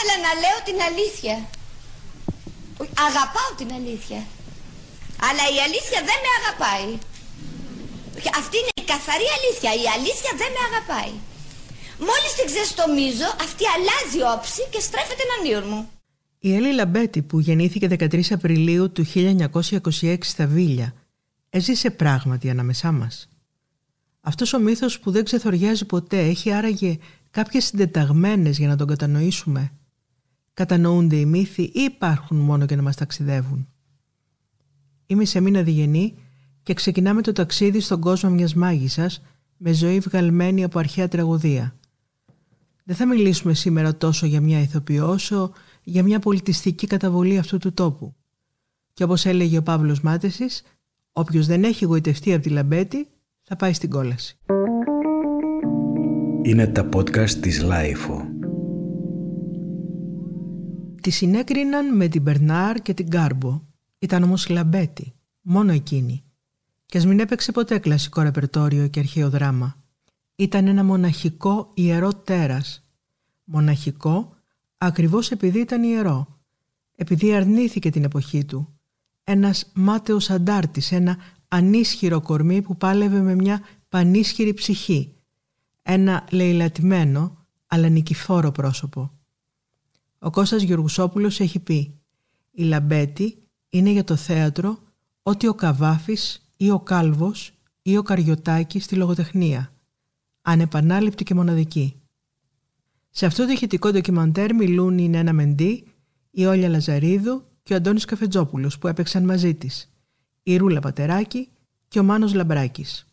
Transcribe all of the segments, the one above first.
ήθελα να λέω την αλήθεια. Αγαπάω την αλήθεια. Αλλά η αλήθεια δεν με αγαπάει. Αυτή είναι η καθαρή αλήθεια. Η αλήθεια δεν με αγαπάει. Μόλις την ξεστομίζω, αυτή αλλάζει όψη και στρέφεται εναντίον μου. Η Έλλη Λαμπέτη που γεννήθηκε 13 Απριλίου του 1926 στα Βίλια έζησε πράγματι ανάμεσά μας. Αυτός ο μύθος που δεν ξεθοριάζει ποτέ έχει άραγε κάποιες συντεταγμένες για να τον κατανοήσουμε. Κατανοούνται οι μύθοι ή υπάρχουν μόνο για να μας ταξιδεύουν. Είμαι σε μήνα διγενή και ξεκινάμε το ταξίδι στον κόσμο μιας μάγισσας με ζωή βγαλμένη από αρχαία τραγωδία. Δεν θα μιλήσουμε σήμερα τόσο για μια ηθοποιό όσο για μια πολιτιστική καταβολή αυτού του τόπου. Και όπως έλεγε ο Παύλος Μάτεσης, όποιος δεν έχει γοητευτεί από τη Λαμπέτη θα πάει στην κόλαση. Είναι τα podcast της LiFO. Τη συνέκριναν με την Μπερνάρ και την Γκάρμπο. Ήταν όμως Λαμπέτη, μόνο εκείνη. Και ας μην έπαιξε ποτέ κλασικό ρεπερτόριο και αρχαίο δράμα. Ήταν ένα μοναχικό ιερό τέρας. Μοναχικό ακριβώς επειδή ήταν ιερό. Επειδή αρνήθηκε την εποχή του. Ένας μάταιος αντάρτης, ένα ανίσχυρο κορμί που πάλευε με μια πανίσχυρη ψυχή. Ένα λαιλατημένο αλλά νικηφόρο πρόσωπο. Ο Κώστας Γεωργουσόπουλος έχει πει «Η Λαμπέτη είναι για το θέατρο ότι ο Καβάφης ή ο Κάλβος ή ο Καριωτάκης στη λογοτεχνία. Ανεπανάληπτη και μοναδική. Σε αυτό το ηχητικό ντοκιμαντέρ μιλούν η Νένα Μεντή, η Όλια Λαζαρίδου και ο Αντώνης Καφετζόπουλος που έπαιξαν μαζί της, η Ρούλα Πατεράκη και ο Μάνος Λαμπράκης.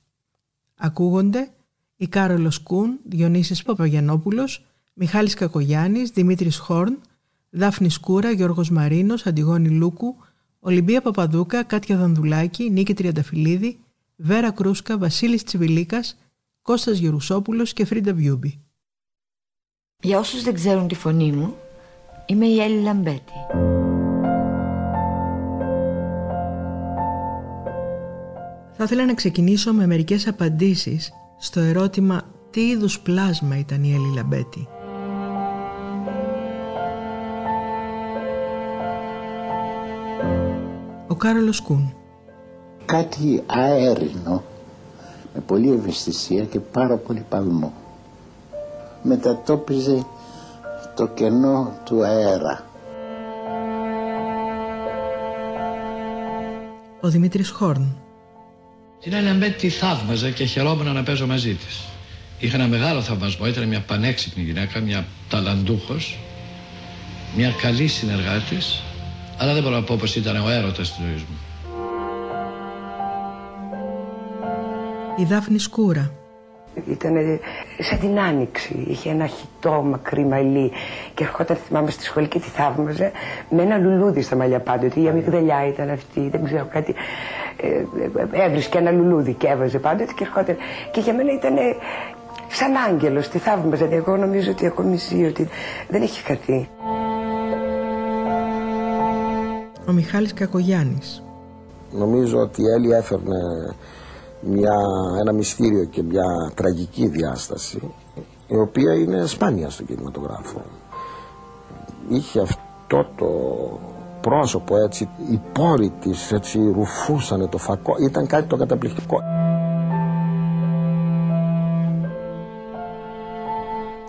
Ακούγονται οι Κάρολος Κουν, Διονύσης Παπαγιανόπουλος, Μιχάλης Κακογιάννης, Δημήτρης Χορν, Δάφνη Σκούρα, Γιώργος Μαρίνος, Αντιγόνη Λούκου, Ολυμπία Παπαδούκα, Κάτια Δανδουλάκη, Νίκη Τριανταφυλλίδη, Βέρα Κρούσκα, Βασίλης Τσιβιλίκας, Κώστας Γερουσόπουλος και Φρίντα Μπιούμπι. Για όσους δεν ξέρουν τη φωνή μου, είμαι η Έλλη Λαμπέτη. Θα ήθελα να ξεκινήσω με μερικές απαντήσεις στο ερώτημα τι είδους πλάσμα ήταν η Έλλη Λαμπέτη; Κάρολος Κουν Κάτι αέρινο με πολλή ευαισθησία και πάρα πολύ παλμό. Μετατόπιζε το κενό του αέρα. Ο Δημήτρης Χόρν. Την Έλεμπε τη θαύμαζα και χαιρόμουν να παίζω μαζί της. Είχα ένα μεγάλο θαυμασμό, ήταν μια πανέξυπνη γυναίκα, μια ταλαντούχος, μια καλή συνεργάτης, αλλά δεν μπορώ να πω πως ήταν ο έρωτας της ζωής μου. Η Δάφνη Σκούρα ήταν σαν την άνοιξη. Είχε ένα χιτό μακρύ μαλλί και ερχόταν, θυμάμαι, στη σχολή και τη θαύμαζε με ένα λουλούδι στα μαλλιά πάντοτε. Η αμυγδαλιά ήταν αυτή, δεν ξέρω κάτι. Ε, ε, έβρισκε ένα λουλούδι και έβαζε πάντοτε και ερχόταν. Και για μένα ήταν σαν άγγελος, τη θαύμαζε. Εγώ νομίζω ότι ακόμη ζει, ότι δεν έχει χαθεί. Ο Μιχάλης Κακογιάννης Νομίζω ότι η Έλλη έφερνε μια, ένα μυστήριο και μια τραγική διάσταση η οποία είναι σπάνια στον κινηματογράφο. Είχε αυτό το πρόσωπο έτσι, οι πόροι της έτσι ρουφούσανε το φακό, ήταν κάτι το καταπληκτικό.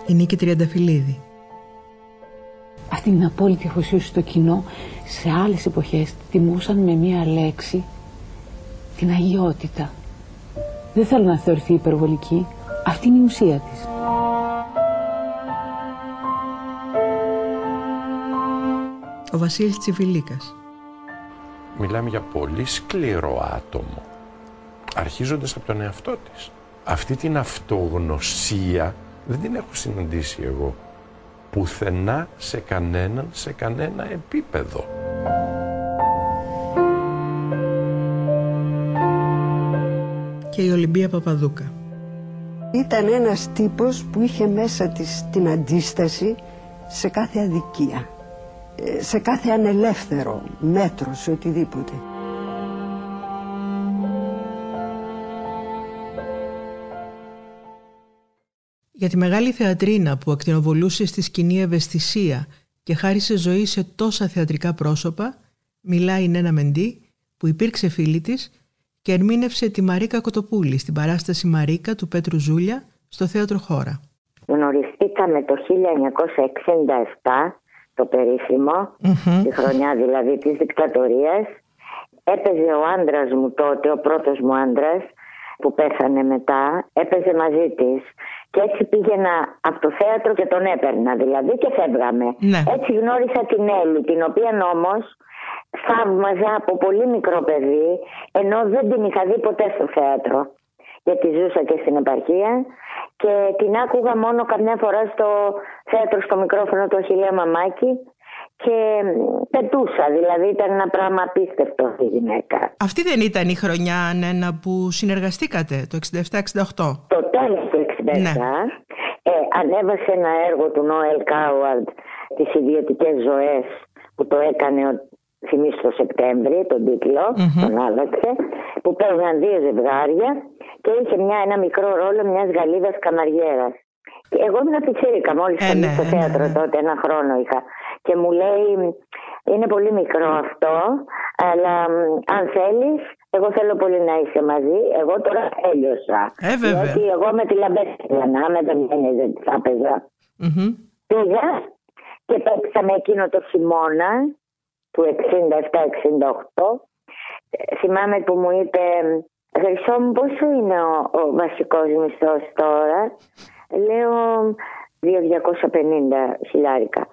Η Νίκη Τριανταφυλλίδη Αυτή την απόλυτη αφοσίωση στο κοινό σε άλλες εποχές τιμούσαν με μία λέξη την αγιότητα. Δεν θέλω να θεωρηθεί υπερβολική. Αυτή είναι η ουσία της. Ο Βασίλης Τσιβιλίκας Μιλάμε για πολύ σκληρό άτομο, αρχίζοντας από τον εαυτό της. Αυτή την αυτογνωσία δεν την έχω συναντήσει εγώ πουθενά σε κανέναν, σε κανένα επίπεδο. και η Ολυμπία Παπαδούκα. Ήταν ένας τύπος που είχε μέσα της την αντίσταση σε κάθε αδικία, ε, σε κάθε ανελεύθερο μέτρο, σε οτιδήποτε. Για τη μεγάλη θεατρίνα που ακτινοβολούσε στη σκηνή ευαισθησία και χάρισε ζωή σε τόσα θεατρικά πρόσωπα, μιλάει η Νένα Μεντή, που υπήρξε φίλη της και ερμήνευσε τη Μαρίκα Κοτοπούλη στην παράσταση Μαρίκα του Πέτρου Ζούλια στο Θέατρο Χώρα. Γνωριστήκαμε το 1967, το περίφημο, τη χρονιά δηλαδή της δικτατορίας. Έπαιζε ο άντρας μου τότε, ο πρώτος μου άντρας που πέθανε μετά, έπαιζε μαζί της και έτσι πήγαινα από το θέατρο και τον έπαιρνα δηλαδή και φεύγαμε. Ναι. Έτσι γνώρισα την Έλλη, την οποία όμως θαύμαζα από πολύ μικρό παιδί, ενώ δεν την είχα δει ποτέ στο θέατρο. Γιατί ζούσα και στην επαρχία και την άκουγα μόνο καμιά φορά στο θέατρο στο μικρόφωνο του Αχιλία Μαμάκη και πετούσα, δηλαδή ήταν ένα πράγμα απίστευτο αυτή η γυναίκα. Αυτή δεν ήταν η χρονιά, Νένα, που συνεργαστήκατε, το 67-68. Το τέλος του 67 ε, ανέβασε ένα έργο του Νόελ Κάουαρντ τις ιδιωτικές ζωές που το έκανε ο θυμίσει το Σεπτέμβρη, τον τίτλο, τον άλλαξε, που παίρναν δύο ζευγάρια και είχε μια, ένα μικρό ρόλο μιας Γαλλίδα καμαριέρας. Εγώ ήμουν πιτσίρικα, μόλις Ε, ε, ναι, στο ναι, θέατρο ναι. τότε, ένα χρόνο είχα. Και μου λέει, είναι πολύ μικρό αυτό, αλλά μ, αν θέλεις, εγώ θέλω πολύ να είσαι μαζί. Εγώ τώρα έλειωσα. Ε, βέβαια. Γιατί εγώ με τη λαμπέτη να με δεν δεν θα έπαιζα. Μμμ. Πήγα και παίξαμε εκείνο το χειμώνα του 67-68. Ε, Θυμάμαι που μου είπε Χρυσό μου πόσο είναι ο, ο βασικός μισθός τώρα; Λέω 2.250 χιλιάρικα.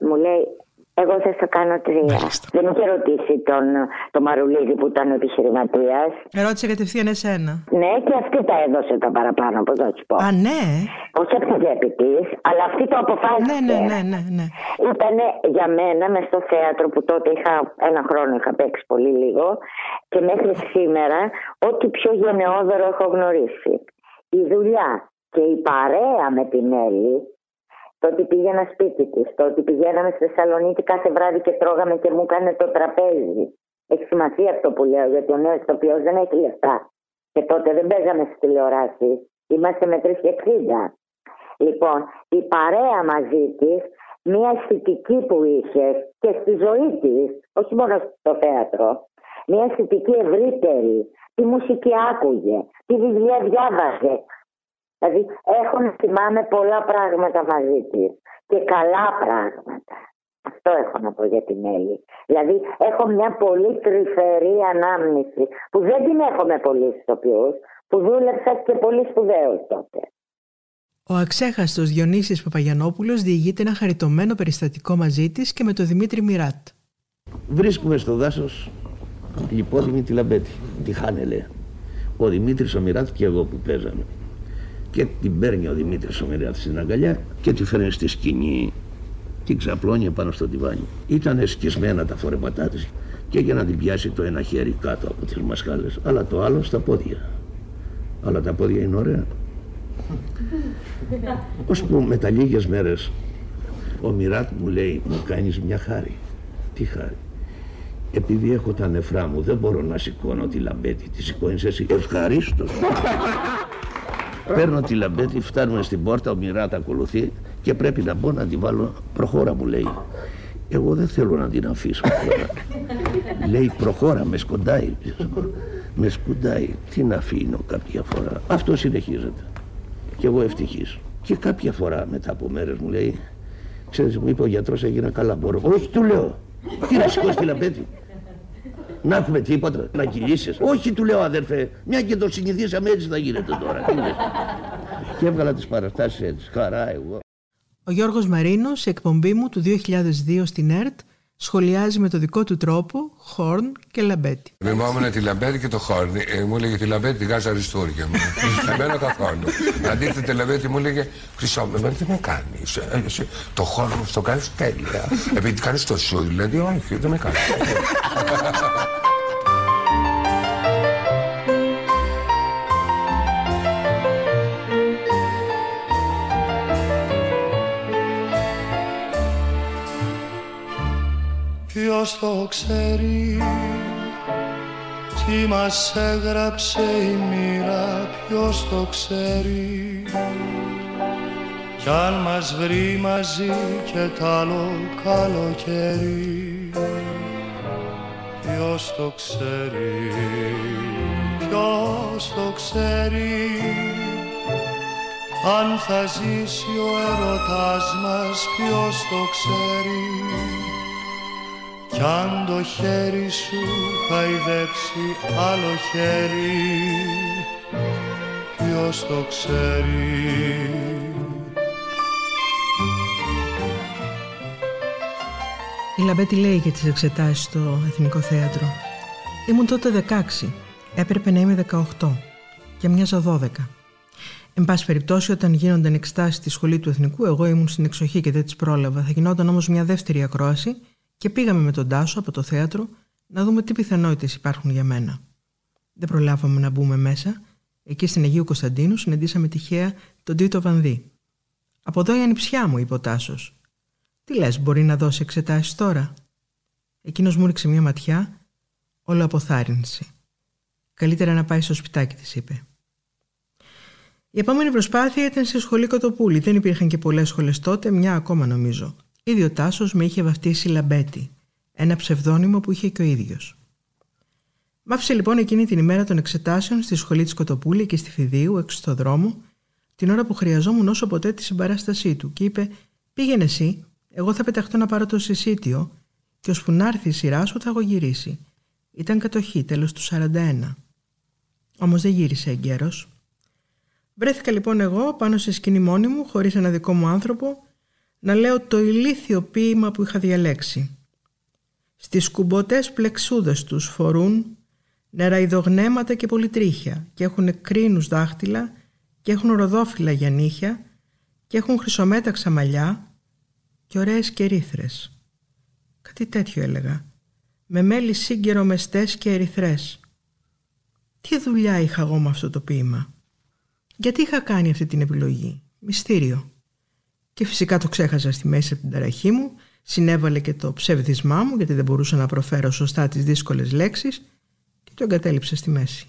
Μου λέει εγώ θα στο κάνω τρία. Δεν είχε ρωτήσει τον, τον Μαρουλίδη που ήταν ο επιχειρηματίας. Ερώτησε κατευθείαν εσένα. Ναι, και αυτή τα έδωσε τα παραπάνω, πώς να σου πω. Α, ναι. Όχι από την τσέπη της, αλλά αυτή το αποφάσισε. Ναι, ναι, ναι, ναι, ναι. Ήταν για μένα μες στο θέατρο που τότε είχα ένα χρόνο είχα παίξει πολύ λίγο και μέχρι σήμερα ό,τι πιο γενναιόδωρο έχω γνωρίσει. Η δουλειά και η παρέα με την Έλλη, το ότι πήγαινα σπίτι της, το ότι πηγαίναμε στη Θεσσαλονίκη κάθε βράδυ και τρώγαμε και μου έκανε το τραπέζι. Έχει σημασία αυτό που λέω, γιατί ο νέος ηθοποιός δεν έχει λεφτά. Και τότε δεν παίζαμε στις τηλεοράσεις. Είμαστε με 360. Λοιπόν, η παρέα μαζί της, μια αισθητική που είχε και στη ζωή της, όχι μόνο στο θέατρο, μια αισθητική ευρύτερη, τι μουσική άκουγε, τι βιβλία διάβαζε. Δηλαδή έχω να θυμάμαι πολλά πράγματα μαζί της και καλά πράγματα. Αυτό έχω να πω για την Έλλη. Δηλαδή έχω μια πολύ τρυφερή ανάμνηση που δεν την έχω με πολλούς ηθοποιούς που δούλεψα και πολύ σπουδαίος τότε. Ο αξέχαστος Διονύσης Παπαγιανόπουλος διηγείται ένα χαριτωμένο περιστατικό μαζί της και με τον Δημήτρη Μιράτ. Βρίσκουμε στο δάσος λιπόδημη τη Λαμπέτη, τη Χάνελε. Ο Δημήτρης ο Μιράτ και εγώ που παίζαμε. Και την παίρνει ο Δημήτρης ο Μιράτ στην αγκαλιά και τη φέρνει στη σκηνή. Την ξαπλώνει πάνω στο τιβάνι. Ήταν σκισμένα τα φορέματά της και για να την πιάσει το ένα χέρι κάτω από τις μασχάλες, αλλά το άλλο στα πόδια. Αλλά τα πόδια είναι ωραία. Ως που μετά λίγες μέρες ο Μιράτ μου λέει μου κάνεις μια χάρη. Τι χάρη; Επειδή έχω τα νεφρά μου δεν μπορώ να σηκώνω τη λαμπέτη. Της σηκώνεις εσύ. Ευχαρίστως. Παίρνω τη λαμπέτη, φτάνουμε στην πόρτα, ο Μιράτ ακολουθεί και πρέπει να μπω να τη βάλω. Προχώρα μου λέει. Εγώ δεν θέλω να την αφήσω τώρα. λέει προχώρα, με σκοντάει. με σκουντάει. Τι να αφήνω κάποια φορά. Αυτό συνεχίζεται. Και εγώ ευτυχής. Και κάποια φορά μετά από μέρες μου λέει Ξέρεις μου είπε ο γιατρός έγινα καλά μπορώ. Όχι του λέω. Τι να σηκώσει τη λαμπέτη. Να έχουμε τίποτα, να κυλήσεις. Όχι του λέω αδερφέ, μια και το συνηθίσαμε έτσι θα γίνεται τώρα. Τι λες. και έβγαλα τις παραστάσεις έτσι. Χαρά εγώ. Ο Γιώργος Μαρίνος, σε εκπομπή μου του 2002 στην ΕΡΤ, σχολιάζει με το δικό του τρόπο Χόρν και Λαμπέτη. Μιμόμουν τη Λαμπέτη και το Χόρν. Ε, μου έλεγε τη Λαμπέτη τη γάζα αριστούργια μου. Εμένα καθόλου. Αντίθετα τη Λαμπέτη μου έλεγε Χρυσό με τι με κάνεις. Το Χόρν μου το κάνεις τέλεια. Επειδή κάνεις το σου, δηλαδή όχι, δεν με κάνει. Ποιος το ξέρει τι μας έγραψε η μοίρα Ποιος το ξέρει. Κι αν μας βρει μαζί και τ' άλλο καλοκαίρι Ποιος το ξέρει, ποιος το ξέρει. Αν θα ζήσει ο έρωτας μας ποιος το ξέρει κι αν το χέρι σου χαϊδέψει άλλο χέρι ποιος το ξέρει; Η Λαμπέτη λέει για τις εξετάσεις στο Εθνικό Θέατρο. Ήμουν τότε 16. Έπρεπε να είμαι 18. Και μοιάζα 12. Εν πάση περιπτώσει, όταν γίνονταν εξετάσεις στη σχολή του Εθνικού, εγώ ήμουν στην εξοχή και δεν τις πρόλαβα. Θα γινόταν όμως μια δεύτερη ακρόαση και πήγαμε με τον Τάσο από το θέατρο να δούμε τι πιθανότητες υπάρχουν για μένα. Δεν προλάβαμε να μπούμε μέσα. Εκεί στην Αγίου Κωνσταντίνου συναντήσαμε τυχαία τον Τίτο Βανδύ. Από εδώ η ανιψιά μου, είπε ο Τάσος. Τι λες, μπορεί να δώσει εξετάσεις τώρα; Εκείνος μου ρίξε μια ματιά, όλο αποθάρρυνση. Καλύτερα να πάει στο σπιτάκι της, είπε. Η επόμενη προσπάθεια ήταν σε σχολή Κοτοπούλη. Δεν υπήρχαν και πολλές σχολές τότε, μια ακόμα νομίζω. Ήδη ο Τάσο με είχε βαφτίσει Λαμπέτη, ένα ψευδόνυμο που είχε και ο ίδιος. Μ' άφησε λοιπόν εκείνη την ημέρα των εξετάσεων στη σχολή της Κοτοπούλη και στη Φιδίου, έξω στο δρόμο, την ώρα που χρειαζόμουν όσο ποτέ τη συμπαράστασή του, και είπε: Πήγαινε εσύ, εγώ θα πεταχτώ να πάρω το συσίτιο, και ώσπου να έρθει η σειρά σου θα εγώ γυρίσει. Ήταν κατοχή, τέλος του 41. Όμως δεν γύρισε εγκαίρω. Βρέθηκα λοιπόν εγώ πάνω σε σκηνή μόνη μου, χωρίς ένα δικό μου άνθρωπο, να λέω το ηλίθιο ποίημα που είχα διαλέξει. Στις κουμποτές πλεξούδες τους φορούν νεραϊδογνέματα και πολυτρίχια και έχουν κρίνους δάχτυλα και έχουν ροδόφυλλα για νύχια και έχουν χρυσομέταξα μαλλιά και ωραίες κερίθρες. Κάτι τέτοιο έλεγα. Με μέλη σύγκαιρο μεστές και ερυθρές. Τι δουλειά είχα εγώ με αυτό το ποίημα; Γιατί είχα κάνει αυτή την επιλογή; Μυστήριο. Και φυσικά το ξέχασα στη μέση από την ταραχή μου, συνέβαλε και το ψευδισμά μου γιατί δεν μπορούσα να προφέρω σωστά τις δύσκολες λέξεις και το εγκατέλειψα στη μέση.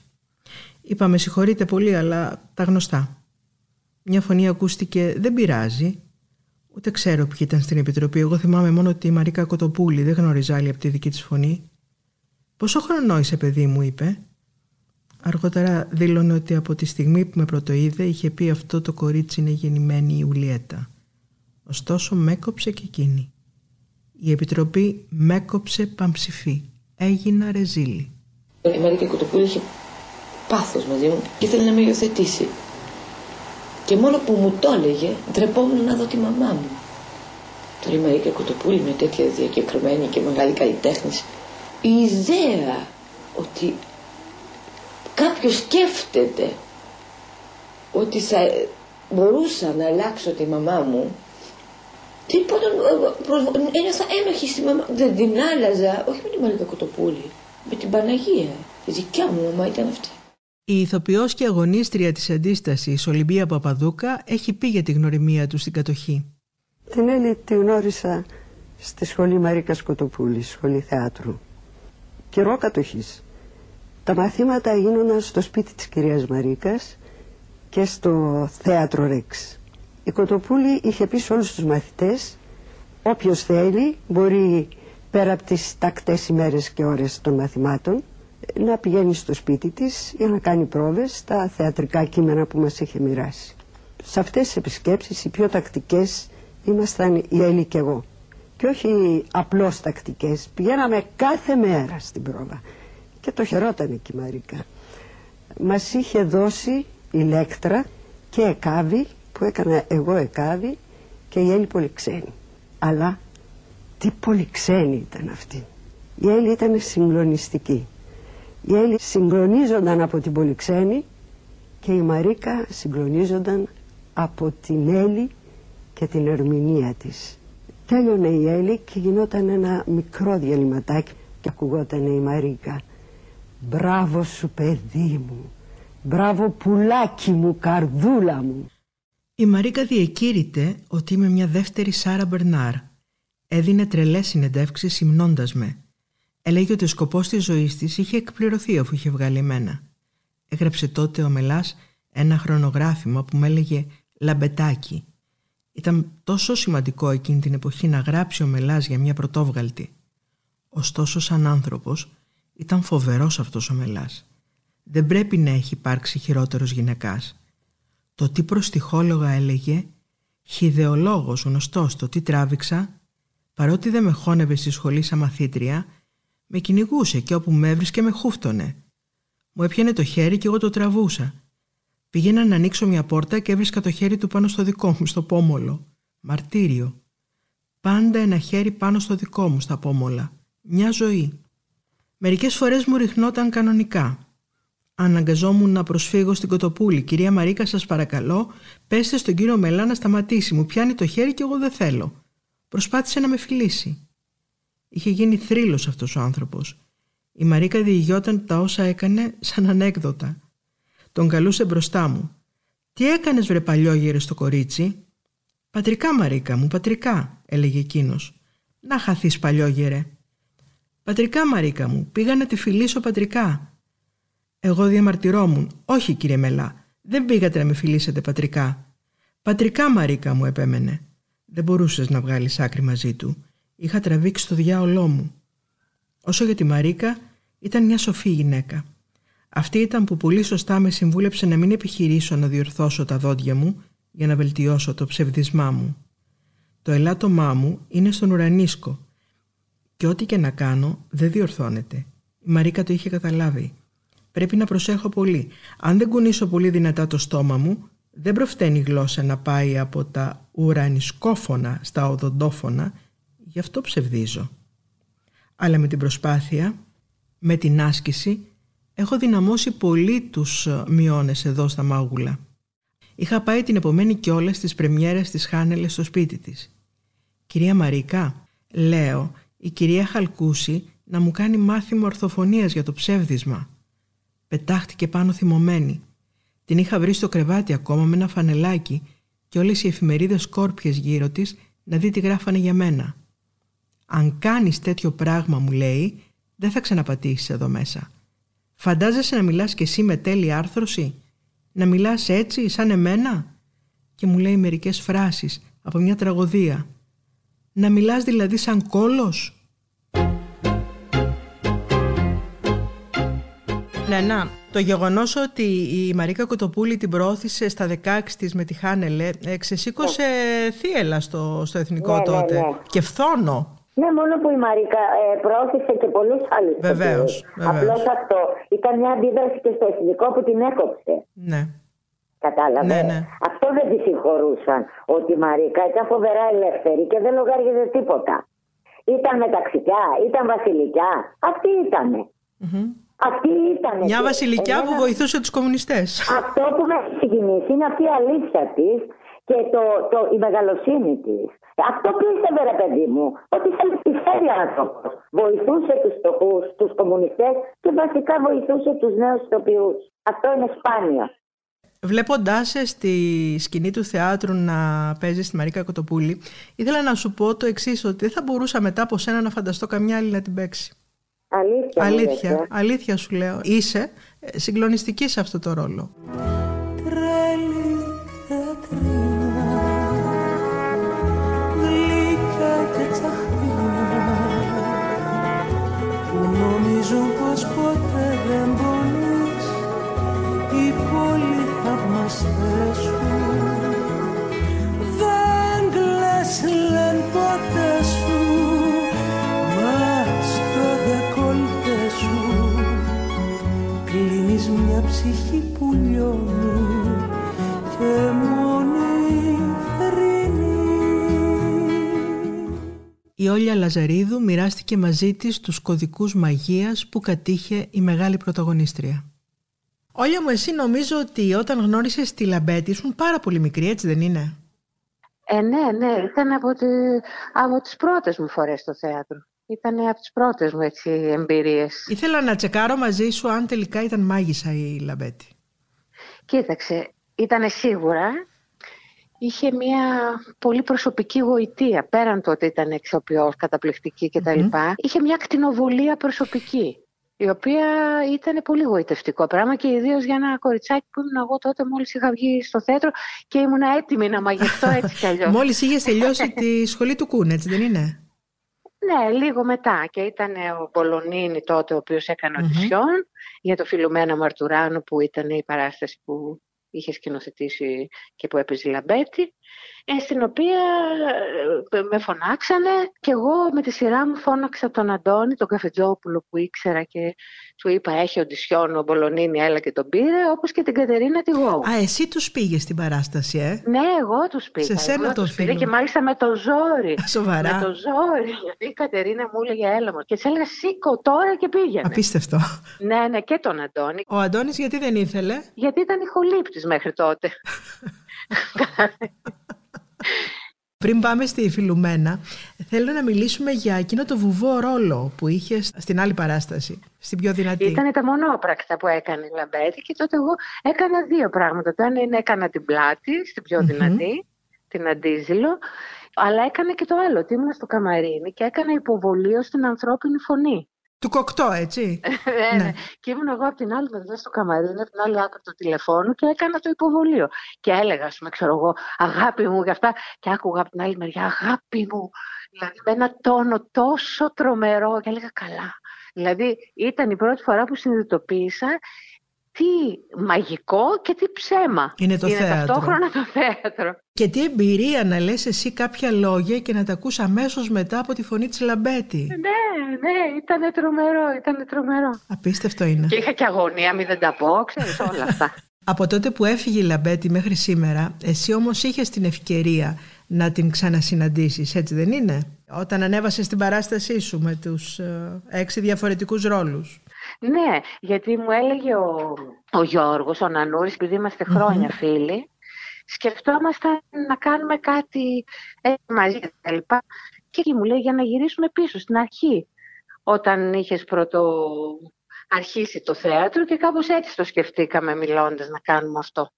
Είπα με συγχωρείτε πολύ αλλά τα γνωστά. Μια φωνή ακούστηκε δεν πειράζει. Ούτε ξέρω ποιοι ήταν στην επιτροπή. Εγώ θυμάμαι μόνο ότι η Μαρίκα Κοτοπούλη δεν γνώριζε άλλη από τη δική της φωνή. Πόσο χρονό είσαι παιδί μου είπε. Αργότερα δήλωνε ότι από τη στιγμή που με πρωτοείδε είχε πει αυτό το κορίτσι είναι γεννημένη η Ιουλιέτα. Ωστόσο με έκοψε και εκείνη. Η Επιτροπή με έκοψε παμψηφί. Έγινα ρεζίλη. Η Μαρίκα Κοτοπούλη είχε πάθος μαζί μου και ήθελε να με υιοθετήσει. Και μόνο που μου το έλεγε, ντρεπόμουν να δω τη μαμά μου. Τώρα η Μαρίκα Κοτοπούλη με τέτοια διακεκριμένη και μεγάλη καλλιτέχνη. Η ιδέα ότι κάποιος σκέφτεται ότι θα μπορούσα να αλλάξω τη μαμά μου τίποτα ένιωθα ένοχη στη μαμά δεν την άλλαζα όχι με τη Μαρίκα Κοτοπούλη με την Παναγία η δικιά μου μαμά ήταν αυτή η ηθοποιός και αγωνίστρια της αντίστασης Ολυμπία Παπαδούκα έχει πει για τη γνωριμία του στην κατοχή. Την Έλλη τη γνώρισα στη σχολή Μαρίκας Κοτοπούλης, σχολή θεάτρου. Καιρό κατοχής. Τα μαθήματα έγιναν στο σπίτι της κυρίας Μαρίκας και στο θέατρο Ρέξ. Η Κοτοπούλη είχε πει σε όλους τους μαθητές όποιος θέλει μπορεί πέρα από τις τακτές ημέρες και ώρες των μαθημάτων να πηγαίνει στο σπίτι της για να κάνει πρόβες στα θεατρικά κείμενα που μας είχε μοιράσει. Σε αυτές τις επισκέψεις οι πιο τακτικές ήμασταν η Έλλη και εγώ. Και όχι απλώς τακτικές, πηγαίναμε κάθε μέρα στην πρόβα και το χαιρόταν εκεί η Μαρίκα. Μας είχε δώσει ηλέκτρα και εκάβη που έκανα εγώ εκάβη και η Έλλη Πολυξένη. Αλλά τι Πολυξένη ήταν αυτή. Η Έλλη ήταν συγκλονιστική. Η Έλλη συγκλονίζονταν από την Πολυξένη και η Μαρίκα συγκλονίζονταν από την Έλλη και την ερμηνεία της. Τέλειωνε η Έλλη και γινόταν ένα μικρό διαλυματάκι και ακουγόταν η Μαρίκα Μπράβο σου παιδί μου, μπράβο πουλάκι μου, καρδούλα μου. Η Μαρίκα διεκήρυται ότι είμαι μια δεύτερη Σάρα Μπερνάρ. Έδινε τρελές συνεντεύξεις υμνώντας με. Έλεγε ότι ο σκοπός της ζωής της είχε εκπληρωθεί αφού είχε βγάλει εμένα. Έγραψε τότε ο Μελάς ένα χρονογράφημα που με έλεγε «Λαμπετάκι». Ήταν τόσο σημαντικό εκείνη την εποχή να γράψει ο Μελάς για μια πρωτόβγαλτη. Ωστόσο σαν άνθρωπος ήταν φοβερός αυτός ο Μελάς. Δεν πρέπει να έχει υπάρξει χειρότερος γυναικάς. Το τι προστυχόλογα έλεγε, χιδεολόγος γνωστός το τι τράβηξα, παρότι δεν με χώνευε στη σχολή σαν μαθήτρια, με κυνηγούσε και όπου με έβρισκε με χούφτωνε. Μου έπιανε το χέρι και εγώ το τραβούσα. Πήγαινα να ανοίξω μια πόρτα και έβρισκα το χέρι του πάνω στο δικό μου, στο πόμολο. Μαρτύριο. Πάντα ένα χέρι πάνω στο δικό μου, στα πόμολα. Μια ζωή. Μερικές φορές μου ριχνόταν κανονικά. Αναγκαζόμουν να προσφύγω στην Κοτοπούλη. Κυρία Μαρίκα, σας παρακαλώ, πέστε στον κύριο Μελά να σταματήσει. Μου πιάνει το χέρι και εγώ δεν θέλω. Προσπάθησε να με φιλήσει. Είχε γίνει θρύλος αυτός ο άνθρωπος. Η Μαρίκα διηγιόταν τα όσα έκανε σαν ανέκδοτα. Τον καλούσε μπροστά μου. «Τι έκανες βρε παλιόγερε στο κορίτσι» «Πατρικά Μαρίκα μου, πατρικά» έλεγε εκείνος. «Να χαθείς παλιόγερε» «Πατρικά Μαρίκα μου, πήγα να τη φιλήσω πατρικά» Εγώ διαμαρτυρόμουν. «Όχι κύριε Μελά, δεν πήγατε να με φιλήσετε πατρικά» «Πατρικά Μαρίκα μου» επέμενε. Δεν μπορούσες να βγάλεις άκρη μαζί του. Είχα τραβήξει το διάολό μου. Όσο για τη Μαρίκα ήταν μια σοφή γυναίκα. Αυτή ήταν που πολύ σωστά με συμβούλεψε να μην επιχειρήσω να διορθώσω τα δόντια μου για να βελτιώσω το ψευδισμά μου. Το ελάττωμά μου είναι στον ουρανίσκο. Και ό,τι και να κάνω δεν διορθώνεται. Η Μαρίκα το είχε καταλάβει. Πρέπει να προσέχω πολύ. Αν δεν κουνήσω πολύ δυνατά το στόμα μου, δεν προφταίνει η γλώσσα να πάει από τα ουρανισκόφωνα στα οδοντόφωνα, γι' αυτό ψευδίζω. Αλλά με την προσπάθεια, με την άσκηση, Έχω δυναμώσει πολύ τους ε, μειώνες εδώ στα μάγουλα. Είχα πάει την επομένη κιόλας στις πρεμιέρες της Χάνελε στο σπίτι της. «Κυρία Μαρίκα, λέω, η κυρία Χαλκούση να μου κάνει μάθημα ορθοφωνίας για το ψεύδισμα». Πετάχτηκε πάνω θυμωμένη. Την είχα βρει στο κρεβάτι ακόμα με ένα φανελάκι και όλες οι εφημερίδες σκόρπιες γύρω της να δει τι γράφανε για μένα. «Αν κάνεις τέτοιο πράγμα», μου λέει, «δεν θα ξαναπατήσεις εδώ μέσα». Φαντάζεσαι να μιλάς και εσύ με τέλεια άρθρωση, να μιλάς έτσι σαν εμένα; Και μου λέει μερικές φράσεις από μια τραγωδία. Να μιλάς δηλαδή σαν κόλος; Ναι, να, το γεγονός ότι η Μαρίκα Κοτοπούλη την προώθησε στα 16 της με τη Χάνελε ε, ξεσήκωσε θύελα στο, στο εθνικό Ναι, ναι, τότε. ναι. Και φθόνο. Ναι, μόνο που η Μαρίκα ε, προώθησε και πολλούς άλλους. Βεβαίως, βεβαίως. Απλώς αυτό ήταν μια αντίδραση και στο εθνικό που την έκοψε. Ναι. Κατάλαβες; Ναι, ναι. Αυτό δεν τη συγχωρούσαν. Ότι η Μαρίκα ήταν φοβερά ελεύθερη και δεν λογάριζε τίποτα. Ήταν μεταξικιά, ήταν βασιλικιά. Αυτή ήτανε. Αυτή ήταν. Μια βασιλικιά που βοηθούσε τους κομμουνιστές. Αυτό που με έχει συγκινήσει είναι αυτή η αλήθεια της και το, το, η μεγαλοσύνη της. Αυτό πίστευε, ρε παιδί μου, ότι ήταν πιστεύει άνθρωπος. Βοηθούσε τους φτωχού, τους κομμουνιστές και βασικά βοηθούσε τους νέους ηθοποιού. Αυτό είναι σπάνιο. Βλέποντάς σε στη σκηνή του θεάτρου να παίζει στη Μαρίκα Κοτοπούλη, ήθελα να σου πω το εξής ότι δεν θα μπορούσα μετά από σένα να φανταστώ καμιά άλλη να την παίξει. Αλήθεια. μου Αλήθεια, λες, ε. αλήθεια σου λέω. Είσαι ε, συγκλονιστική σε αυτό το ρόλο. Τρέλη θεατρίνα Γλυκά και τσαχπίνα Που νομίζουν πως ποτέ δεν μπορείς Οι πολύ θαυμαστές σου ψυχή που λιώνει και μόνη θρηνεί. Η Όλια Λαζαρίδου μοιράστηκε μαζί της τους κωδικούς μαγείας που κατήχε η μεγάλη πρωταγωνίστρια. Όλια μου, εσύ νομίζω ότι όταν γνώρισες τη Λαμπέτη ήσουν πάρα πολύ μικρή, έτσι δεν είναι; Ε, ναι, ναι, ήταν από, τη, από τις πρώτες μου φορές στο θέατρο. Ήταν από τις πρώτες μου έτσι, εμπειρίες. Ήθελα να τσεκάρω μαζί σου αν τελικά ήταν μάγισσα η Λαμπέτη. Κοίταξε, ήταν σίγουρα. Είχε μια πολύ προσωπική γοητεία. Πέραν του ότι ήταν ηθοποιός, καταπληκτική κτλ. Είχε μια ακτινοβολία προσωπική. η οποία ήταν πολύ γοητευτικό πράγμα και ιδίως για ένα κοριτσάκι που ήμουν εγώ τότε μόλις είχα βγει στο θέατρο και ήμουν έτοιμη να μαγευτώ έτσι κι αλλιώς. μόλις είχες τελειώσει τη σχολή του Κούν, έτσι δεν είναι; Ναι, λίγο μετά. Και ήταν ο Πολωνίνη τότε, ο οποίος έκανε οντισιόν για το Φιλουμένα Μαρτουράνο, που ήταν η παράσταση που είχε σκηνοθετήσει και που έπαιζε η Λαμπέτη, ε, στην οποία ε, με φωνάξανε και εγώ με τη σειρά μου φώναξα τον Αντώνη, τον Καφετζόπουλο που ήξερα και του είπα έχει οντισιόν ο Μπολονίνη, έλα και τον πήρε, όπως και την Κατερίνα τη Γόου. Α, εσύ τους πήγες στην παράσταση, ε; Ναι, εγώ τους πήγα. Σε σένα το φίλο. Και μάλιστα με το ζόρι. Σοβαρά. Με το ζόρι. Γιατί η Κατερίνα μου έλεγε έλα μου. Και της έλεγα σήκω τώρα και πήγαινε. Απίστευτο. Ναι, ναι, και τον Αντώνη. Ο Αντώνης γιατί δεν ήθελε; Γιατί ήταν ηχολήπτης μέχρι τότε. Πριν πάμε στη Φιλουμένα, θέλω να μιλήσουμε για εκείνο το βουβό ρόλο που είχε στην άλλη παράσταση, στην πιο δυνατή. Ήταν τα μονόπρακτα που έκανε η Λαμπέτη και τότε εγώ έκανα δύο πράγματα. Το ένα είναι έκανα την πλάτη, στην πιο δυνατη την αντίζηλο, αλλά έκανα και το άλλο, ότι ήμουν στο καμαρίνι και έκανα υποβολή στην ανθρώπινη φωνή. Του κοκτό, έτσι. ναι, ναι. Και ήμουν εγώ από την άλλη μεριά στο καμαρίνι, από την άλλη άκρη του τηλεφώνου και έκανα το υποβολείο. Και έλεγα, ας πούμε, ξέρω εγώ, αγάπη μου και αυτά. Και άκουγα από την άλλη μεριά, αγάπη μου. Δηλαδή με ένα τόνο τόσο τρομερό. Και έλεγα, καλά. Δηλαδή ήταν η πρώτη φορά που συνειδητοποίησα τι μαγικό και τι ψέμα. Είναι το Είναι θέατρο. ταυτόχρονα το θέατρο. Και τι εμπειρία να λες εσύ κάποια λόγια και να τα ακούς αμέσως μετά από τη φωνή της Λαμπέτη. Ναι, ναι, ήταν τρομερό, ήταν τρομερό. Απίστευτο είναι. Και είχα και αγωνία, μην δεν τα πω, ξέρεις όλα αυτά. Από τότε που έφυγε η Λαμπέτη μέχρι σήμερα, εσύ όμως είχες την ευκαιρία να την ξανασυναντήσεις, έτσι δεν είναι; Όταν ανέβασες την παράστασή σου με τους ε, έξι διαφορετικούς ρόλους. Ναι, γιατί μου έλεγε ο, ο Γιώργος, ο Νανούρης, επειδή είμαστε χρόνια φίλοι, σκεφτόμασταν να κάνουμε κάτι έτσι μαζί και λοιπά. Και εκεί μου λέει για να γυρίσουμε πίσω στην αρχή, όταν είχες πρώτο αρχίσει το θέατρο και κάπως έτσι το σκεφτήκαμε μιλώντας να κάνουμε αυτό.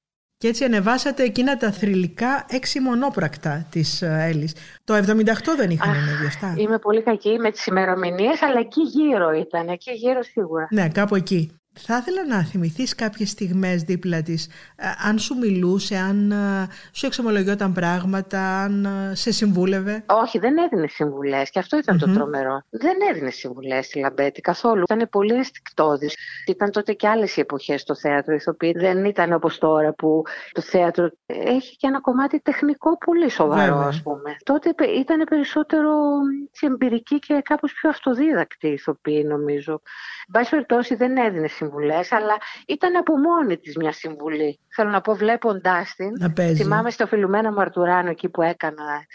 Και έτσι ανεβάσατε εκείνα τα θρηλυκά έξι μονόπρακτα της ε, Έλλης. Το 78 δεν είχαν ανέβει αυτά. Είμαι πολύ κακή με τις ημερομηνίες, αλλά εκεί γύρω ήταν, εκεί γύρω σίγουρα. Ναι, κάπου εκεί. Θα ήθελα να θυμηθείς κάποιες στιγμές δίπλα της, ε, αν σου μιλούσε, αν ε, σου εξομολογιόταν πράγματα, αν ε, σε συμβούλευε. Όχι, δεν έδινε συμβουλές και αυτό ήταν το τρομερό. Δεν έδινε συμβουλές στη Λαμπέτη καθόλου. Ήταν πολύ αισθηκτόδη. Ήταν τότε και άλλες οι εποχές στο θέατρο. Ηθοποιοί δεν ήταν όπως τώρα που το θέατρο έχει και ένα κομμάτι τεχνικό πολύ σοβαρό, Βέβαια. ας πούμε. Τότε ήταν περισσότερο έτσι, εμπειρική και κάπως πιο αυτοδίδακτη η ηθοποιοί, νομίζω. Εν πάση περιπτώσει, δεν έδινε συμβουλές, αλλά ήταν από μόνη της μια συμβουλή. Θέλω να πω, βλέποντάς την. Να παίζει. Θυμάμαι στο Φιλουμένα Μαρτουράνο εκεί που έκανα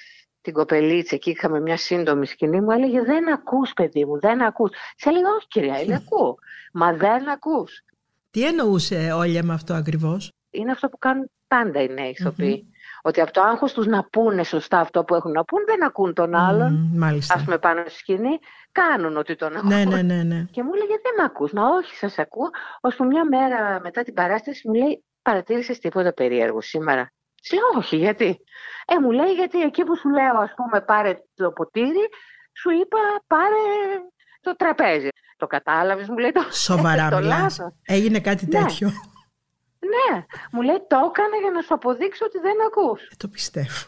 την κοπελίτσα και είχαμε μια σύντομη σκηνή μου έλεγε δεν ακούς παιδί μου, δεν ακούς. Σε έλεγα όχι κυρία, έλεγα ακούω. Μα δεν ακούς. Τι εννοούσε Όλια με αυτό ακριβώς; Είναι αυτό που κάνουν πάντα οι νέοι ηθοποιοί. Ότι από το άγχος τους να πούνε σωστά αυτό που έχουν να πούν, δεν ακούν τον άλλον. Μμμ, μάλιστα. Ας πούμε πάνω στη σκηνή, κάνουν ότι τον ακούν. Ναι, ναι, ναι, ναι. Και μου έλεγε δεν με ακούς. Μα όχι σας ακούω. Ώσπου μια μέρα μετά την παράσταση μου λέει παρατήρησες τίποτα περίεργο σήμερα. Της λέω όχι γιατί. Ε μου λέει γιατί εκεί που σου λέω ας πούμε πάρε το ποτήρι σου είπα πάρε το τραπέζι. Το κατάλαβες μου λέει το, Σοβαρά το μιλάς. λάθος. Έγινε κάτι Ναι. τέτοιο. Ναι, μου λέει το έκανε για να σου αποδείξω ότι δεν ακούς. Ε, το πιστεύω.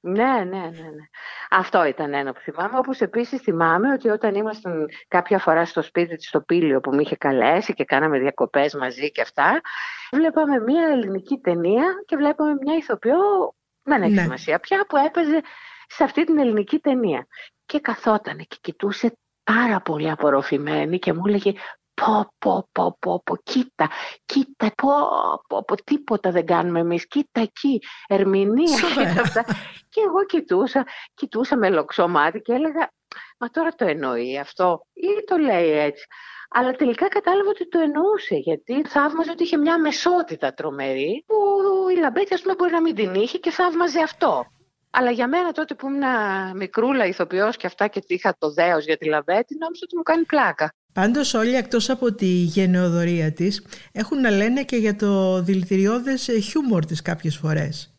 Ναι, ναι, ναι, ναι. Αυτό ήταν ένα που θυμάμαι. Όπως επίσης θυμάμαι ότι όταν ήμασταν κάποια φορά στο σπίτι της στο Πήλιο που με είχε καλέσει και κάναμε διακοπές μαζί και αυτά, βλέπαμε μια ελληνική ταινία και βλέπαμε μια ηθοποιό, δεν έχει Ναι. σημασία πια, που έπαιζε σε αυτή την ελληνική ταινία. Και καθότανε και κοιτούσε πάρα πολύ απορροφημένη και μου έλεγε πω πω πω πω πω κοίτα κοίτα πω πω πω τίποτα δεν κάνουμε εμείς κοίτα εκεί ερμηνεία Σοβαρά. κοίτα αυτά και εγώ κοιτούσα κοιτούσα με λοξό μάτι και έλεγα μα τώρα το εννοεί αυτό ή το λέει έτσι αλλά τελικά κατάλαβα ότι το εννοούσε γιατί θαύμαζε ότι είχε μια αμεσότητα τρομερή που η Λαμπέτη ας πούμε μπορεί να μην την είχε και θαύμαζε αυτό. Αλλά για μένα τότε που ήμουν μικρούλα ηθοποιός και αυτά και είχα το δέος για τη Λαμπέτη νόμιζα ότι μου κάνει πλάκα. Πάντως όλοι εκτός από τη γενναιοδωρία της έχουν να λένε και για το δηλητηριώδες ε, χιούμορ της κάποιες φορές.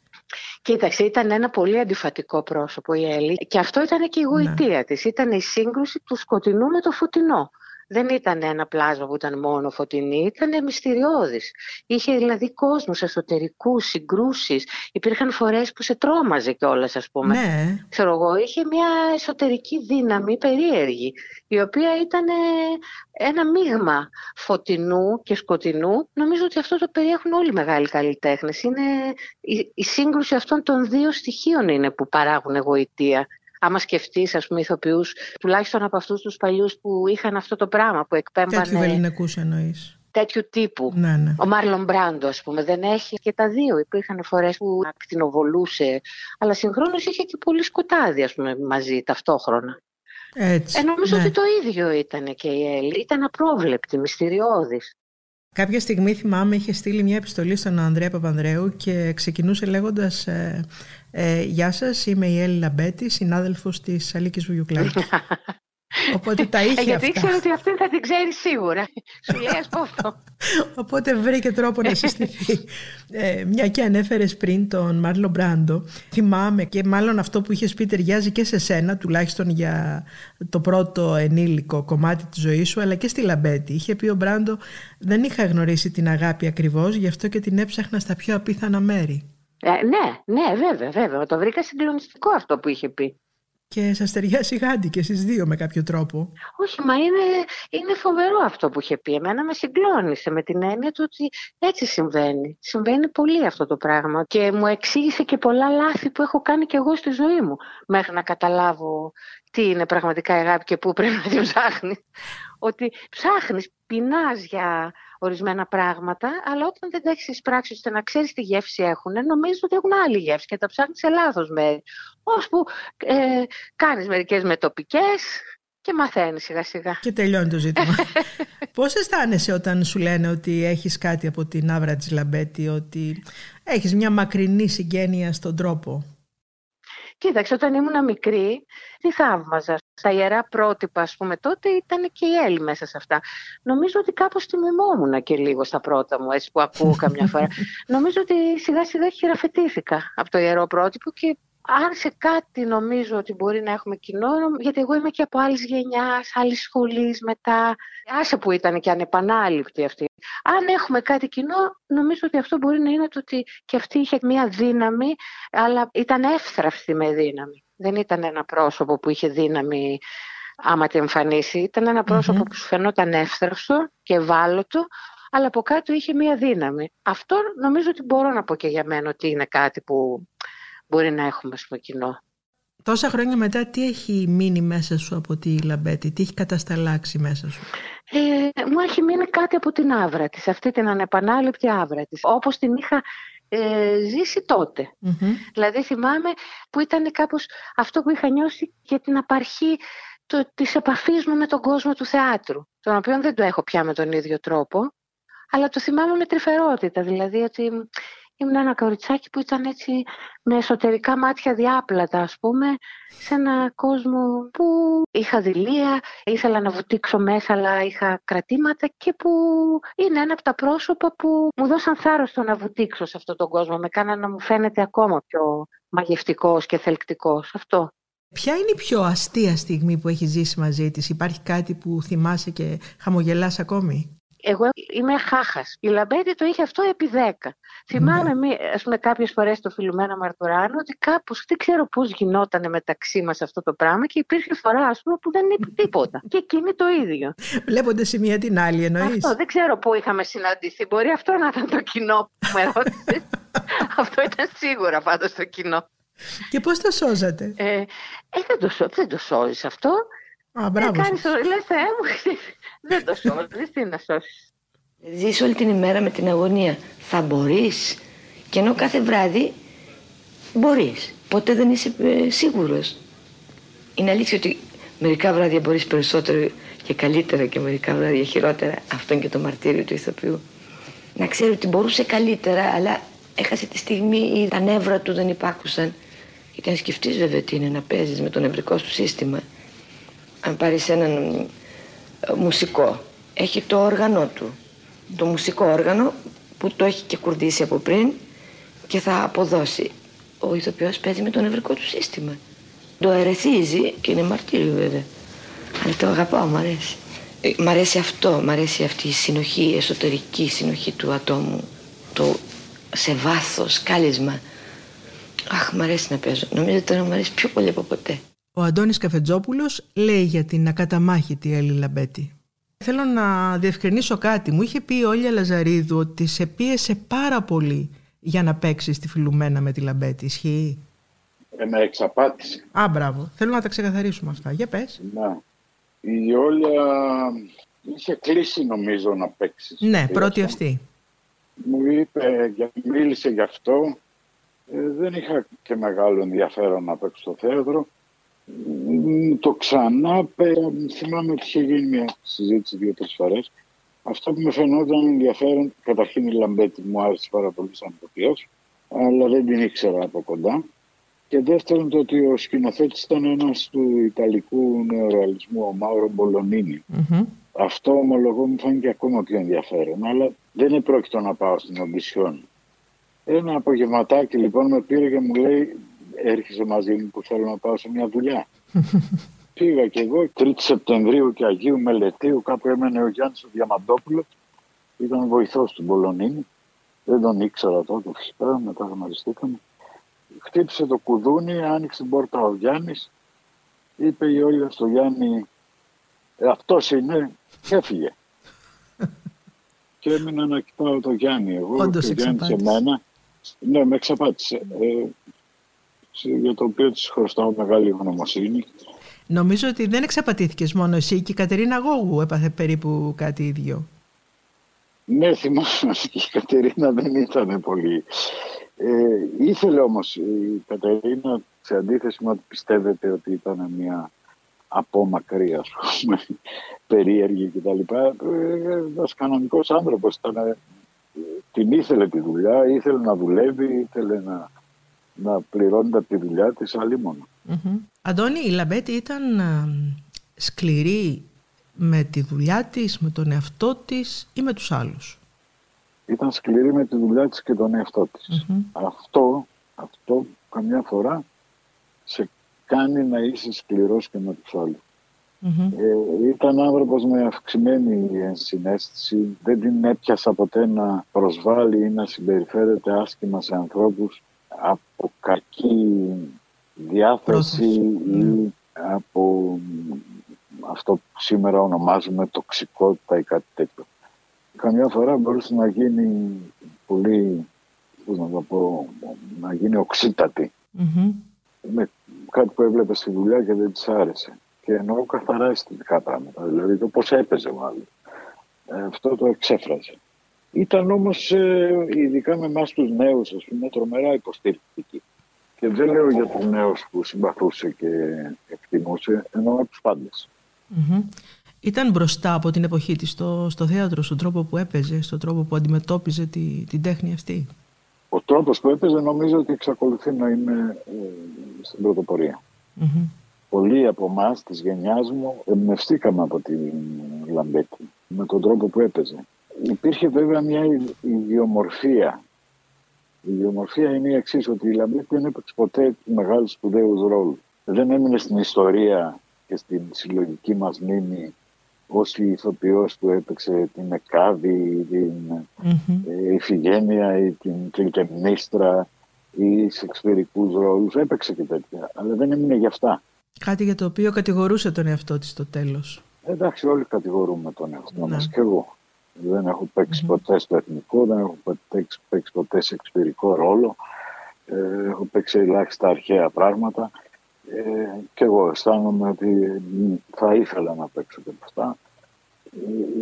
Κοίταξε, ήταν ένα πολύ αντιφατικό πρόσωπο η Έλλη και αυτό ήταν και η γοητεία της. Ήταν η σύγκρουση του σκοτεινού με το φωτεινό. Δεν ήταν ένα πλάσμα που ήταν μόνο φωτεινή, ήταν μυστηριώδης. Είχε δηλαδή κόσμους εσωτερικούς, συγκρούσεις. Υπήρχαν φορές που σε τρόμαζε κιόλας, ας πούμε. Ναι. Ξέρω εγώ, είχε μια εσωτερική δύναμη περίεργη, η οποία ήταν ένα μείγμα φωτεινού και σκοτεινού. Νομίζω ότι αυτό το περιέχουν όλοι οι μεγάλοι καλλιτέχνες. Είναι η, η σύγκρουση αυτών των δύο στοιχείων είναι που παράγουν εγωιτεία άμα σκεφτείς, ας πούμε, ηθοποιούς, τουλάχιστον από αυτούς τους παλιούς που είχαν αυτό το πράγμα, που εκπέμπανε. Τέτοιου ελληνικού εννοείς. Τέτοιου τύπου. Ναι, ναι. Ο Μάρλον Μπράντο, ας πούμε, δεν έχει και τα δύο. Υπήρχαν φορές που ακτινοβολούσε, αλλά συγχρόνως είχε και πολύ σκοτάδι, ας πούμε, μαζί ταυτόχρονα. Έτσι, ε, νομίζω ναι. ότι το ίδιο ήταν και η Έλλη. Ήταν απρόβλεπτη, μυστηριώδης. Κάποια στιγμή θυμάμαι είχε στείλει μια επιστολή στον Ανδρέα Παπανδρέου και ξεκινούσε λέγοντας ε, ε, «Γεια σας, είμαι η Έλλη Λαμπέτη, συνάδελφος της Αλίκης Βουγιουκλάκης». Οπότε τα είχε Ε, γιατί αυτά. ήξερα ότι αυτή θα την ξέρεις σίγουρα. Σου λέει ας πω αυτό. Οπότε βρήκε τρόπο να συστηθεί. Ε, μια και ανέφερες πριν τον Μάρλον Μπράντο, θυμάμαι και μάλλον αυτό που είχες πει ταιριάζει και σε σένα, τουλάχιστον για το πρώτο ενήλικο κομμάτι της ζωής σου, αλλά και στη Λαμπέτη. Είχε πει ο Μπράντο, δεν είχα γνωρίσει την αγάπη ακριβώς, γι' αυτό και την έψαχνα στα πιο απίθανα μέρη. Ε, ναι, ναι, βέβαια, βέβαια. Το βρήκα συγκλονιστικό αυτό που είχε πει. Και σα ταιριάζει γάντι και εσείς δύο με κάποιο τρόπο. Όχι, μα είναι, είναι φοβερό αυτό που είχε πει. Εμένα με συγκλώνησε με την έννοια του ότι έτσι συμβαίνει. Συμβαίνει πολύ αυτό το πράγμα. Και μου εξήγησε και πολλά λάθη που έχω κάνει και εγώ στη ζωή μου. Μέχρι να καταλάβω τι είναι πραγματικά η αγάπη και πού πρέπει να την ψάχνει. Ότι ψάχνεις, πεινάς για ορισμένα πράγματα, αλλά όταν δεν τα έχεις εισπράξει ώστε να ξέρεις τι γεύση έχουν, νομίζω ότι έχουν άλλη γεύση και τα ψάχνεις σε λάθος μέρη. Ώσπου ε, κάνεις μερικές μετοπικές και μαθαίνεις σιγά σιγά. Και τελειώνει το ζήτημα. Πώς αισθάνεσαι όταν σου λένε ότι έχεις κάτι από την άβρα της Λαμπέτη, ότι έχεις μια μακρινή συγγένεια στον τρόπο; Κοίταξε, όταν ήμουν μικρή, τι θαύμαζα. Στα ιερά πρότυπα, ας πούμε, τότε ήταν και η Έλλη μέσα σε αυτά. Νομίζω ότι κάπως τη μιμόμουν και λίγο στα πρώτα μου, έτσι που ακούω καμιά φορά. Νομίζω ότι σιγά σιγά χειραφετήθηκα από το ιερό πρότυπο και αν σε κάτι νομίζω ότι μπορεί να έχουμε κοινό, γιατί εγώ είμαι και από άλλης γενιάς, άλλης σχολής μετά. Άσε που ήταν και ανεπανάληπτη αυτή. Αν έχουμε κάτι κοινό, νομίζω ότι αυτό μπορεί να είναι το ότι και αυτή είχε μία δύναμη, αλλά ήταν εύθραυστη με δύναμη. Δεν ήταν ένα πρόσωπο που είχε δύναμη άμα την εμφανίσει. Ήταν ένα πρόσωπο που σου φαινόταν εύθραυστο και ευάλωτο, αλλά από κάτω είχε μία δύναμη. Αυτό νομίζω ότι μπορώ να πω και για μένα ότι είναι κάτι που μπορεί να έχουμε στο κοινό. Τόσα χρόνια μετά τι έχει μείνει μέσα σου από τη Λαμπέτη, τι έχει κατασταλάξει μέσα σου; Ε, μου έχει μείνει κάτι από την άβρα της, αυτή την ανεπανάληπτη άβρα της, όπως την είχα ε, ζήσει τότε. Δηλαδή θυμάμαι που ήταν κάπως αυτό που είχα νιώσει και την απαρχή το, της επαφής μου με τον κόσμο του θεάτρου, τον οποίο δεν το έχω πια με τον ίδιο τρόπο, αλλά το θυμάμαι με τρυφερότητα, δηλαδή ότι ήμουν ένα κοριτσάκι που ήταν έτσι με εσωτερικά μάτια διάπλατα ας πούμε σε ένα κόσμο που είχα δειλία, ήθελα να βουτήξω μέσα αλλά είχα κρατήματα και που είναι ένα από τα πρόσωπα που μου δώσαν θάρρος το να βουτήξω σε αυτόν τον κόσμο. Με κάνανε να μου φαίνεται ακόμα πιο μαγευτικός και θελκτικός. Αυτό. Ποια είναι η πιο αστεία στιγμή που έχεις ζήσει μαζί της, υπάρχει κάτι που θυμάσαι και χαμογελάς ακόμη; Εγώ είμαι χάχας. Η Λαμπέτη το είχε αυτό επί 10. Θυμάμαι, ναι. ας πούμε, κάποιες φορές το φιλουμένα Μαρτουράνο ότι κάπως δεν ξέρω πώς γινόταν μεταξύ μας αυτό το πράγμα και υπήρχε φορά, ας πούμε, που δεν είπε τίποτα. και εκείνη το ίδιο. Βλέποντα η μία την άλλη, εννοείς; Αυτό δεν ξέρω πού είχαμε συναντηθεί. Μπορεί αυτό να ήταν το κοινό που με ρώτησε. αυτό ήταν σίγουρα πάντως το κοινό. Και πώς το σώζατε; Ε, ε, δεν το, δεν το σώζεις αυτό. Α, μπράβο. Ε, κάνεις, λες, Θεέ μου, δεν το σώζεις, τι να σώσεις. Ζεις όλη την ημέρα με την αγωνία. Θα μπορείς. Και ενώ κάθε βράδυ μπορείς. Ποτέ δεν είσαι ε, σίγουρος. Είναι αλήθεια ότι μερικά βράδια μπορείς περισσότερο και καλύτερα και μερικά βράδια χειρότερα. Αυτό είναι και το μαρτύριο του ηθοποιού. Να ξέρει ότι μπορούσε καλύτερα, αλλά έχασε τη στιγμή ή τα νεύρα του δεν υπάκουσαν. Γιατί αν σκεφτείς βέβαια τι είναι να παίζεις με το νευρικό σου σύστημα. Αν πάρεις έναν μουσικό, έχει το όργανο του. Το μουσικό όργανο που το έχει και κουρδίσει από πριν και θα αποδώσει. Ο ηθοποιός παίζει με το νευρικό του σύστημα. Το ερεθίζει και είναι μαρτύριο βέβαια. Αλλά το αγαπάω, μου αρέσει. Ε, μ' αρέσει αυτό, μ' αρέσει αυτή η συνοχή, η εσωτερική συνοχή του ατόμου. Το σε βάθος, κάλεσμα. Αχ, μ' αρέσει να παίζω. Νομίζω τώρα μ' αρέσει πιο πολύ από ποτέ. Ο Αντώνης Καφετζόπουλος λέει για την ακαταμάχητη Έλλη Λαμπέτη. Θέλω να διευκρινίσω κάτι. Μου είχε πει η Όλια Λαζαρίδου ότι σε πίεσε πάρα πολύ για να παίξει τη Φιλουμένα με τη Λαμπέτη. Ισχύει; Ε, με εξαπάτησε. Α, μπράβο. Θέλω να τα ξεκαθαρίσουμε αυτά. Για πες. Να. Η Όλια είχε κλείσει νομίζω να παίξει. Ναι, πρώτη αυτή. Μου είπε, μίλησε γι' αυτό. Ε, δεν είχα και μεγάλο ενδιαφέρον να παίξω στο θέατρο. Το ξανά πέρα, θυμάμαι ότι είχε γίνει μια συζήτηση δύο-τρεις φορές. Αυτό που με φαινόταν ενδιαφέρον, καταρχήν η Λαμπέτη μου άρεσε πάρα πολύ σαν τοπίο, αλλά δεν την ήξερα από κοντά. Και δεύτερον το ότι ο σκηνοθέτης ήταν ένας του Ιταλικού νεορεαλισμού, ο Μάουρο Αυτό ομολογώ μου φάνηκε ακόμα πιο ενδιαφέρον, αλλά δεν επρόκειτο να πάω στην Ομπισιόν. Ένα απογευματάκι λοιπόν με πήρε και μου λέει έρχεσαι μαζί μου που θέλω να πάω σε μια δουλειά. Πήγα και εγώ 3 Σεπτεμβρίου και Αγίου Μελετίου κάπου έμενε ο Γιάννης ο Διαμαντόπουλος. Ήταν βοηθός του Μπολονίνη. Δεν τον ήξερα τότε φυσικά μετά γνωριστήκαμε χτύπησε το κουδούνι, άνοιξε την πόρτα ο Γιάννης. Είπε η Όλια στο Γιάννη ε, αυτός είναι και έφυγε. Και έμεινα να κοιτάω το Γιάννη εγώ Όντως και ο Γιάννης σε μένα ναι με εξαπάτησε. Ε, για το οποίο της χρωστάω μεγάλη γνωμοσύνη. Νομίζω ότι δεν εξαπατήθηκες μόνο εσύ και η Κατερίνα Γόγου έπαθε περίπου κάτι ίδιο. Ναι, θυμάμαι ότι η Κατερίνα δεν ήταν πολύ. Ε, ήθελε όμως η Κατερίνα, σε αντίθεση με ότι πιστεύετε ότι ήταν μια απόμακρη, ας πούμε, περίεργη κτλ. Ε, ένας κανονικός άνθρωπος ήταν, την ήθελε τη δουλειά, ήθελε να δουλεύει, ήθελε να να πληρώνεται τη δουλειά της αλλήμωνα. Αντώνη, η Λαμπέτη ήταν ε, σκληρή με τη δουλειά της, με τον εαυτό της ή με τους άλλους; Ήταν σκληρή με τη δουλειά της και τον εαυτό της. Αυτό, αυτό καμιά φορά σε κάνει να είσαι σκληρός και με τους αλλους Ε, ήταν άνθρωπος με αυξημένη ενσυναίσθηση. Δεν την έπιασα ποτέ να προσβάλλει ή να συμπεριφέρεται άσχημα σε ανθρώπους από κακή διάθεση ή από αυτό που σήμερα ονομάζουμε τοξικότητα ή κάτι τέτοιο. Καμιά φορά μπορούσε να γίνει πολύ, πώς να το πω, να γίνει οξύτατη. Με κάτι που έβλεπε στη δουλειά και δεν της άρεσε. Και εννοώ καθαρά αισθητικά πράγματα, δηλαδή το πώς έπαιζε μάλλον. Ε, αυτό το εξέφραζε. Ήταν όμως, ε, ειδικά με εμάς τους νέους, ας πούμε, τρομερά υποστηρικτική. Και δεν λέω για τους νέους που συμπαθούσε και εκτιμούσε, εννοώ τους παντες Ήταν μπροστά από την εποχή της στο, στο θέατρο, στον τρόπο που έπαιζε, στον τρόπο που αντιμετώπιζε τη, την τέχνη αυτή; Ο τρόπος που έπαιζε νομίζω ότι εξακολουθεί να είναι ε, στην πρωτοπορία. Πολλοί από εμάς της γενιάς μου εμπνευστήκαμε από τη Λαμπέτη με τον τρόπο που έπαιζε. Υπήρχε βέβαια μια ιδιομορφία. Η ιδιομορφία είναι η εξής, ότι η Λαμπέτη δεν έπαιξε ποτέ μεγάλους σπουδαίους ρόλους. Δεν έμεινε στην ιστορία και στην συλλογική μας μνήμη ως η ηθοποιός που έπαιξε την Εκάβη, την mm-hmm. Ιφιγένεια ή την Κλυταιμνήστρα ή σεξπιρικούς ρόλους. Έπαιξε και τέτοια, αλλά δεν έμεινε για αυτά. Κάτι για το οποίο κατηγορούσε τον εαυτό της στο τέλος. Εντάξει, όλοι κατηγορούμε τον εαυτό ναι. μας και εγώ. Δεν έχω ποτέ στο εθνικό, δεν έχω παίξει, παίξει ποτέ σε εξωτερικό ρόλο. Ε, έχω παίξει ελάχιστα αρχαία πράγματα. Ε, και εγώ αισθάνομαι ότι θα ήθελα να παίξω και αυτά.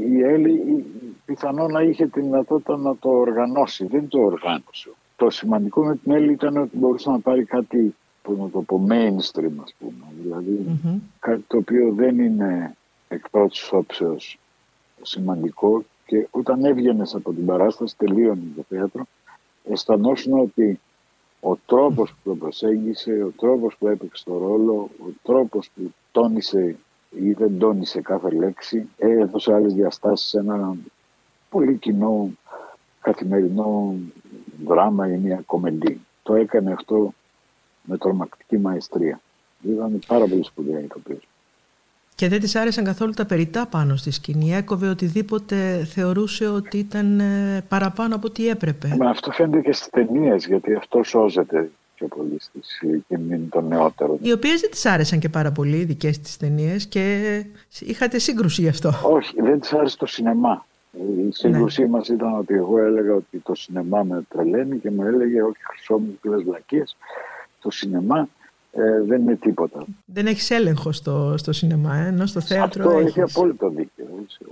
Η Έλλη πιθανό να είχε τη δυνατότητα να το οργανώσει. Δεν το οργάνωσε. Το σημαντικό με την Έλλη ήταν ότι μπορούσε να πάρει κάτι που να το πω mainstream ας πούμε. δηλαδη κάτι το οποίο δεν είναι εκ πρώτης όψεως σημαντικό και όταν έβγαινες από την παράσταση, τελείωνε το θέατρο, αισθανόσουν ότι ο τρόπος που το προσέγγισε, ο τρόπος που έπαιξε το ρόλο, ο τρόπος που τόνισε ή δεν τόνισε κάθε λέξη, έδωσε άλλες διαστάσεις σε ένα πολύ κοινό καθημερινό δράμα ή μια κομμεντή. Το έκανε αυτό με τρομακτική μαεστρία. Ήταν πάρα πολύ σπουδαία η ηθοποιός. Και δεν της άρεσαν καθόλου τα περιτά πάνω στη σκηνή. Έκοβε οτιδήποτε θεωρούσε ότι ήταν ε, παραπάνω από ό,τι έπρεπε. Μα αυτό φαίνεται και στις ταινίες, γιατί αυτό σώζεται πιο πολύ στη σκηνή των νεότερων. Οι οποίες δεν της άρεσαν και πάρα πολύ, οι δικές της ταινίες, και είχατε σύγκρουση γι' αυτό. Όχι, δεν της άρεσε το σινεμά. Η σύγκρουσή ναι. μας ήταν ότι εγώ έλεγα ότι το σινεμά με τρελαίνει και μου έλεγε Όχι, χρυσό μου, βλακίες. Το σινεμά ε, δεν είναι τίποτα. Δεν έχεις έλεγχο στο, στο σινεμά, ε, ενώ στο θέατρο. Αυτό έχεις. έχεις απόλυτο δίκιο.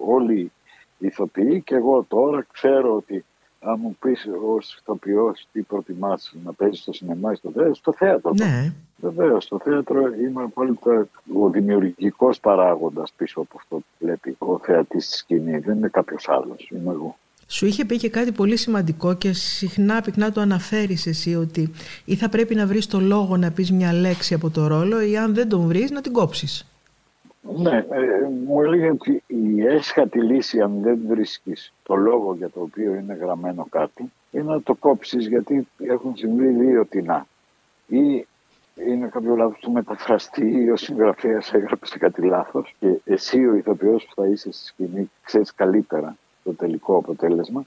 Όλοι οι ηθοποιοί και εγώ τώρα ξέρω ότι αν μου πεις ως ηθοποιός τι προτιμάς να παίζεις στο σινεμά ή στο θέατρο, στο θέατρο. Ναι. Βεβαίως, στο θέατρο είμαι απόλυτα ο δημιουργικός παράγοντας πίσω από αυτό που βλέπει ο θεατής στη σκηνή. Δεν είναι κάποιος άλλος. Είμαι εγώ. Σου είχε πει και κάτι πολύ σημαντικό και συχνά πυκνά το αναφέρεις εσύ ότι ή θα πρέπει να βρεις το λόγο να πεις μια λέξη από το ρόλο ή αν δεν τον βρεις να την κόψεις. Ναι, ε, μου έλεγε ότι η έσχατη λύση αν δεν βρίσκεις το λόγο για το οποίο είναι γραμμένο κάτι είναι να το κόψεις γιατί έχουν συμβεί δύο τεινά. Ή είναι κάποιο λάθος του μεταφραστή ή ο συγγραφέας έγραψε κάτι λάθος και εσύ ο ηθοποιός που θα είσαι στη σκηνή ξέρεις καλύτερα το τελικό αποτέλεσμα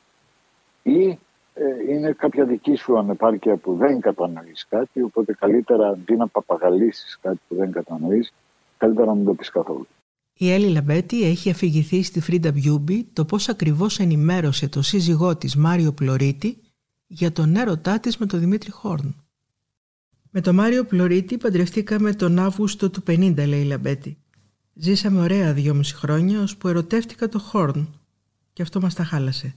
ή ε, είναι κάποια δική σου ανεπάρκεια που δεν κατανοείς κάτι οπότε καλύτερα αντί να παπαγαλίσεις κάτι που δεν κατανοείς καλύτερα να μην το πεις καθόλου. Η Έλλη Λαμπέτη έχει αφηγηθεί στη Φρίντα Μπιούμπι το πώς ακριβώς ενημέρωσε το σύζυγό της Μάριο Πλωρίτη για τον έρωτά της με τον Δημήτρη Χορν. Με τον Μάριο Πλωρίτη παντρευτήκαμε τον Αύγουστο του 50, λέει η Λαμπέτη. Ζήσαμε ωραία δυόμιση χρόνια, ώσπου ερωτεύτηκα το Χορν και αυτό μας τα χάλασε.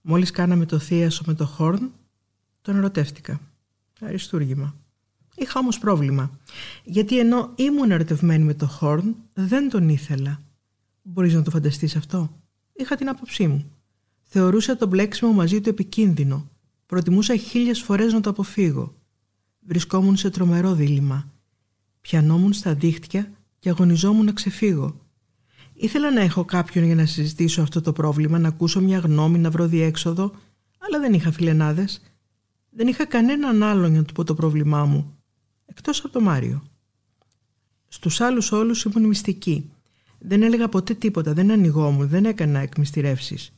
Μόλις κάναμε το θίασο με το Χόρν, τον ερωτεύτηκα. Αριστούργημα. Είχα όμως πρόβλημα, γιατί ενώ ήμουν ερωτευμένη με το Χόρν, δεν τον ήθελα. Μπορείς να το φανταστείς αυτό; Είχα την άποψή μου. Θεωρούσα το μπλέξιμο μαζί του επικίνδυνο. Προτιμούσα χίλιες φορές να το αποφύγω. Βρισκόμουν σε τρομερό δίλημα. Πιανόμουν στα δίχτυα και αγωνιζόμουν να ξεφύγω. Ήθελα να έχω κάποιον για να συζητήσω αυτό το πρόβλημα, να ακούσω μια γνώμη, να βρω διέξοδο, αλλά δεν είχα φιλενάδες. Δεν είχα κανέναν άλλον για να του πω το πρόβλημά μου, εκτός από τον Μάριο. Στους άλλους όλους ήμουν μυστική. Δεν έλεγα ποτέ τίποτα, δεν ανοιγόμουν, δεν έκανα εκμυστηρεύσεις.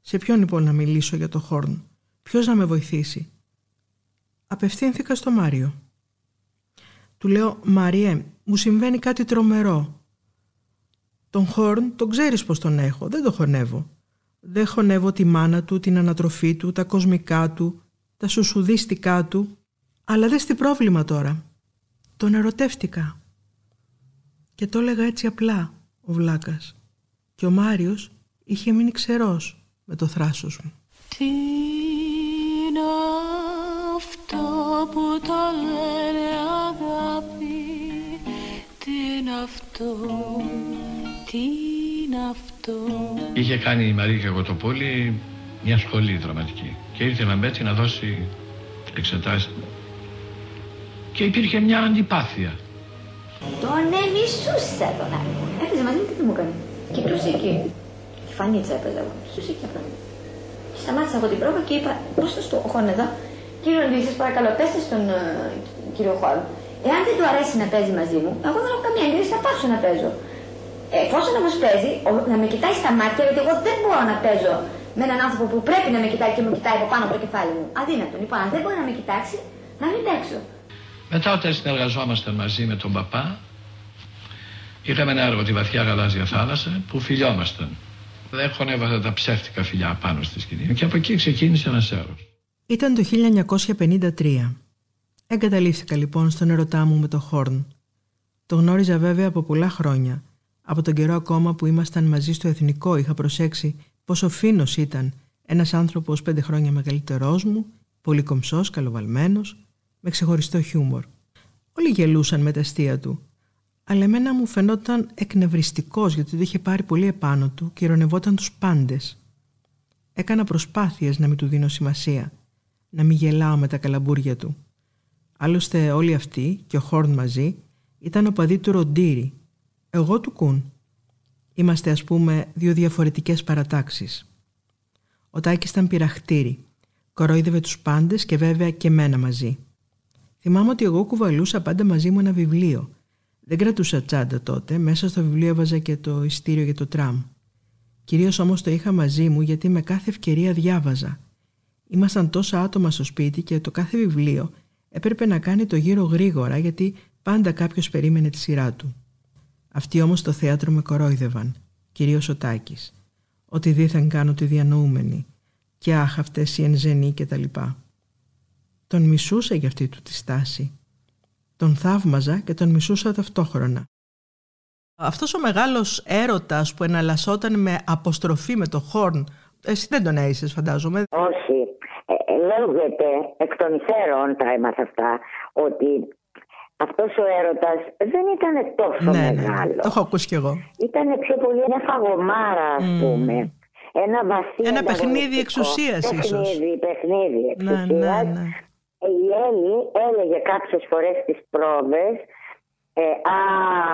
Σε ποιον λοιπόν να μιλήσω για το Χόρν, ποιος να με βοηθήσει; Απευθύνθηκα στο Μάριο. Του λέω «Μαριέ, μου συμβαίνει κάτι τρομερό. Τον Χόρν τον ξέρεις πως τον έχω, δεν το χωνεύω. Δεν χωνεύω τη μάνα του, την ανατροφή του, τα κοσμικά του, τα σουσουδίστικά του. Αλλά δες τι πρόβλημα τώρα. Τον ερωτεύτηκα. Και το έλεγα έτσι απλά, ο Βλάκας. Και ο Μάριος είχε μείνει ξερός με το θράσος μου. Τι είναι αυτό που το λένε αγάπη, τι είναι αυτό; Τι είναι αυτό; Είχε κάνει η Μαρία Κοτοπόλη μια σχολή δραματική και ήρθε με Μπέτσι να δώσει εξετάσεις και υπήρχε μια αντιπάθεια. Τον εμισούσα τον άλλο. Έπαιζε μαζί μου και τι μου έκανε. Κοιτούσε εκεί. Τη φανίτσα έπαιζε εγώ. Κοιτούσε εκεί απλά. Σταμάτησα από την πρόβα και είπα, δώστε στο χώρο εδώ. Κύριο Λύση, παρακαλώ, πέστε στον uh, κύριο Χώρο. Εάν δεν του αρέσει να παίζει μαζί μου, εγώ δεν έχω καμία εγκρίση, θα πάψω να παίζω. Εφόσον όμως παίζει, να με κοιτάει στα μάτια, γιατί εγώ δεν μπορώ να παίζω με έναν άνθρωπο που πρέπει να με κοιτάει και με κοιτάει από πάνω από το κεφάλι μου. Αδύνατο. Λοιπόν, αν δεν μπορεί να με κοιτάξει, να μην παίξω. Μετά όταν συνεργαζόμασταν μαζί με τον παπά, είχαμε ένα έργο τη βαθιά γαλάζια θάλασσα που φιλιόμασταν. Δεν χωνεύατε τα ψεύτικα φιλιά πάνω στη σκηνή και από εκεί ξεκίνησε ένας έργος. Ήταν το 1953. Εγκαταλείφθηκα λοιπόν στον ερωτά μου με το Χόρν. Το γνώριζα βέβαια από πολλά χρόνια από τον καιρό ακόμα που ήμασταν μαζί στο εθνικό είχα προσέξει πόσο φίνος ήταν ένας άνθρωπος πέντε χρόνια μεγαλύτερός μου, πολύ κομψός, καλοβαλμένος, με ξεχωριστό χιούμορ. Όλοι γελούσαν με τα αστεία του, αλλά εμένα μου φαινόταν εκνευριστικός γιατί το είχε πάρει πολύ επάνω του και ειρωνευόταν τους πάντες. Έκανα προσπάθειες να μην του δίνω σημασία, να μην γελάω με τα καλαμπούρια του. Άλλωστε όλοι αυτοί και ο Χόρν μαζί ήταν οπαδοί του Ροντήρι εγώ του Κουν. Είμαστε ας πούμε δύο διαφορετικές παρατάξεις. Ο Τάκης ήταν πειραχτήρι. Κορόιδευε τους πάντες και βέβαια και μένα μαζί. Θυμάμαι ότι εγώ κουβαλούσα πάντα μαζί μου ένα βιβλίο. Δεν κρατούσα τσάντα τότε, μέσα στο βιβλίο έβαζα και το ειστήριο για το τραμ. Κυρίως όμως το είχα μαζί μου γιατί με κάθε ευκαιρία διάβαζα. Ήμασταν τόσα άτομα στο σπίτι και το κάθε βιβλίο έπρεπε να κάνει το γύρο γρήγορα γιατί πάντα κάποιος περίμενε τη σειρά του. Αυτοί όμως στο θέατρο με κορόιδευαν, κυρίως ο Τάκης. Ότι δίθεν κάνω τη διανοούμενη και αχ αυτές οι ενζενοί και τα λοιπά. Τον μισούσα για αυτή του τη στάση. Τον θαύμαζα και τον μισούσα ταυτόχρονα. Αυτός ο μεγάλος έρωτας που εναλλασσόταν με αποστροφή με το χόρν, εσύ δεν τον έζησες φαντάζομαι. Όχι. Ε, ε, λέγεται εκ των υστέρων τα έμαθα αυτά ότι αυτός ο έρωτας δεν ήταν τόσο ναι, ναι, μεγάλος. το έχω ακούσει κι εγώ. Ήταν πιο πολύ μια φαγωμάρα ας Μμμ. πούμε. Ένα βαθύ Ένα παιχνίδι ανταγωνιστικό. εξουσίας ίσως. Παιχνίδι, παιχνίδι Ναι, εξουσίας. ναι, ναι. Η Έλλη έλεγε κάποιες φορές στις πρόβες ε,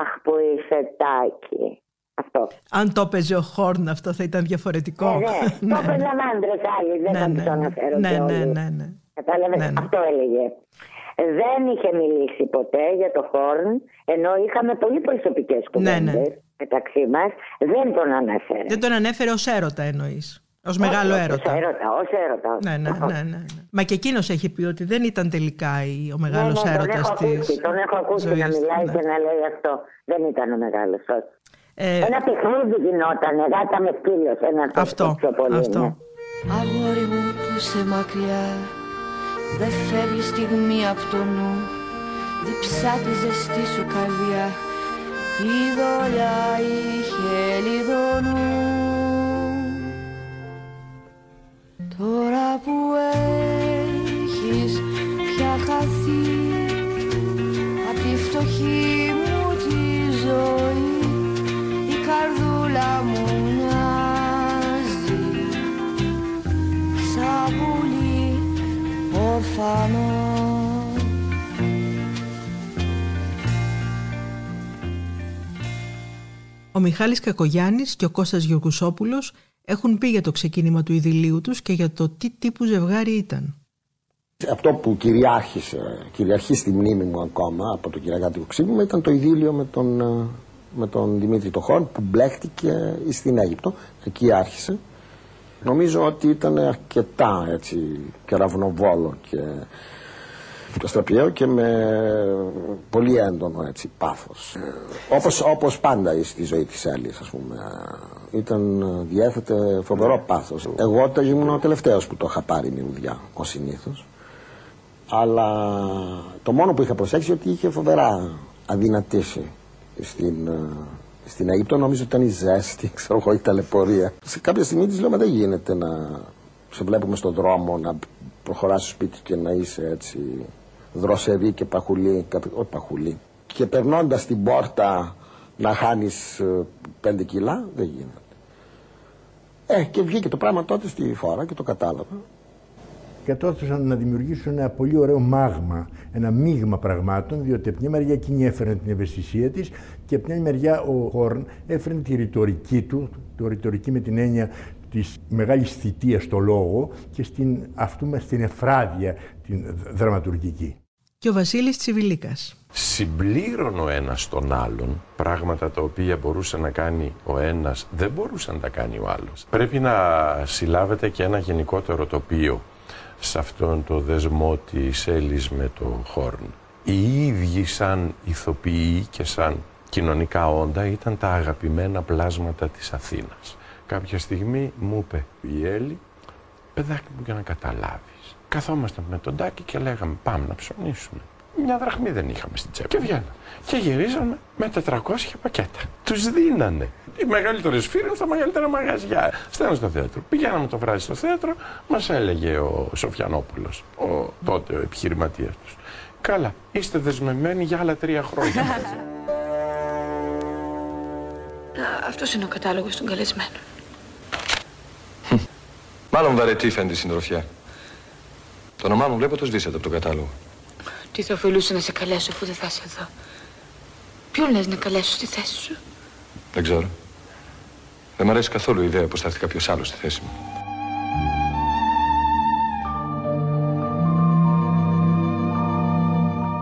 «Αχ που είσαι τάκι». Αυτό. Αν το έπαιζε ο Χόρν αυτό θα ήταν διαφορετικό. Ε, ναι, το έπαιζαν άντρες άλλοι, δεν Ναι, θα ναι, τους το ναι. αναφέρω Ναι, και ναι, όλοι. ναι, ναι. Κατάλαβες, Ναι, ναι. αυτό έλεγε. Δεν είχε μιλήσει ποτέ για το Χόρν, ενώ είχαμε πολύ προσωπικές κουβέντες Ναι, ναι. μεταξύ μας. Δεν τον αναφέρε. Δεν τον ανέφερε ως έρωτα εννοείς. Ως μεγάλο Όχι, έρωτα. Ως έρωτα, ως έρωτα. Ναι, ναι, ναι, ναι, ναι. Μα και εκείνος έχει πει ότι δεν ήταν τελικά η- ο μεγάλος ναι, ναι, έρωτας τον έχω της ακούσει, τον έχω ακούσει να ζωής. μιλάει Ναι. και να λέει αυτό. Δεν ήταν ο μεγάλος, όχι. Ε, Ένα παιχνίδι γινόταν, γάτα με σκύλος, ένα τέτοιο Αυτό, πιο πολύ. αυτό. ναι. Αγόρι μου που είσαι μακριά Δεν φεύγει στιγμή από το νου. Διψά τη ζεστή σου καρδιά. Η δόλια είχε λιδονού Τώρα που έχεις πια χαθεί Απ' τη φτωχή μου τη ζωή Η καρδούλα μου ορφανό Ο Μιχάλης Κακογιάννης και ο Κώστας Γεωργουσόπουλος έχουν πει για το ξεκίνημα του ειδηλίου τους και για το τι τύπου ζευγάρι ήταν. Αυτό που κυριάρχησε, κυριαρχεί στη μνήμη μου ακόμα από το Κυριακάτικο Ξύπνημα ήταν το ειδήλιο με τον, ε, με τον Δημήτρη Τοχόν που μπλέχτηκε στην Αίγυπτο. Εκεί άρχισε. Νομίζω ότι ήταν αρκετά έτσι κεραυνοβόλο και αστραπιαίο και με πολύ έντονο έτσι πάθος. Όπως, όπως πάντα στη ζωή της Έλλης ας πούμε. Ήταν, διέθετε φοβερό πάθος. Εγώ όταν ήμουν ο τελευταίος που το είχα πάρει μυουδιά, ο συνήθως. Αλλά το μόνο που είχα προσέξει ότι είχε φοβερά αδυνατήσει στην, ε, στην Αίγυπτο. Νομίζω ότι ήταν η ζέστη, ξέρω εγώ, η ταλαιπωρία. Σε κάποια στιγμή της λέω, μα δεν γίνεται να σε βλέπουμε στον δρόμο, να προχωράς στο σπίτι και να είσαι έτσι δροσερή και παχουλή, κάποιο- όχι παχουλή. Και περνώντας την πόρτα να χάνεις ε, πέντε κιλά, δεν γίνεται. Ε, και βγήκε το πράγμα τότε στη φορά και το κατάλαβα. Κατόρθωσαν να δημιουργήσουν ένα πολύ ωραίο μάγμα, ένα μείγμα πραγμάτων, διότι από μια μεριά εκείνη έφερε την ευαισθησία της και από την άλλη μεριά ο Χόρν έφερε τη ρητορική του, το ρητορική με την έννοια της μεγάλης θητείας στο λόγο και στην, αυτού μας την εφράδια την δραματουργική. Και ο Βασίλης Τσιβιλίκας. συμπλήρωνε ο ένας τον άλλον πράγματα τα οποία μπορούσε να κάνει ο ένας δεν μπορούσε να τα κάνει ο άλλος πρέπει να συλλάβετε και ένα γενικότερο τοπίο σε αυτόν το δεσμό της Έλλης με το Χόρν. Οι ίδιοι σαν ηθοποιοί και σαν κοινωνικά όντα ήταν τα αγαπημένα πλάσματα της Αθήνας. Κάποια στιγμή μου είπε η Έλλη παιδάκι μου για να καταλάβεις καθόμασταν με τον Τάκη και λέγαμε πάμε να ψωνίσουμε μια δραχμή δεν είχαμε στην τσέπη. Και βγαίναμε. Και γυρίζαμε με 400 πακέτα. Τους δίνανε. Οι μεγαλύτερες φίλοι στα μεγαλύτερα μαγαζιά. Στέλνω στο θέατρο. Πηγαίναμε το βράδυ στο θέατρο, μας έλεγε ο Σοφιανόπουλος, ο τότε ο επιχειρηματίας τους. Καλά, είστε δεσμευμένοι για άλλα τρία χρόνια. Αυτός είναι ο κατάλογος των καλεσμένων. Μάλλον βαρετή φαίνεται η συντροφιά. Το όνομά μου βλέπω το σβήσατε από τον κατάλογο. Τι θα ωφελούσε να σε καλέσω αφού δεν θα είσαι εδώ; Ποιον λες να καλέσω στη θέση σου; Δεν ξέρω. Δεν μ' αρέσει καθόλου η ιδέα πως θα έρθει κάποιος άλλος στη θέση μου.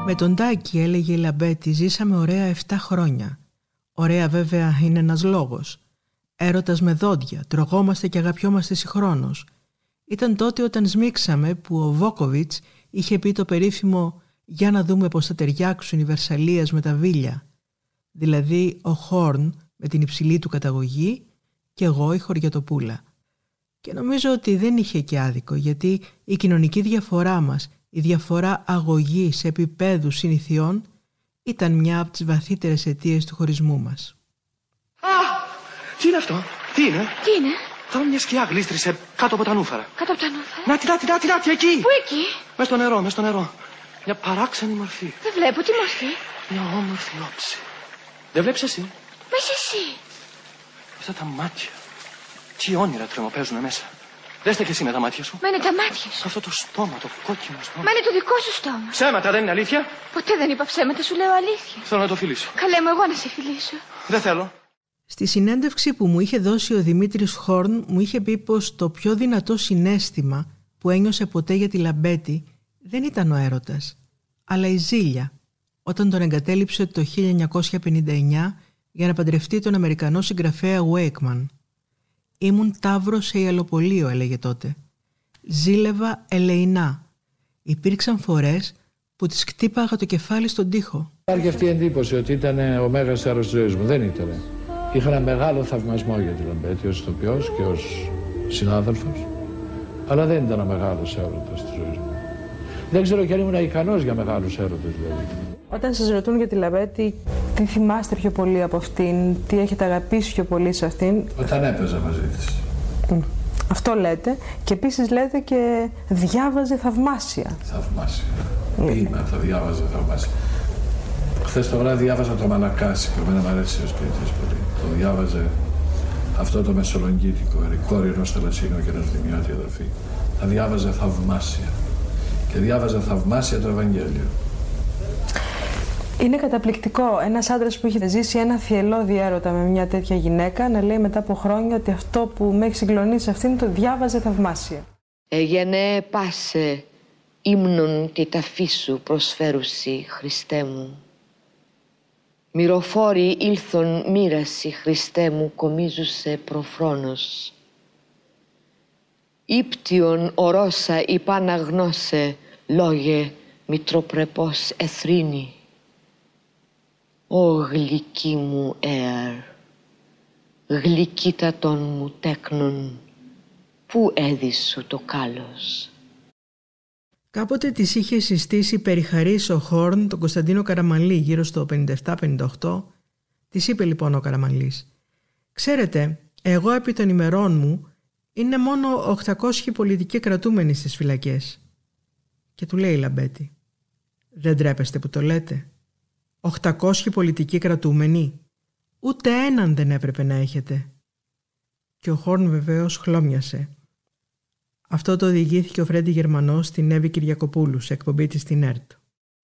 Με τον Τάκη έλεγε η Λαμπέτη ζήσαμε ωραία 7 χρόνια. Ωραία βέβαια είναι ένας λόγος. Έρωτας με δόντια, τρογόμαστε και αγαπιόμαστε συγχρόνως. Ήταν τότε όταν σμίξαμε που ο Βόκοβιτς είχε πει το περίφημο «Για να δούμε πως θα ταιριάξουν οι Βερσαλίες με τα Βίλια». Δηλαδή ο Χόρν με την υψηλή του καταγωγή και εγώ η Χωριατοπούλα. Και νομίζω ότι δεν είχε και άδικο γιατί η κοινωνική διαφορά μας, η διαφορά αγωγής επίπεδου συνηθιών ήταν μια από τις βαθύτερες αιτίες του χωρισμού μας. Α, τι είναι αυτό, τι είναι; Τι είναι; Θα μια σκιά γλίστρισε κάτω από τα νούφαρα. Κάτω από τα νούφαρα. Να τη, να τη, να τη, να τη, εκεί. Πού εκεί; Μες στο νερό, μες στο νερό. Μια παράξενη μορφή. Δεν βλέπω τι μορφή. Μια όμορφη όψη. Δεν βλέπεις εσύ; Πες εσύ. Αυτά τα μάτια. Τι όνειρα τρεμοπαίζουν μέσα. Δέστε και εσύ με τα μάτια σου. Μα είναι τα μάτια σου. Αυτό το στόμα, το κόκκινο στόμα. Μα είναι το δικό σου στόμα. Ψέματα, δεν είναι αλήθεια; Ποτέ δεν είπα ψέματα, σου λέω αλήθεια. Θέλω να το φιλήσω. Καλέ μου, εγώ να σε φιλήσω. Δεν θέλω. Στη συνέντευξη που μου είχε δώσει ο Δημήτρης Χόρν μου είχε πει πως το πιο δυνατό συνέστημα που ένιωσε ποτέ για τη Λαμπέτη δεν ήταν ο έρωτας, αλλά η ζήλια, όταν τον εγκατέλειψε το 1959 για να παντρευτεί τον Αμερικανό συγγραφέα Wakeman. «Ήμουν ταύρος σε υαλοπωλείο», έλεγε τότε. «Ζήλευα ελεεινά. Υπήρξαν φορές που της κτύπαγα το κεφάλι στον τοίχο». Υπάρχει αυτή η εντύπωση ότι ήταν ο μέγας έρωτας της ζωής μου. Δεν ήταν. Είχα ένα μεγάλο θαυμασμό για τη Λαμπέτη ως ηθοποιός και ως συνάδελφος. Αλλά δεν ήταν ο μεγάλος έρωτας της ζωής μου. Δεν ξέρω κι αν ήμουν ικανός για μεγάλους έρωτες δηλαδή. Όταν σας ρωτούν για τη Λαμπέτη, τι θυμάστε πιο πολύ από αυτήν, τι έχετε αγαπήσει πιο πολύ σε αυτήν; Όταν έπαιζα μαζί της. Αυτό λέτε και επίσης λέτε και διάβαζε θαυμάσια. Θαυμάσια. Είμαι, θα διάβαζα θαυμάσια. Χθες το βράδυ διάβαζα το Μανακάσι που εμένα μου αρέσει ο σπίτι πολύ. Το διάβαζε αυτό το μεσολογγίτικο, ερικόρι ενό θελασσίνου και ενό δημιώτη αδερφή. Θα διάβαζε θαυμάσια. Και διάβαζε θαυμάσια το Ευαγγέλιο. Είναι καταπληκτικό ένας άντρας που έχει ζήσει ένα θυελώδη έρωτα με μια τέτοια γυναίκα να λέει μετά από χρόνια ότι αυτό που με έχει συγκλονίσει αυτήν το διάβαζε θαυμάσια. Εγενέ πάσε ύμνον τη ταφή σου προσφέρουσι Χριστέ μου. Μυροφόροι ήλθον μοίραση Χριστέ μου κομίζουσε προφρόνος. Ήπτιον ορώσα υπαναγνώσε λόγε μητροπρεπός εθρίνη. Ω γλυκή μου αέρ, γλυκύτατον μου τέκνον, πού έδισου το κάλος. Κάποτε της είχε συστήσει περιχαρής ο Χόρν τον Κωνσταντίνο Καραμαλή γύρω στο 57-58. Της είπε λοιπόν ο Καραμαλής «Ξέρετε, εγώ επί των ημερών μου είναι μόνο 800 πολιτικοί κρατούμενοι στις φυλακές». Και του λέει η Λαμπέτη «Δεν τρέπεστε που το λέτε. 800 πολιτικοί κρατούμενοι. Ούτε έναν δεν έπρεπε να έχετε». Και ο Χόρν βεβαίως χλώμιασε. Αυτό το διηγήθηκε ο Φρέντι Γερμανός στην Εύη Κυριακοπούλου σε εκπομπή της στην ΕΡΤ.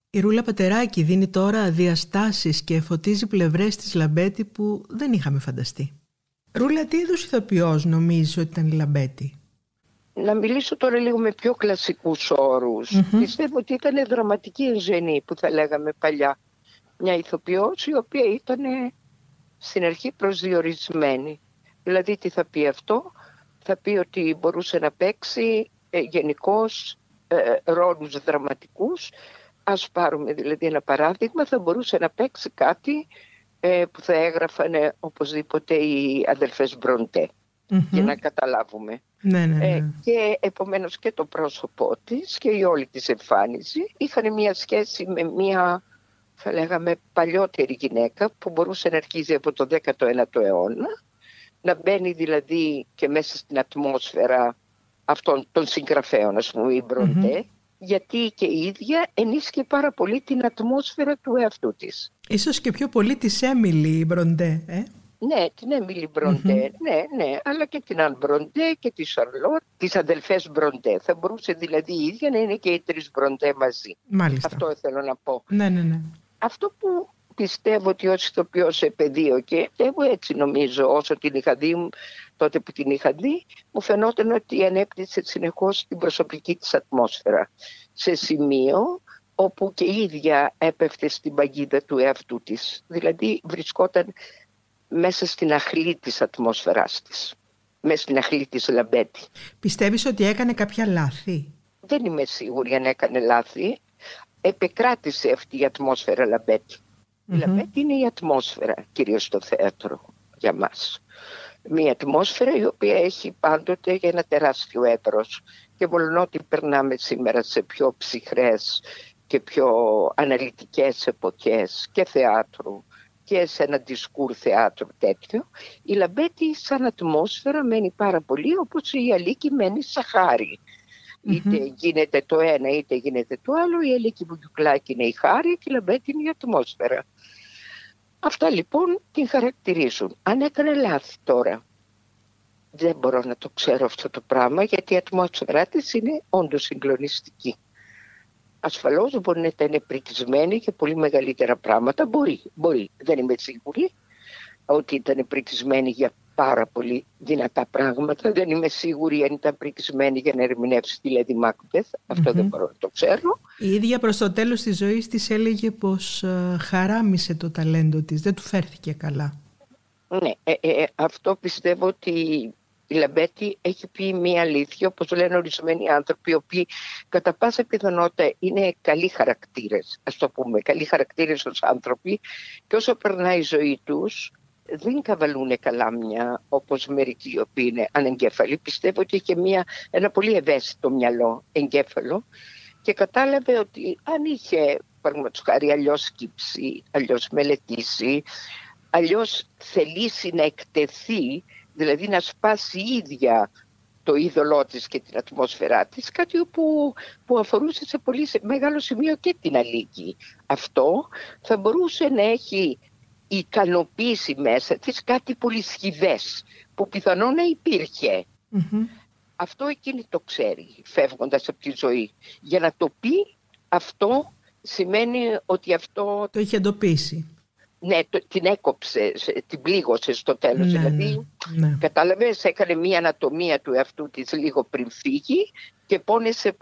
Η Ρούλα Πατεράκη δίνει τώρα διαστάσεις και φωτίζει πλευρές της Λαμπέτη που δεν είχαμε φανταστεί. Ρούλα, τι είδους ηθοποιός νομίζεις ότι ήταν η Λαμπέτη; Να μιλήσω τώρα λίγο με πιο κλασικούς Πιστεύω ότι ήταν δραματική ενζενί που θα λέγαμε παλιά. Μια ηθοποιός η οποία ήταν στην αρχή προσδιορισμένη. Δηλαδή τι θα πει αυτό, θα πει ότι μπορούσε να παίξει ε, γενικώς ε, ρόλους δραματικούς. Ας πάρουμε δηλαδή ένα παράδειγμα, θα μπορούσε να παίξει κάτι ε, που θα έγραφαν οπωσδήποτε οι αδελφές για να καταλάβουμε. Ναι, ναι, ναι. Ε, και επομένως και το πρόσωπό της και η όλη της εμφάνιση είχαν μια σχέση με μια θα λέγαμε παλιότερη γυναίκα που μπορούσε να αρχίζει από το 19ο αιώνα να μπαίνει δηλαδή και μέσα στην ατμόσφαιρα αυτών των συγγραφέων, ας πούμε, η Μπροντέ γιατί και η ίδια ενίσχυε πάρα πολύ την ατμόσφαιρα του εαυτού της. Ίσως και πιο πολύ της Έμιλι Μπροντέ, ε; Ναι, την Έμιλι ναι, ναι, αλλά και την Αν Μπροντέ και τη Σαρλότ, τις αδελφές Μπροντέ. Θα μπορούσε δηλαδή η ίδια να είναι και οι τρεις Μπροντέ μαζί. Μάλιστα. Αυτό θέλω να πω. Ναι, ναι, ναι. Αυτό που πιστεύω ότι ως ηθοποιός σε πεδίο και εγώ έτσι νομίζω όσο την είχα δει τότε που την είχα δει μου φαινόταν ότι ανέπτυσσε συνεχώς την προσωπική της ατμόσφαιρα σε σημείο όπου και η ίδια έπεφτε στην παγίδα του εαυτού της. Δηλαδή βρισκόταν μέσα στην αχλή της ατμόσφαιράς της. Μέσα στην αχλή της Λαμπέτη. Πιστεύεις ότι έκανε κάποια λάθη; Δεν είμαι σίγουρη αν έκανε λάθη. Επεκράτησε αυτή η ατμόσφαιρα Λαμπέτη. Η Λαμπέτη είναι η ατμόσφαιρα, κυρίως στο θέατρο, για μας; Μια ατμόσφαιρα η οποία έχει πάντοτε ένα τεράστιο εύρος και ότι περνάμε σήμερα σε πιο ψυχρές και πιο αναλυτικές εποχές και θεάτρου και σε ένα discours θεάτρου τέτοιο, η Λαμπέτη σαν ατμόσφαιρα μένει πάρα πολύ όπως η Αλίκη μένει σα χάρη. Είτε γίνεται το ένα είτε γίνεται το άλλο, η Αλίκη Βουγιουκλάκη είναι η χάρη και η Λαμπέτη είναι η ατμόσφαιρα. Αυτά λοιπόν την χαρακτηρίζουν. Αν έκανε λάθη τώρα, δεν μπορώ να το ξέρω αυτό το πράγμα γιατί η ατμόσφαιρά της είναι όντως συγκλονιστική. Ασφαλώς μπορεί να ήταν πρικισμένη και πολύ μεγαλύτερα πράγματα. Μπορεί, μπορεί. Δεν είμαι σίγουρη ότι ήταν πρικισμένη για πάρα πολύ δυνατά πράγματα. Δεν είμαι σίγουρη αν ήταν πρικισμένη για να ερμηνεύσει τη Λέδη Μάκμπεθ. δεν μπορώ να το ξέρω. Η ίδια προς το τέλος της ζωής της έλεγε πως ε, χαράμισε το ταλέντο της. Δεν του φέρθηκε καλά. Ναι, ε, ε, αυτό πιστεύω ότι η Λαμπέτη έχει πει μία αλήθεια, όπως λένε ορισμένοι άνθρωποι, οι οποίοι κατά πάσα πιθανότητα είναι καλοί χαρακτήρες, ας το πούμε, καλοί χαρακτήρες ως άνθρωποι και όσο περνάει η ζωή τους δεν καβαλούν καλά μια όπως μερικοί οι οποίοι είναι ανεγκέφαλοι. Πιστεύω ότι είχε μια, ένα πολύ ευαίσθητο μυαλό εγκέφαλο και κατάλαβε ότι αν είχε παραδείγματος χάρη αλλιώς σκύψει, αλλιώς μελετήσει, αλλιώς θελήσει να εκτεθεί δηλαδή να σπάσει η ίδια το είδωλό της και την ατμόσφαιρά της, κάτι που, που αφορούσε σε πολύ μεγάλο σημείο και την αλήκη. Αυτό θα μπορούσε να έχει ικανοποιήσει μέσα της κάτι πολύ σχηδές, που πιθανόν να υπηρχε Αυτό εκείνη το ξέρει, φεύγοντας από τη ζωή. Για να το πει αυτό σημαίνει ότι αυτό... Το είχε εντοπίσει ναι, την έκοψε, την πλήγωσε στο τέλος. Ναι, δηλαδή, ναι. ναι. κατάλαβες, έκανε μία ανατομία του εαυτού της λίγο πριν φύγει και πόνεσε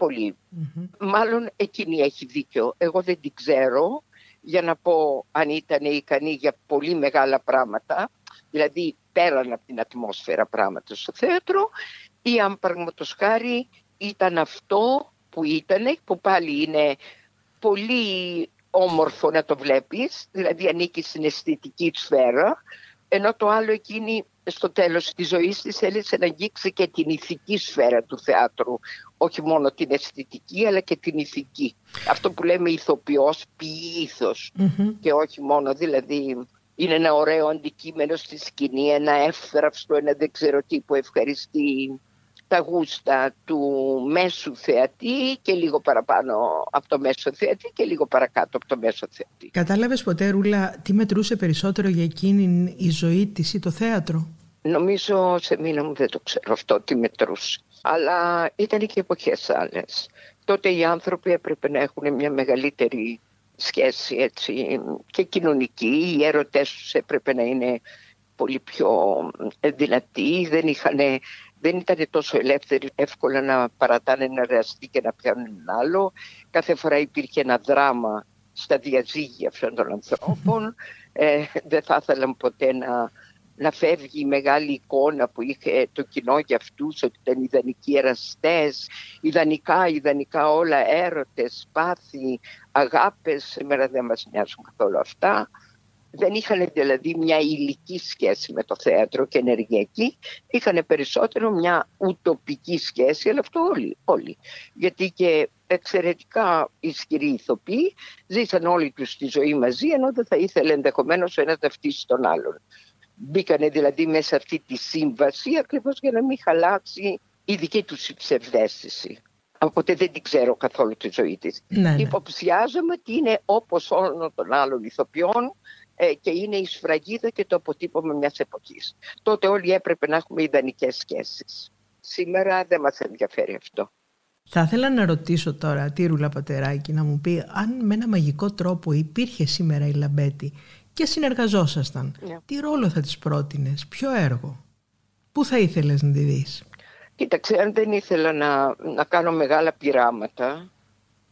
Μάλλον εκείνη έχει δίκιο. Εγώ δεν την ξέρω για να πω αν ήταν ικανή για πολύ μεγάλα πράγματα, δηλαδή πέραν από την ατμόσφαιρα πράγματα στο θέατρο ή αν πραγματος χάρη ήταν αυτό που ήταν, που πάλι είναι πολύ όμορφο να το βλέπεις, δηλαδή ανήκει στην αισθητική σφαίρα, ενώ το άλλο εκείνη στο τέλος της ζωής της θέλησε να αγγίξει και την ηθική σφαίρα του θεάτρου. Όχι μόνο την αισθητική αλλά και την ηθική. Αυτό που λέμε ηθοποιός και όχι μόνο δηλαδή είναι ένα ωραίο αντικείμενο στη σκηνή, ένα εύθραυστο, ένα δεν ξέρω τι που ευχαριστεί τα γούστα του μέσου θεατή και λίγο παραπάνω από το μέσο θεατή και λίγο παρακάτω από το μέσο θεατή. Κατάλαβες ποτέ Ρούλα τι μετρούσε περισσότερο για εκείνη η ζωή της ή το θέατρο; Νομίζω σε μήνα μου δεν το ξέρω αυτό τι μετρούσε. Αλλά ήταν και εποχές άλλες. Τότε οι άνθρωποι έπρεπε να έχουν μια μεγαλύτερη σχέση έτσι, και κοινωνική. Οι έρωτές τους έπρεπε να είναι πολύ πιο δυνατοί. Δεν είχαν δεν ήταν τόσο ελεύθεροι εύκολα να παρατάνε ένα ρεαστή και να πιάνουν ένα άλλο. Κάθε φορά υπήρχε ένα δράμα στα διαζύγια αυτών των ανθρώπων. Ε, δεν θα ήθελαν ποτέ να, να φεύγει η μεγάλη εικόνα που είχε το κοινό για αυτούς, ότι ήταν ιδανικοί εραστές, ιδανικά, ιδανικά όλα, έρωτες, πάθη, αγάπες. Σήμερα δεν μας νοιάζουν καθόλου αυτά δεν είχαν δηλαδή μια υλική σχέση με το θέατρο και ενεργειακή, είχαν περισσότερο μια ουτοπική σχέση, αλλά αυτό όλοι, όλοι. Γιατί και εξαιρετικά ισχυροί ηθοποιοί ζήσαν όλοι τους τη ζωή μαζί, ενώ δεν θα ήθελε ενδεχομένως ο ένας να φτύσει τον άλλον. Μπήκανε δηλαδή μέσα σε αυτή τη σύμβαση ακριβώς για να μην χαλάσει η δική τους ψευδέστηση. Οπότε δεν την ξέρω καθόλου τη ζωή της. Ναι, ναι. Υποψιάζομαι ότι είναι όπως όλων των άλλων ηθοποιών ε, και είναι η σφραγίδα και το αποτύπωμα μιας εποχής. Τότε όλοι έπρεπε να έχουμε ιδανικές σχέσεις. Σήμερα δεν μας ενδιαφέρει αυτό. Θα ήθελα να ρωτήσω τώρα τη Ρούλα Πατεράκη να μου πει αν με ένα μαγικό τρόπο υπήρχε σήμερα η Λαμπέτη και συνεργαζόσασταν. Ναι. Τι ρόλο θα της πρότεινες, ποιο έργο, πού θα ήθελες να τη δεις; Κοίταξε, αν δεν ήθελα να, να κάνω μεγάλα πειράματα,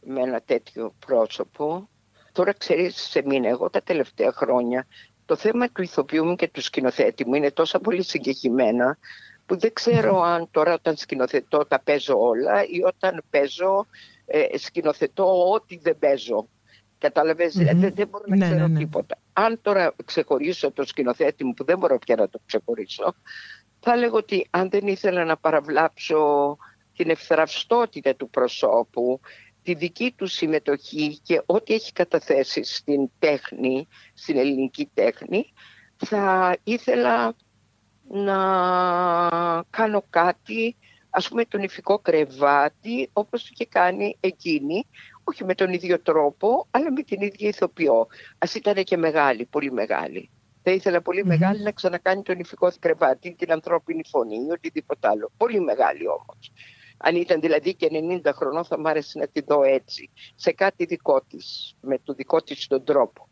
με ένα τέτοιο πρόσωπο. Τώρα ξέρεις σε μήνα, εγώ τα τελευταία χρόνια το θέμα του ηθοποιού μου και του σκηνοθέτη μου είναι τόσο πολύ συγκεκριμένα που δεν ξέρω αν τώρα όταν σκηνοθετώ τα παίζω όλα ή όταν παίζω ε, σκηνοθετώ ό,τι δεν παίζω. Καταλαβες, δεν, δεν μπορώ να Ναι, ξέρω ναι, ναι. τίποτα. Αν τώρα ξεχωρίσω το σκηνοθέτη μου που δεν μπορώ πια να το ξεχωρίσω, θα λέγω ότι αν δεν ήθελα να παραβλάψω την ευθραυστότητα του προσώπου, τη δική του συμμετοχή και ό,τι έχει καταθέσει στην τέχνη, στην ελληνική τέχνη, θα ήθελα να κάνω κάτι, ας πούμε τον ηφικό κρεβάτι, όπως το είχε κάνει εκείνη, όχι με τον ίδιο τρόπο, αλλά με την ίδια ηθοποιό. Ας ήταν και μεγάλη, πολύ μεγάλη. Θα ήθελα πολύ μεγάλη να ξανακάνει τον ηφικό κρεβάτι, την ανθρώπινη φωνή ή οτιδήποτε άλλο. Πολύ μεγάλη όμως. Αν ήταν δηλαδή και 90 χρονών θα μ' άρεσε να τη δω έτσι, σε κάτι δικό της, με το δικό της τον τρόπο.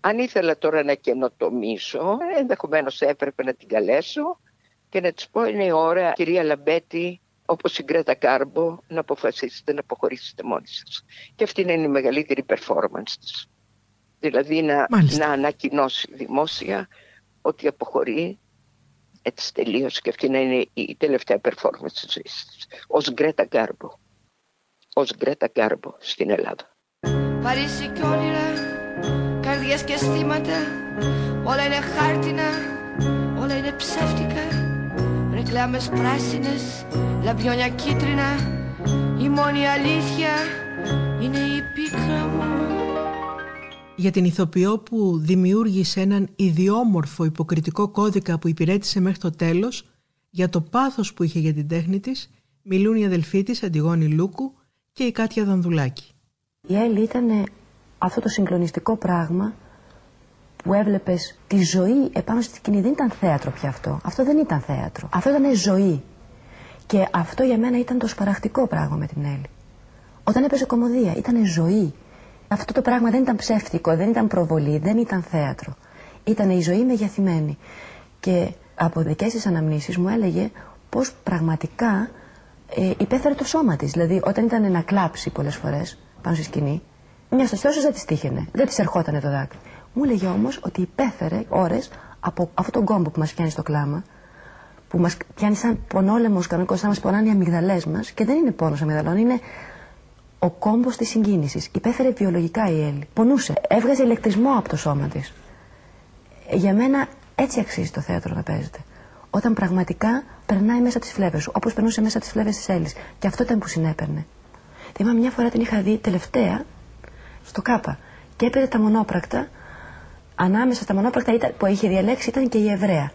Αν ήθελα τώρα να καινοτομήσω, ενδεχομένως έπρεπε να την καλέσω και να της πω είναι η ώρα, κυρία Λαμπέτη, όπως η Γκρέτα Κάρμπο, να αποφασίσετε να αποχωρήσετε μόνοι σας. Και αυτή είναι η μεγαλύτερη performance της. Δηλαδή να, Μάλιστα. να ανακοινώσει δημόσια ότι αποχωρεί έτσι τελείως και αυτή να είναι η τελευταία performance της ζωής της. Ως Γκρέτα Γκάρμπο. Ως Γκρέτα Γκάρμπο στην Ελλάδα. Παρίσι κι όνειρα, καρδιές και αισθήματα Όλα είναι χάρτινα, όλα είναι ψεύτικα Ρεκλάμες πράσινες, λαμπιόνια κίτρινα Η μόνη αλήθεια είναι η πίκρα μου για την ηθοποιό που δημιούργησε έναν ιδιόμορφο υποκριτικό κώδικα που υπηρέτησε μέχρι το τέλος, για το πάθος που είχε για την τέχνη της, μιλούν οι αδελφοί της Αντιγόνη Λούκου και η Κάτια Δανδουλάκη. Η Έλλη ήταν αυτό το συγκλονιστικό πράγμα που έβλεπες τη ζωή επάνω στη σκηνή. Δεν ήταν θέατρο πια αυτό. Αυτό δεν ήταν θέατρο. Αυτό ήταν ζωή. Και αυτό για μένα ήταν το σπαραχτικό πράγμα με την Έλλη. Όταν έπαιζε κομμωδία, ήταν ζωή. Αυτό το πράγμα δεν ήταν ψεύτικο, δεν ήταν προβολή, δεν ήταν θέατρο. Ήταν η ζωή μεγεθυμένη. Και από δικές της αναμνήσεις μου έλεγε πως πραγματικά ε, υπέφερε το σώμα της. Δηλαδή όταν ήταν να κλάψει πολλές φορές πάνω στη σκηνή, μια στο στρώσος δεν της τύχαινε, δεν της ερχόταν το δάκρυ. Μου έλεγε όμως ότι υπέφερε ώρες από αυτόν τον κόμπο που μας πιάνει στο κλάμα, που μας πιάνει σαν πονόλεμος κανονικός, σαν να μας πονάνε οι αμυγδαλές μας και δεν είναι πόνος αμυγδαλών, είναι ο κόμπος της συγκίνησης. Υπέφερε βιολογικά η Έλλη. Πονούσε. Έβγαζε ηλεκτρισμό από το σώμα της. Ε, Για μένα έτσι αξίζει το θέατρο να παίζεται. Όταν πραγματικά περνάει μέσα από τις φλέβες σου, όπως περνούσε μέσα από τις φλέβες της Έλλης. Και αυτό ήταν που συνέπαιρνε. Θυμάμαι μια φορά την είχα δει τελευταία στο ΚΑΠΑ και έπαιρνε τα μονόπρακτα. Ανάμεσα στα μονόπρακτα ήταν, που είχε διαλέξει ήταν και η Εβραία.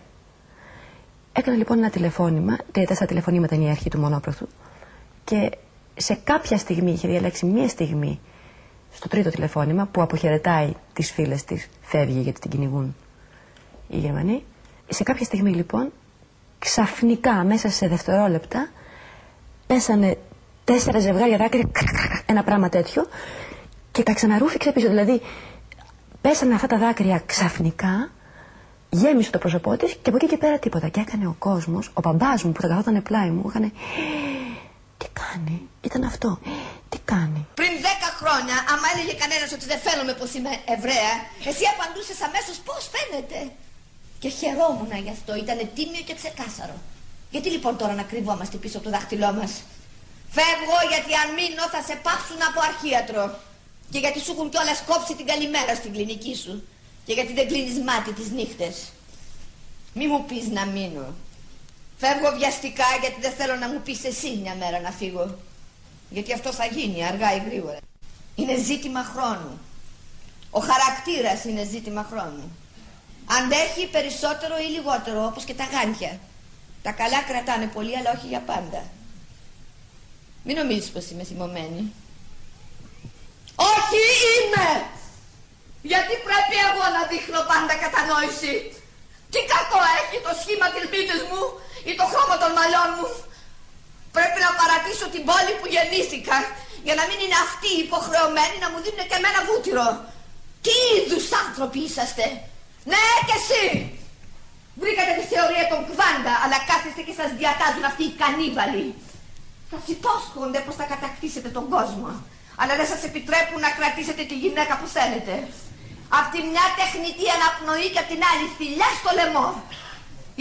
Έκανα λοιπόν ένα τηλεφώνημα, τρία-τέσσερα τηλεφωνήματα είναι η αρχή του μονόπρακτου και σε κάποια στιγμή είχε διαλέξει μία στιγμή στο τρίτο τηλεφώνημα που αποχαιρετάει τις φίλες της, φεύγει γιατί την κυνηγούν οι Γερμανοί. Σε κάποια στιγμή λοιπόν, ξαφνικά μέσα σε δευτερόλεπτα, πέσανε τέσσερα ζευγάρια δάκρυα, ένα πράγμα τέτοιο, και τα ξαναρούφηξε πίσω. Δηλαδή, πέσανε αυτά τα δάκρυα ξαφνικά, γέμισε το πρόσωπό της και από εκεί και πέρα τίποτα. Και έκανε ο κόσμος, ο μπαμπάς μου που θα καθόταν πλάι μου, έκανε. Τι κάνει, ήταν αυτό. Τι κάνει; Πριν 10 χρόνια, άμα έλεγε κανένας ότι δεν φαίνομαι πως είμαι Εβραία, εσύ απαντούσες αμέσως πώς φαίνεται; Και χαιρόμουν γι' αυτό, ήταν τίμιο και ξεκάθαρο. Γιατί λοιπόν τώρα να κρυβόμαστε πίσω από το δάχτυλό μας; Φεύγω γιατί αν μείνω θα σε πάψουν από αρχίατρο. Και γιατί σου έχουν κιόλας κόψει την καλημέρα στην κλινική σου. Και γιατί δεν κλείνεις μάτι τις νύχτες. Μη μου πεις να μείνω. Φεύγω βιαστικά γιατί δεν θέλω να μου πεις εσύ μια μέρα να φύγω. Γιατί αυτό θα γίνει αργά ή γρήγορα. Είναι ζήτημα χρόνου. Ο χαρακτήρας είναι ζήτημα χρόνου. Αντέχει περισσότερο ή λιγότερο όπως και τα γάντια. Τα καλά κρατάνε πολύ αλλά όχι για πάντα. Μην νομίζεις πως είμαι θυμωμένη. Όχι είμαι! Γιατί πρέπει εγώ να δείχνω πάντα κατανόηση; Τι κακό έχει το σχήμα της μύτης μου ή το χρώμα των μαλλιών μου. Πρέπει να παρατήσω την πόλη που γεννήθηκα για να μην είναι αυτοί υποχρεωμένοι να μου δίνουν και εμένα βούτυρο. Τι είδους άνθρωποι είσαστε. Ναι και εσύ. Βρήκατε τη θεωρία των κβάντα αλλά κάθεστε και σας διατάζουν αυτοί οι κανίβαλοι. Σας υπόσχονται πως θα κατακτήσετε τον κόσμο. αλλά δεν σας επιτρέπουν να κρατήσετε τη γυναίκα που θέλετε. Απ' τη μια τεχνητή αναπνοή και απ' την άλλη θηλιά στο λαιμό.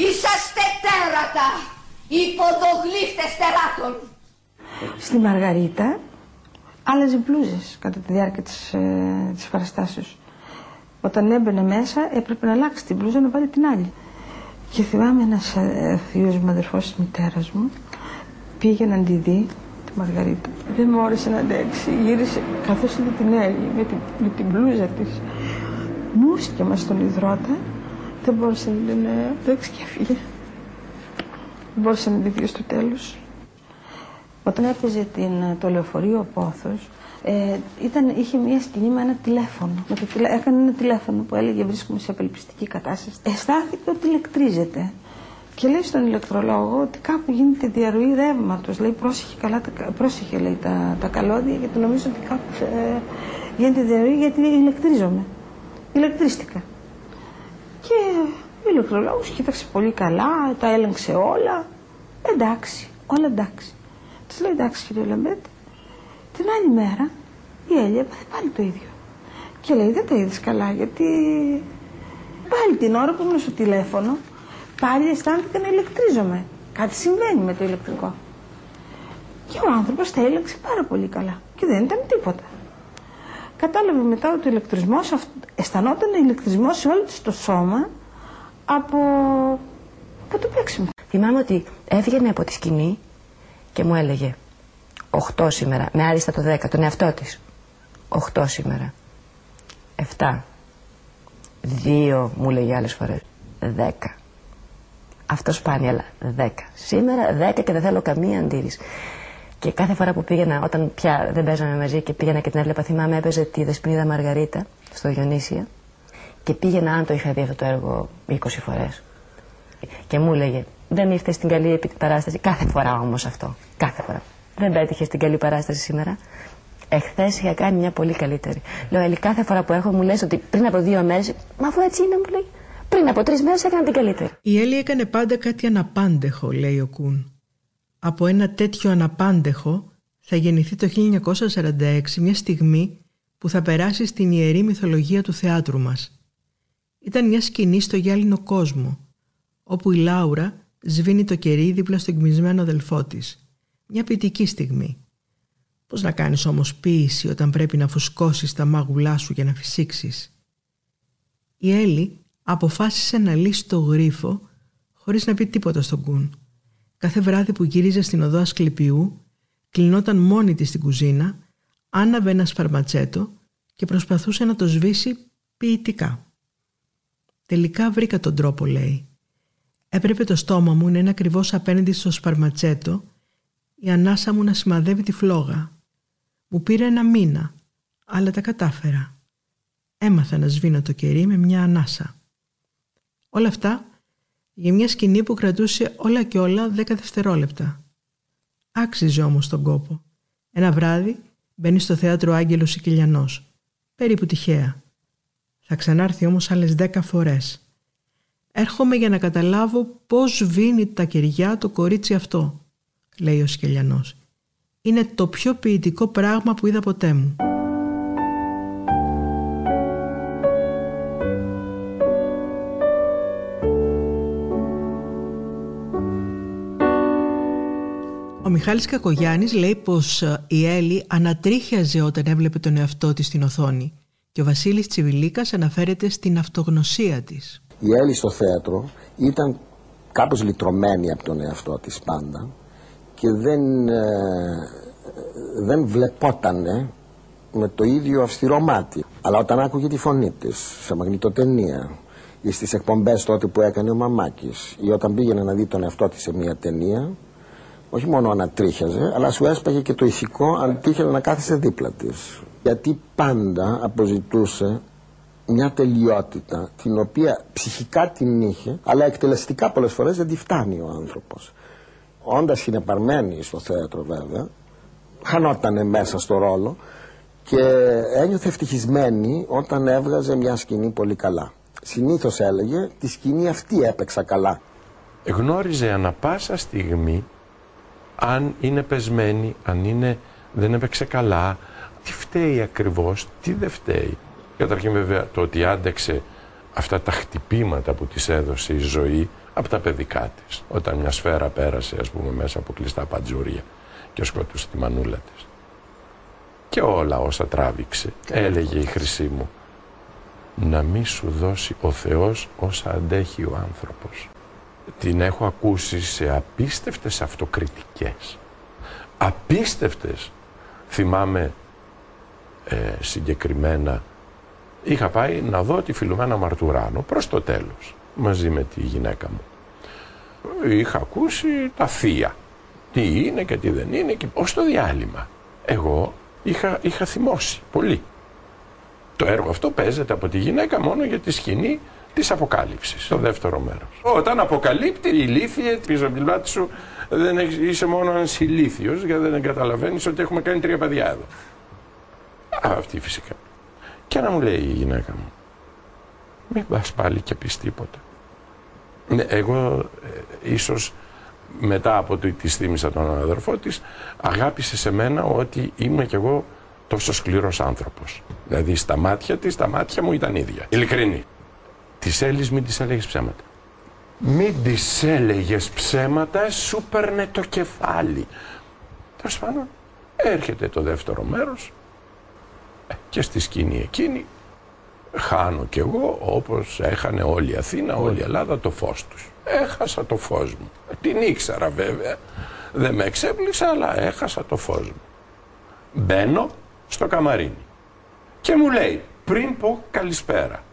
Είσαστε τέρατα, υποδογλύφτες τεράτων. Στη Μαργαρίτα άλλαζε μπλούζες κατά τη διάρκεια της, ε, της παραστάσεως. Όταν έμπαινε μέσα έπρεπε να αλλάξει την μπλούζα να βάλει την άλλη. Και θυμάμαι ένας ε, θείος μου, αδερφός της μητέρας μου, πήγε να τη δει, τη Μαργαρίτα. Δεν μου όρεσε να αντέξει. Γύρισε καθώς είδε την Έλλη με την, με την μπλούζα της. Μούσκε μας στον υδρότα. Δεν μπόρεσε να την αντέξει και έφυγε. Δεν μπόρεσε να τη δει στο τέλος. Όταν έπαιζε την, το λεωφορείο Πόθος, ε, ήταν, είχε μια σκηνή με ένα τηλέφωνο. Με το τηλε... Έκανε ένα τηλέφωνο που έλεγε βρίσκομαι σε απελπιστική κατάσταση. Αισθάνθηκε ότι ηλεκτρίζεται. Και λέει στον ηλεκτρολόγο ότι κάπου γίνεται διαρροή ρεύματος. Λέει πρόσεχε, καλά, πρόσεχε λέει, τα, τα καλώδια γιατί νομίζω ότι κάπου ε, γίνεται διαρροή γιατί ηλεκτρίζομαι. Ηλεκτρίστηκα. Και ο ηλεκτρολόγος κοίταξε πολύ καλά, τα έλεγξε όλα. Εντάξει, όλα εντάξει. Της λέει εντάξει κυρία Λαμπέτη, την άλλη μέρα η Έλλη έπαθε πάλι το ίδιο. Και λέει δεν τα είδες καλά γιατί πάλι την ώρα που ήμουν στο τηλέφωνο πάλι αισθάνθηκα να ηλεκτρίζομαι. Κάτι συμβαίνει με το ηλεκτρικό. Και ο άνθρωπος τα έλεγξε πάρα πολύ καλά και δεν ήταν τίποτα. Κατάλαβε μετά ότι ο ηλεκτρισμός, αισθανόταν ηλεκτρισμό σε όλο το σώμα από, από το παίξιμο. Θυμάμαι ότι έβγαινε από τη σκηνή και μου έλεγε 8 σήμερα, με άριστα το 10, τον εαυτό της. 8 σήμερα. 7. 2 μου λέγει άλλες φορές. 10. Αυτό σπάνια, αλλά 10. Σήμερα 10 και δεν θέλω καμία αντίρρηση. Και κάθε φορά που πήγαινα, όταν πια δεν παίζαμε μαζί και πήγαινα και την έβλεπα, θυμάμαι, έπαιζε τη Δεσποινίδα Μαργαρίτα στο Διονύσια. Και πήγαινα, αν το είχα δει αυτό το έργο 20 φορές. Και μου έλεγε, δεν ήρθε στην καλή παράσταση. Κάθε φορά όμως αυτό. Κάθε φορά. Δεν πέτυχε στην καλή παράσταση σήμερα. Εχθές είχα κάνει μια πολύ καλύτερη. Λέω, Ελή, κάθε φορά που έχω μου λες ότι πριν από δύο μέρες. Μα αφού έτσι είναι, μου λέει. Πριν από τρεις μέρες έκανα την καλύτερη. Η Έλλη έκανε πάντα κάτι αναπάντεχο, λέει ο Κούν. Από ένα τέτοιο αναπάντεχο θα γεννηθεί το 1946 μια στιγμή που θα περάσει στην ιερή μυθολογία του θεάτρου μας. Ήταν μια σκηνή στο γυάλινο κόσμο, όπου η Λάουρα σβήνει το κερί δίπλα στο εκμισμένο αδελφό της. Μια ποιητική στιγμή. Πώς να κάνεις όμως ποίηση όταν πρέπει να φουσκώσεις τα μάγουλά σου για να φυσήξεις; Η Έλλη αποφάσισε να λύσει το γρίφο χωρίς να πει τίποτα στον Κουν. Κάθε βράδυ που γύριζε στην οδό Ασκληπιού, κλεινόταν μόνη της στην κουζίνα, άναβε ένα σπαρματσέτο και προσπαθούσε να το σβήσει ποιητικά. Τελικά βρήκα τον τρόπο, λέει. Έπρεπε το στόμα μου να είναι ακριβώς απέναντι στο σπαρματσέτο η ανάσα μου να σημαδεύει τη φλόγα. Μου πήρε ένα μήνα, αλλά τα κατάφερα. Έμαθα να σβήνω το κερί με μια ανάσα. Όλα αυτά για μια σκηνή που κρατούσε όλα και όλα δέκα δευτερόλεπτα. Άξιζε όμως τον κόπο. Ένα βράδυ μπαίνει στο θέατρο Άγγελος Σικελιανός. Περίπου τυχαία. Θα ξανάρθει όμως άλλες δέκα φορές. Έρχομαι για να καταλάβω πώς σβήνει τα κεριά το κορίτσι αυτό λέει ο Σκελιανός. Είναι το πιο ποιητικό πράγμα που είδα ποτέ μου. Μιχάλης Κακογιάννης λέει πως ε, η Έλλη ανατρίχιαζε όταν έβλεπε τον εαυτό της στην οθόνη και ο Βασίλης Τσιβιλίκας αναφέρεται στην αυτογνωσία της. Η Έλλη στο θέατρο ήταν κάπως λυτρωμένη από τον εαυτό της πάντα και δεν, ε, δεν βλεπότανε με το ίδιο αυστηρό μάτι. Αλλά όταν άκουγε τη φωνή της σε μαγνητοτενία ή στις εκπομπές τότε που έκανε ο Μαμάκης ή όταν πήγαινε να δει τον εαυτό της σε μια ταινία όχι μόνο ανατρίχιαζε αλλά σου έσπαγε και το ηθικό αν τύχαινε να κάθισε δίπλα της. Γιατί πάντα αποζητούσε μια τελειότητα την οποία ψυχικά την είχε αλλά εκτελεστικά πολλές φορές δεν τη φτάνει ο άνθρωπος όντας συνεπαρμένη στο θέατρο βέβαια χανότανε μέσα στο ρόλο και ένιωθε ευτυχισμένη όταν έβγαζε μια σκηνή πολύ καλά. Συνήθως έλεγε τη σκηνή αυτή έπαιξα καλά. Γνώριζε ανα πάσα στιγμή αν είναι πεσμένη, αν είναι, δεν έπαιξε καλά, τι φταίει ακριβώς, τι δεν φταίει. Καταρχήν βέβαια το ότι άντεξε αυτά τα χτυπήματα που της έδωσε η ζωή από τα παιδικά της. Όταν μια σφαίρα πέρασε ας πούμε μέσα από κλειστά παντζούρια και σκότωσε τη μανούλα της. Και όλα όσα τράβηξε. Έλεγε η χρυσή μου να μη σου δώσει ο Θεός όσα αντέχει ο άνθρωπος. Την έχω ακούσει σε απίστευτες αυτοκριτικές. Απίστευτες. Θυμάμαι ε, συγκεκριμένα είχα πάει να δω τη Φιλουμένα Μαρτουράνο προς το τέλος μαζί με τη γυναίκα μου. Είχα ακούσει τα θεία. Τι είναι και τι δεν είναι και ως το διάλειμμα. Εγώ είχα, είχα θυμώσει πολύ. Το έργο αυτό παίζεται από τη γυναίκα μόνο για τη σκηνή της αποκάλυψης, το δεύτερο μέρος. Όταν αποκαλύπτει η ηλίθεια πίσω από την πλάτη σου, δεν είσαι μόνο ένας ηλίθιος, γιατί δεν καταλαβαίνεις ότι έχουμε κάνει τρία παιδιά εδώ. αυτή φυσικά. Και να μου λέει η γυναίκα μου, μην πας πάλι και πεις τίποτα. Ναι, εγώ ε, ίσως μετά από το της θύμισα τον αδερφό της αγάπησε σε μένα ότι είμαι κι εγώ τόσο σκληρός άνθρωπος. Δηλαδή στα μάτια της, τα μάτια μου ήταν ίδια. Ειλικρινή. Της έλεγε μην της έλεγες ψέματα. Μην της έλεγες ψέματα, σου παίρνε το κεφάλι. Τέλος πάντων, έρχεται το δεύτερο μέρος ε, και στη σκηνή εκείνη χάνω κι εγώ όπως έχανε όλη η Αθήνα, όλη η Ελλάδα το φως τους. Έχασα το φως μου. Την ήξερα βέβαια. Δεν με εξέπληξα αλλά έχασα το φως μου. Μπαίνω στο καμαρίνι και μου λέει πριν πω καλησπέρα.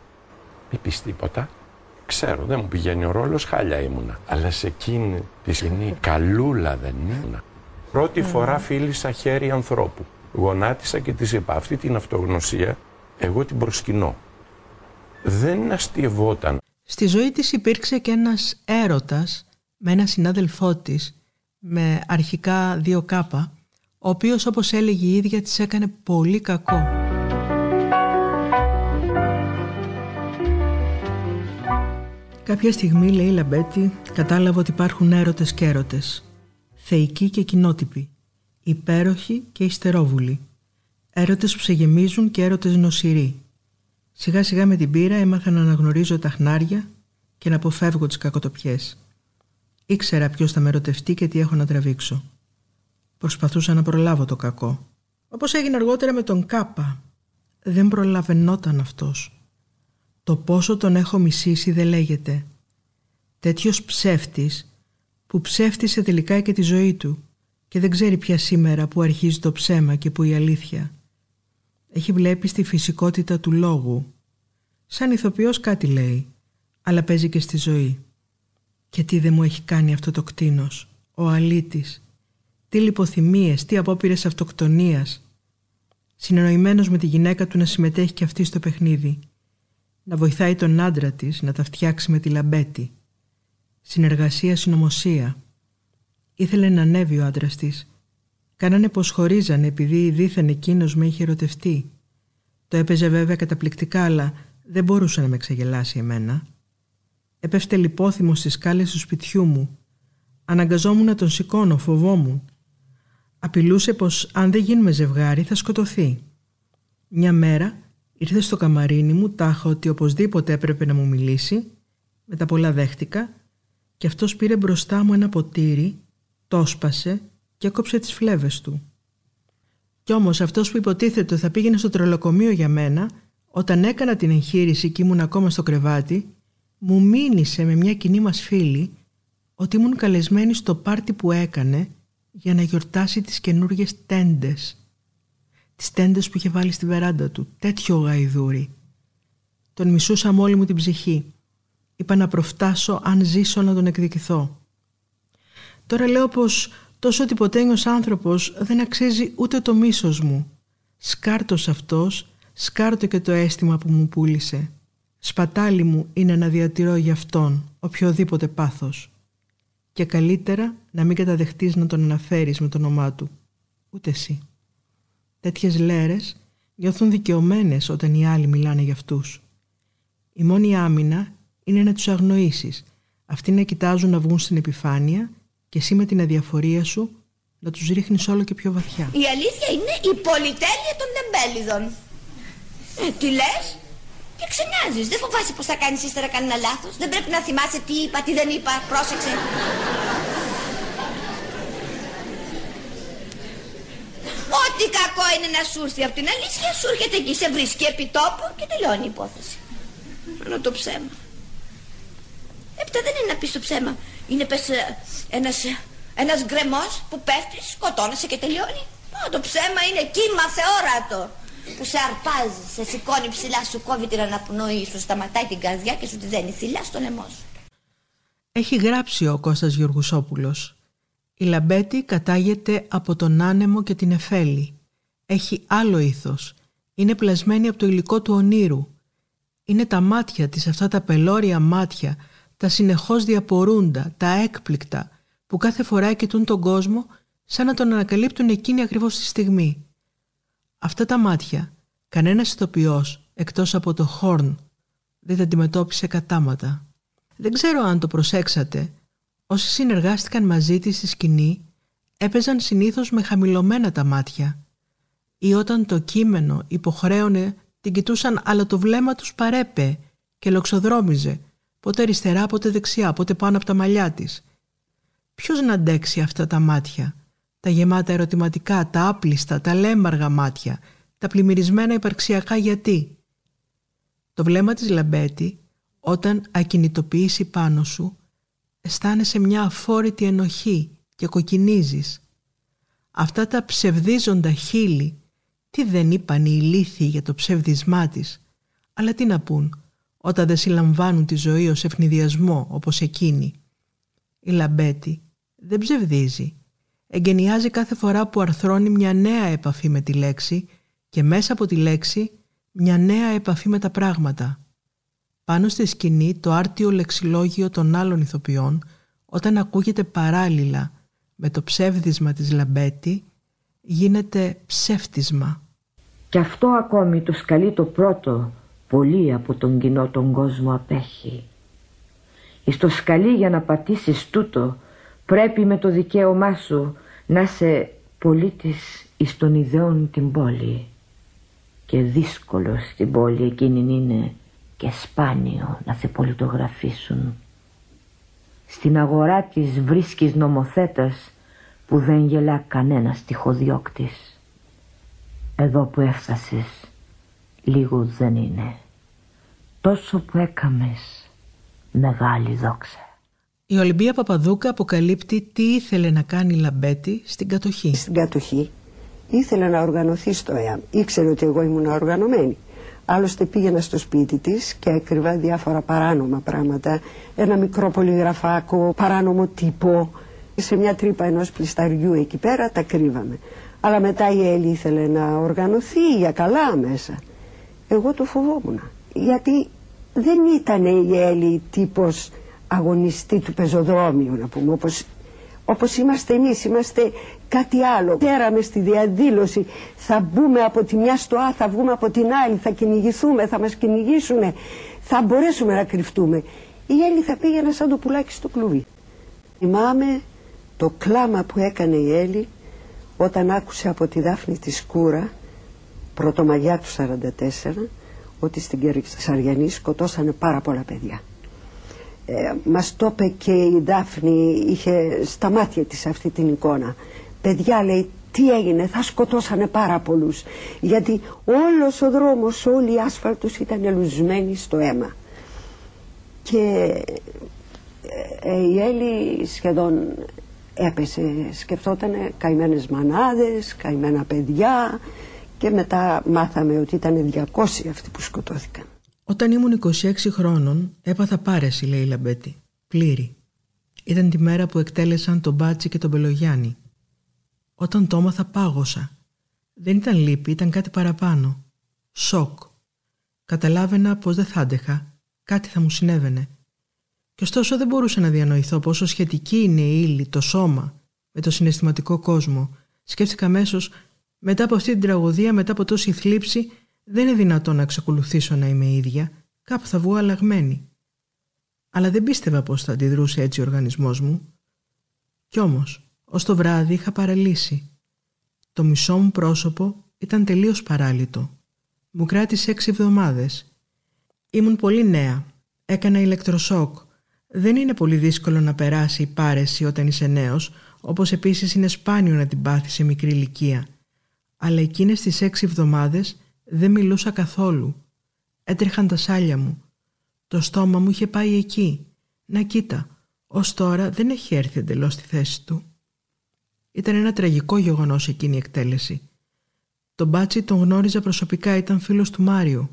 Μη πεις τίποτα. Ξέρω, δεν μου πηγαίνει ο ρόλος, χάλια ήμουνα. Αλλά σε εκείνη τη σκηνή καλούλα δεν ήμουνα. Πρώτη φορά φίλησα χέρι ανθρώπου. Γονάτισα και της είπα αυτή την αυτογνωσία εγώ την προσκυνώ δεν αστειευόταν. Στη ζωή της υπήρξε και ένας έρωτας με ένα συνάδελφό της με αρχικά δύο κάπα ο οποίος όπως έλεγε η ίδια της έκανε πολύ κακό. Κάποια στιγμή, λέει η Λαμπέτη, κατάλαβε ότι υπάρχουν έρωτες και έρωτες. Θεϊκοί και κοινότυποι. Υπέροχοι και ιστερόβουλοι. Έρωτες που ξεγεμίζουν και έρωτες νοσηροί. Σιγά σιγά με την πείρα έμαθα να αναγνωρίζω τα χνάρια και να αποφεύγω τις κακοτοπιές. Ήξερα ποιος θα με ερωτευτεί και τι έχω να τραβήξω. Προσπαθούσα να προλάβω το κακό. Όπως έγινε αργότερα με τον Κάπα. Δεν προλαβαινόταν αυτός. Το πόσο τον έχω μισήσει δεν λέγεται. Τέτοιος ψεύτης που ψεύτησε τελικά και τη ζωή του και δεν ξέρει πια σήμερα που αρχίζει το ψέμα και που η αλήθεια. Έχει βλέπει στη φυσικότητα του λόγου. Σαν ηθοποιός κάτι λέει, αλλά παίζει και στη ζωή. Και τι δεν μου έχει κάνει αυτό το κτίνος, ο αλήτης. Τι λιποθυμίες, τι απόπειρες αυτοκτονίας. Συνεννοημένος με τη γυναίκα του να συμμετέχει και αυτή στο παιχνίδι. Να βοηθάει τον άντρα της να τα φτιάξει με τη λαμπέτη. Συνεργασία, συνωμοσία. Ήθελε να ανέβει ο άντρας της Κάνανε πως χωρίζανε επειδή δίθεν εκείνος με είχε ερωτευτεί. Το έπαιζε βέβαια καταπληκτικά, αλλά δεν μπορούσε να με ξεγελάσει εμένα. Έπεφτε λιπόθυμος στις σκάλες του σπιτιού μου. Αναγκαζόμουν να τον σηκώνω, φοβόμουν. Απειλούσε πως αν δεν γίνουμε ζευγάρι θα σκοτωθεί. Μια μέρα ήρθε στο καμαρίνι μου, τάχα ότι οπωσδήποτε έπρεπε να μου μιλήσει. Μετά πολλά δέχτηκα και αυτός πήρε μπροστά μου ένα ποτήρι, το σπασε και έκοψε τις φλέβες του. Κι όμως αυτός που υποτίθεται θα πήγαινε στο τρολοκομείο για μένα, όταν έκανα την εγχείρηση και ήμουν ακόμα στο κρεβάτι, μου μήνυσε με μια κοινή μας φίλη ότι ήμουν καλεσμένη στο πάρτι που έκανε για να γιορτάσει τις καινούργιες τέντες. Τις τέντες που είχε βάλει στη βεράντα του, τέτοιο γαϊδούρι. Τον μισούσα με όλη μου την ψυχή. Είπα να προφτάσω αν ζήσω να τον εκδικηθώ. Τώρα λέω πως τόσο τυποτένιος άνθρωπος δεν αξίζει ούτε το μίσος μου. Σκάρτος αυτός, σκάρτο και το αίσθημα που μου πούλησε. Σπατάλι μου είναι να διατηρώ για αυτόν οποιοδήποτε πάθος. Και καλύτερα να μην καταδεχτείς να τον αναφέρεις με το όνομά του. Ούτε εσύ. Τέτοιες λέρες νιώθουν δικαιωμένες όταν οι άλλοι μιλάνε για αυτούς. Η μόνη άμυνα είναι να τους αγνοήσεις. Αυτοί να κοιτάζουν να βγουν στην επιφάνεια και εσύ με την αδιαφορία σου να τους ρίχνεις όλο και πιο βαθιά. Η αλήθεια είναι η πολυτέλεια των τεμπέλιδων. Ε, τι λες; Και ξενιάζεις. Δεν φοβάσαι πως θα κάνεις ύστερα κανένα λάθος; Δεν πρέπει να θυμάσαι τι είπα, τι δεν είπα; Πρόσεξε. Ό,τι κακό είναι να σου έρθει από την αλήθεια, σου έρχεται εκεί, σε βρίσκει επί τόπου και τελειώνει η υπόθεση. Ενώ το ψέμα. Έπειτα δεν είναι να πεις το ψέμα. Είναι πες ε, ένας, ε, ένας γκρεμός που πέφτει, σκοτώνεσαι και τελειώνει. Μα το ψέμα είναι κύμα θεόρατο που σε αρπάζει, σε σηκώνει ψηλά, σου κόβει την αναπνοή, σου σταματάει την καρδιά και σου τη δένει θηλά στο λαιμό σου. Έχει γράψει ο Κώστας Γιουργουσόπουλος. Η Λαμπέτη κατάγεται από τον άνεμο και την εφέλη. Έχει άλλο ήθος. Είναι πλασμένη από το υλικό του ονείρου. Είναι τα μάτια της, αυτά τα πελώρια μάτια, τα συνεχώς διαπορούντα, τα έκπληκτα, που κάθε φορά κοιτούν τον κόσμο σαν να τον ανακαλύπτουν εκείνη ακριβώς τη στιγμή. Αυτά τα μάτια, κανένας ηθοποιός, εκτός από το Χόρν, δεν τα αντιμετώπισε κατάματα. Δεν ξέρω αν το προσέξατε, όσοι συνεργάστηκαν μαζί της στη σκηνή έπαιζαν συνήθως με χαμηλωμένα τα μάτια ή όταν το κείμενο υποχρέωνε την κοιτούσαν αλλά το βλέμμα τους παρέπε και λοξοδρόμιζε πότε αριστερά, πότε δεξιά, πότε πάνω από τα μαλλιά της. Ποιος να αντέξει αυτά τα μάτια, τα γεμάτα ερωτηματικά, τα άπλιστα, τα λέμπαργα μάτια, τα πλημμυρισμένα υπαρξιακά γιατί; Το βλέμμα της Λαμπέτη, όταν ακινητοποιήσει πάνω σου, αισθάνεσαι μια αφόρητη ενοχή και κοκκινίζεις. Αυτά τα ψευδίζοντα χείλη, τι δεν είπαν οι ηλίθιοι για το ψεύδισμά της, αλλά τι να πουν όταν δεν συλλαμβάνουν τη ζωή ως αιφνιδιασμό όπως εκείνη. Η Λαμπέτη δεν ψευδίζει. Εγκαινιάζει κάθε φορά που αρθρώνει μια νέα επαφή με τη λέξη και μέσα από τη λέξη μια νέα επαφή με τα πράγματα. Πάνω στη σκηνή το άρτιο λεξιλόγιο των άλλων ηθοποιών όταν ακούγεται παράλληλα με το ψεύδισμα της Λαμπέτη γίνεται ψεύτισμα. Κι αυτό ακόμη το σκαλί το πρώτο πολύ από τον κοινό τον κόσμο απέχει. Εις το σκαλί για να πατήσεις τούτο πρέπει με το δικαίωμά σου να σε πολίτης εις των ιδεών την πόλη και δύσκολο στην πόλη εκείνη είναι και σπάνιο να σε πολιτογραφήσουν. Στην αγορά της βρίσκεις νομοθέτας που δεν γελά κανένας τυχοδιώκτης. Εδώ που έφτασες λίγο δεν είναι. Τόσο που έκαμες μεγάλη δόξα. Η Ολυμπία Παπαδούκα αποκαλύπτει τι ήθελε να κάνει η Λαμπέτη στην κατοχή. Στην κατοχή ήθελε να οργανωθείς στο ΕΑΜ. Ήξερε ότι εγώ ήμουν οργανωμένη. Άλλωστε πήγαινα στο σπίτι της και έκρυβα διάφορα παράνομα πράγματα. Ένα μικρό πολυγραφάκο, παράνομο τύπο. Σε μια τρύπα ενός πλισταριού εκεί πέρα τα κρύβαμε. Αλλά μετά η Έλλη ήθελε να οργανωθεί για καλά μέσα. Εγώ το φοβόμουν. Γιατί δεν ήταν η Έλλη τύπος αγωνιστή του πεζοδρόμιου να πούμε όπως, όπως είμαστε εμείς, είμαστε κάτι άλλο. Πέραμε στη διαδήλωση, θα μπούμε από τη μια στο Α, θα βγούμε από την άλλη, θα κυνηγηθούμε, θα μας κυνηγήσουν, θα μπορέσουμε να κρυφτούμε. Η Έλλη θα πήγαινε σαν το πουλάκι στο κλουβί. Θυμάμαι το κλάμα που έκανε η Έλλη όταν άκουσε από τη Δάφνη της Σκούρα, πρωτομαγιά του 44, ότι στην Κερσαριανή σκοτώσανε πάρα πολλά παιδιά. Ε, μας το είπε και η Δάφνη, είχε στα μάτια της αυτή την εικόνα. Παιδιά λέει τι έγινε, θα σκοτώσανε πάρα πολλούς. Γιατί όλος ο δρόμος, όλη η άσφαλτος ήταν ελουσμένη στο αίμα. Και ε, η Έλλη σχεδόν έπεσε, σκεφτόταν καημένες μανάδες, καημένα παιδιά και μετά μάθαμε ότι ήταν 200 αυτοί που σκοτώθηκαν. Όταν ήμουν 26 χρόνων έπαθα πάρεση λέει η Λαμπέτη, πλήρη. Ήταν τη μέρα που εκτέλεσαν τον Μπάτση και τον Μπελογιάννη. Όταν το έμαθα πάγωσα. Δεν ήταν λύπη, ήταν κάτι παραπάνω. Σοκ. Καταλάβαινα πως δεν θα άντεχα. Κάτι θα μου συνέβαινε. Και ωστόσο δεν μπορούσα να διανοηθώ πόσο σχετική είναι η ύλη, το σώμα, με το συναισθηματικό κόσμο. Σκέφτηκα αμέσως, μετά από αυτή την τραγωδία, μετά από τόση θλίψη, δεν είναι δυνατόν να εξακολουθήσω να είμαι ίδια. Κάπου θα βγω αλλαγμένη. Αλλά δεν πίστευα πως θα αντιδρούσε έτσι ο οργανισμός μου. Κι όμως, Ως το βράδυ είχα παραλύσει. Το μισό μου πρόσωπο ήταν τελείως παράλυτο. Μου κράτησε έξι εβδομάδες. Ήμουν πολύ νέα. Έκανα ηλεκτροσόκ. Δεν είναι πολύ δύσκολο να περάσει η πάρεση όταν είσαι νέος, όπως επίσης είναι σπάνιο να την πάθεις σε μικρή ηλικία. Αλλά εκείνες τις έξι εβδομάδες δεν μιλούσα καθόλου. Έτρεχαν τα σάλια μου. Το στόμα μου είχε πάει εκεί. Να κοίτα, ως τώρα δεν έχει έρθει εντελώς στη θέση του. Ήταν ένα τραγικό γεγονός εκείνη η εκτέλεση. Τον Μπάτσι τον γνώριζα προσωπικά, ήταν φίλος του Μάριο.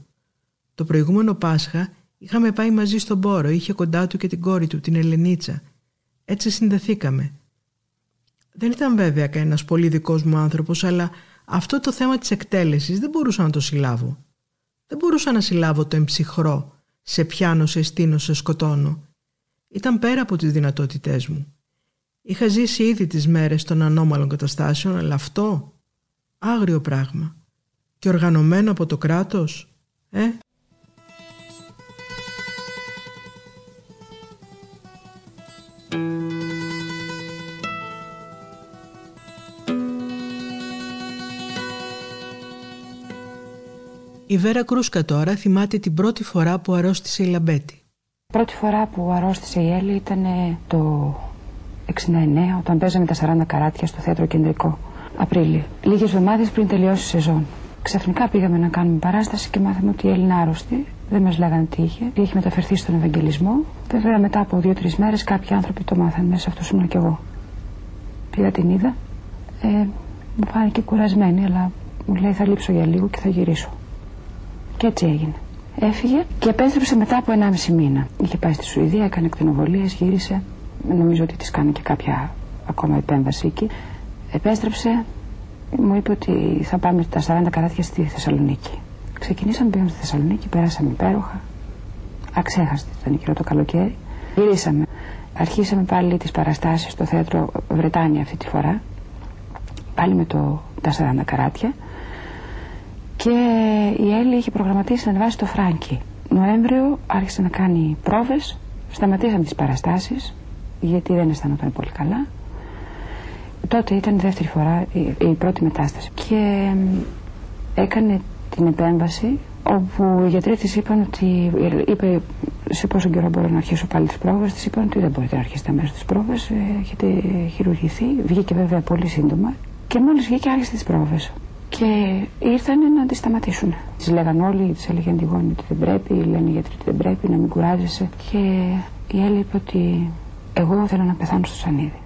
Το προηγούμενο Πάσχα είχαμε πάει μαζί στον Πόρο, είχε κοντά του και την κόρη του, την Ελενίτσα. Έτσι συνδεθήκαμε. Δεν ήταν βέβαια κανένας πολύ δικός μου άνθρωπος, αλλά αυτό το θέμα της εκτέλεσης δεν μπορούσα να το συλλάβω. Δεν μπορούσα να συλλάβω το εμψυχρό, σε πιάνω, σε στείνω, σε σκοτώνω. Ήταν πέρα από τις δυνατότητές μου. Είχα ζήσει ήδη τις μέρες των ανώμαλων καταστάσεων, αλλά αυτό, άγριο πράγμα. Και οργανωμένο από το κράτος, ε, Η Βέρα Κρούσκα τώρα θυμάται την πρώτη φορά που αρρώστησε η Λαμπέτη. Πρώτη φορά που αρρώστησε η Έλλη ήταν το 69 όταν παίζαμε τα 40 καράτια στο θέατρο κεντρικό. Απρίλιο. Λίγες εβδομάδες πριν τελειώσει η σεζόν. Ξαφνικά πήγαμε να κάνουμε παράσταση και μάθαμε ότι η Έλλη είναι άρρωστη. Δεν μας λέγανε τι είχε. Είχε μεταφερθεί στον Ευαγγελισμό. Βέβαια μετά από δύο-τρεις μέρες κάποιοι άνθρωποι το μάθαν. Μέσα αυτό ήμουν κι εγώ. Πήγα την είδα. Ε, μου φάνηκε κουρασμένη, αλλά μου λέει θα λείψω για λίγο και θα γυρίσω. Και έτσι έγινε. Έφυγε και επέστρεψε μετά από 1,5 μήνα. Είχε πάει στη Σουηδία, έκανε εκτενοβολίες, γύρισε. Νομίζω ότι της κάνει και κάποια ακόμα επέμβαση εκεί. Επέστρεψε, μου είπε ότι θα πάμε τα 40 καράτια στη Θεσσαλονίκη. Ξεκινήσαμε, πήγαμε στη Θεσσαλονίκη, πέρασαμε υπέροχα. Αξέχαστη, ήταν γύρω το καλοκαίρι. Γυρίσαμε. Αρχίσαμε πάλι τις παραστάσεις στο θέατρο Βρετάνια αυτή τη φορά. Πάλι με το, τα 40 καράτια και η Έλλη είχε προγραμματίσει να ανεβάσει το Φράγκι. Νοέμβριο άρχισε να κάνει πρόβες, σταματήσαμε τις παραστάσεις γιατί δεν αισθανόταν πολύ καλά. Τότε ήταν η δεύτερη φορά, η, πρώτη μετάσταση και έκανε την επέμβαση όπου οι γιατροί της είπαν ότι, είπε σε πόσο καιρό μπορώ να αρχίσω πάλι τις πρόβες, της είπαν ότι δεν μπορείτε να αρχίσετε αμέσως τις πρόβες, ε, έχετε χειρουργηθεί, βγήκε βέβαια πολύ σύντομα και μόλις βγήκε άρχισε τις πρόβες και ήρθαν να τη σταματήσουν. Της λέγανε όλοι, της έλεγε η Αντιγόνη ότι δεν πρέπει, λένε οι γιατροί ότι δεν πρέπει, να μην κουράζεσαι. Και η Έλλη είπε ότι εγώ θέλω να πεθάνω στο σανίδι.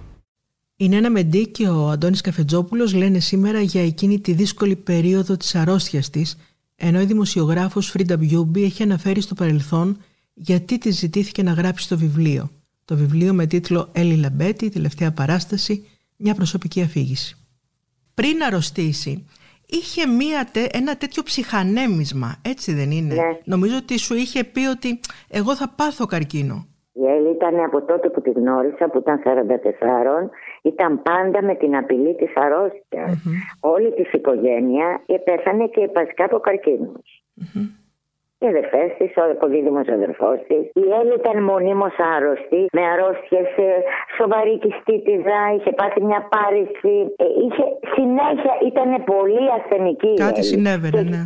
Η Νένα Μεντή και ο Αντώνης Καφετζόπουλος λένε σήμερα για εκείνη τη δύσκολη περίοδο της αρρώστιας της, ενώ η δημοσιογράφος Φρίντα Μπιούμπι έχει αναφέρει στο παρελθόν γιατί της ζητήθηκε να γράψει το βιβλίο. Το βιβλίο με τίτλο «Έλλη Λαμπέτη, τελευταία παράσταση, μια προσωπική αφήγηση». Πριν αρρωστήσει, είχε μία, ένα τέτοιο ψυχανέμισμα, έτσι δεν είναι; Ναι. Νομίζω ότι σου είχε πει ότι εγώ θα πάθω καρκίνο. Η Έλλη ήταν από τότε που τη γνώρισα, που ήταν 44, ήταν πάντα με την απειλή της αρρωστιας Όλη της οικογένεια πέθανε και βασικά από καρκίνους οι αδερφές της, ο αποδίδυμο αδερφός της. Η Έλλη ήταν μονίμως άρρωστη, με αρρώστιε, σοβαρή κυστίτιδα, είχε πάθει μια πάρηση. Ε, είχε συνέχεια, ήταν πολύ ασθενική. Κάτι συνέβαινε, ναι.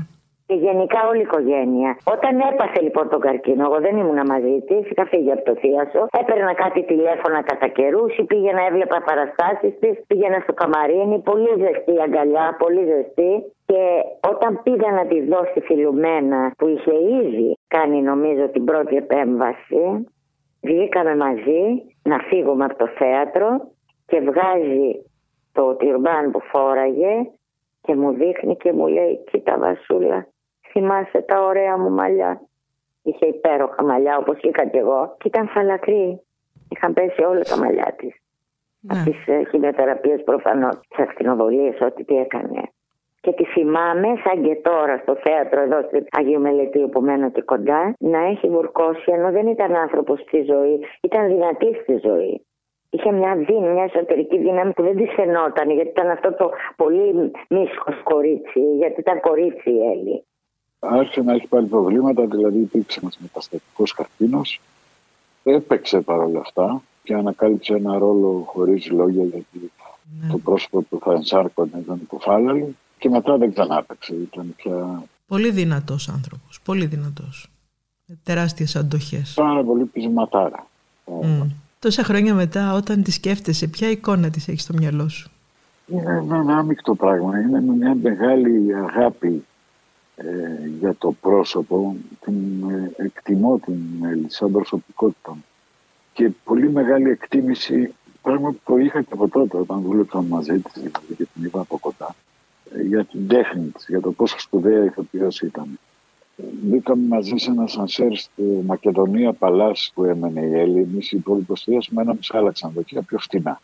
Και γενικά όλη η οικογένεια. Όταν έπαθε λοιπόν τον καρκίνο, εγώ δεν ήμουν μαζί της, είχα φύγει από το θείασο. Έπαιρνα κάτι τηλέφωνα κατά καιρούς ή πήγαινα, έβλεπα παραστάσεις της, πήγαινα στο καμαρίνι, πολύ ζεστή αγκαλιά, πολύ ζεστή. Και όταν πήγα να τη δώσει φιλουμένα που είχε ήδη κάνει νομίζω την πρώτη επέμβαση, βγήκαμε μαζί να φύγουμε από το θέατρο και βγάζει το τυρμπάν που φόραγε και μου δείχνει και μου λέει κοίτα Βασούλα θυμάσαι τα ωραία μου μαλλιά. Είχε υπέροχα μαλλιά όπως είχα και εγώ και ήταν φαλακρή. Είχαν πέσει όλα τα μαλλιά της. Ναι. Από τις ε, χημειοθεραπείες προφανώς, τις ακτινοβολίες, ό,τι τι έκανε. Και τη θυμάμαι σαν και τώρα στο θέατρο εδώ στην Αγίου Μελετίου που μένω και κοντά να έχει βουρκώσει ενώ δεν ήταν άνθρωπος στη ζωή, ήταν δυνατή στη ζωή. Είχε μια δύναμη, μια εσωτερική δύναμη που δεν της φαινόταν γιατί ήταν αυτό το πολύ μίσχος κορίτσι, γιατί ήταν κορίτσι η Έλλη άρχισε να έχει πάλι προβλήματα, δηλαδή υπήρξε ένας μεταστατικός καρκίνο. Έπαιξε παρόλα αυτά και ανακάλυψε ένα ρόλο χωρίς λόγια γιατί Το πρόσωπο του θα ενσάρκωνε, ήταν υποφάλαλη και μετά δεν ξανά έπαιξε. Ήταν πια Πολύ δυνατός άνθρωπος, πολύ δυνατός. Με τεράστιες αντοχές. πάρα πολύ πεισματάρα. Mm. Τόσα χρόνια μετά όταν τη σκέφτεσαι, ποια εικόνα της έχει στο μυαλό σου; Είναι ένα άμυκτο πράγμα. Είναι μια μεγάλη αγάπη ε, για το πρόσωπο. Την ε, εκτιμώ την Έλλη σαν προσωπικότητα. Και πολύ μεγάλη εκτίμηση, πράγμα που το είχα και από τότε όταν δούλεψα μαζί της δηλαδή, και την είδα από κοντά, ε, για την τέχνη της, για το πόσο σπουδαία ηθοποιός ήταν. Μπήκαμε μαζί σε ένα σανσέρ στη Μακεδονία Παλάς που έμενε η Έλλη. Εμείς οι υπόλοιποι με ένα άλλα ξενοδοχεία πιο φτηνά.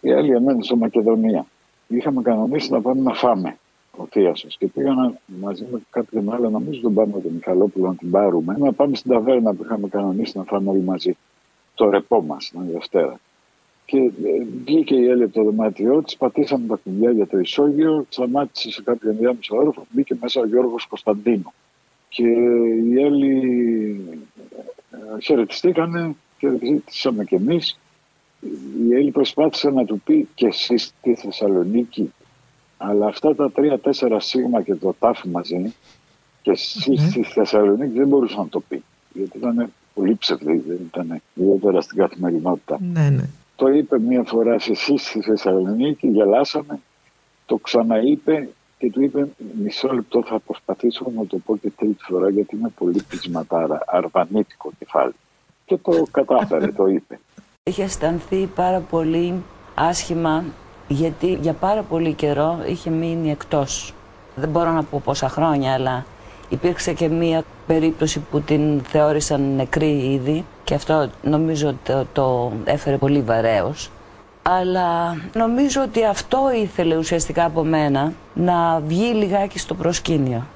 Η Έλλη έμενε στο Μακεδονία. Είχαμε κανονίσει να πάμε να φάμε ο Θίασο. Και πήγαμε μαζί με κάποιον άλλο, νομίζω τον πάμε τον Μιχαλόπουλο να την πάρουμε, να πάμε στην ταβέρνα που είχαμε κανονίσει να φάμε όλοι μαζί. Το ρεπό μας, την Δευτέρα. Και ε, βγήκε η Έλλη από το δωμάτιό της, πατήσαμε τα κουμπιά για το ισόγειο, σταμάτησε σε κάποιο ενδιάμεσο όροφο, μπήκε μέσα ο Γιώργος Κωνσταντίνο. Και οι Έλλη ε, χαιρετιστήκανε, χαιρετιστήσαμε κι εμείς. Η Έλλη προσπάθησε να του πει και εσύ στη Θεσσαλονίκη, αλλά αυτά τα τρία-τέσσερα σίγμα και το τάφ μαζί, και εσύ στη Θεσσαλονίκη δεν μπορούσε να το πει. Γιατί ήταν πολύ ψευδή, δεν ήταν ιδιαίτερα στην καθημερινότητα. Ναι, ναι. Το είπε μία φορά σε εσύ στη Θεσσαλονίκη, γελάσαμε, το ξαναείπε και του είπε μισό λεπτό θα προσπαθήσω να το πω και τρίτη φορά γιατί είναι πολύ πεισματάρα, αρβανίτικο κεφάλι. Και το κατάφερε, το είπε. Είχε αισθανθεί πάρα πολύ άσχημα γιατί για πάρα πολύ καιρό είχε μείνει εκτός. Δεν μπορώ να πω πόσα χρόνια, αλλά υπήρξε και μία περίπτωση που την θεώρησαν νεκρή ήδη και αυτό νομίζω το, το έφερε πολύ βαρέως αλλά νομίζω ότι αυτό ήθελε ουσιαστικά από μένα να βγει λιγάκι στο προσκήνιο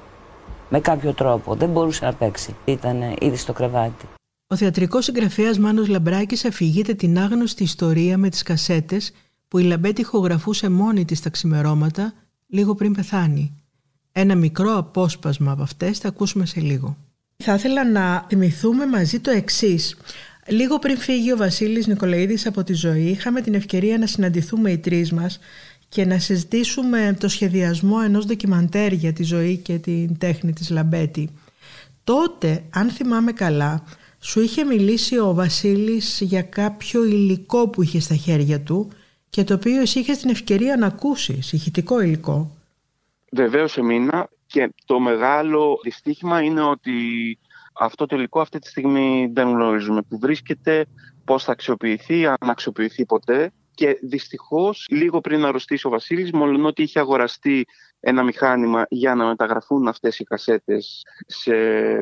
με κάποιο τρόπο. Δεν μπορούσε να παίξει. Ήταν ήδη στο κρεβάτι. Ο θεατρικός συγγραφέας Μάνος Λαμπράκης αφηγείται την άγνωστη ιστορία με τις κασέτες που η Λαμπέτη ηχογραφούσε μόνη της τα ξημερώματα λίγο πριν πεθάνει. Ένα μικρό απόσπασμα από αυτές θα ακούσουμε σε λίγο. Θα ήθελα να θυμηθούμε μαζί το εξής. Λίγο πριν φύγει ο Βασίλης Νικολαίδης από τη ζωή, είχαμε την ευκαιρία να συναντηθούμε οι τρεις μας και να συζητήσουμε το σχεδιασμό ενός ντοκιμαντέρ για τη ζωή και την τέχνη της Λαμπέτη. Τότε, αν θυμάμαι καλά, σου είχε μιλήσει ο Βασίλης για κάποιο υλικό που είχε στα χέρια του και το οποίο εσύ είχες την ευκαιρία να ακούσεις, ηχητικό υλικό. Βεβαίως εμείνα και το μεγάλο δυστύχημα είναι ότι αυτό το υλικό αυτή τη στιγμή δεν γνωρίζουμε που βρίσκεται, πώς θα αξιοποιηθεί, αν αξιοποιηθεί ποτέ. Και δυστυχώς λίγο πριν αρρωστήσει ο Βασίλης, μόλον ότι είχε αγοραστεί ένα μηχάνημα για να μεταγραφούν αυτές οι κασέτες σε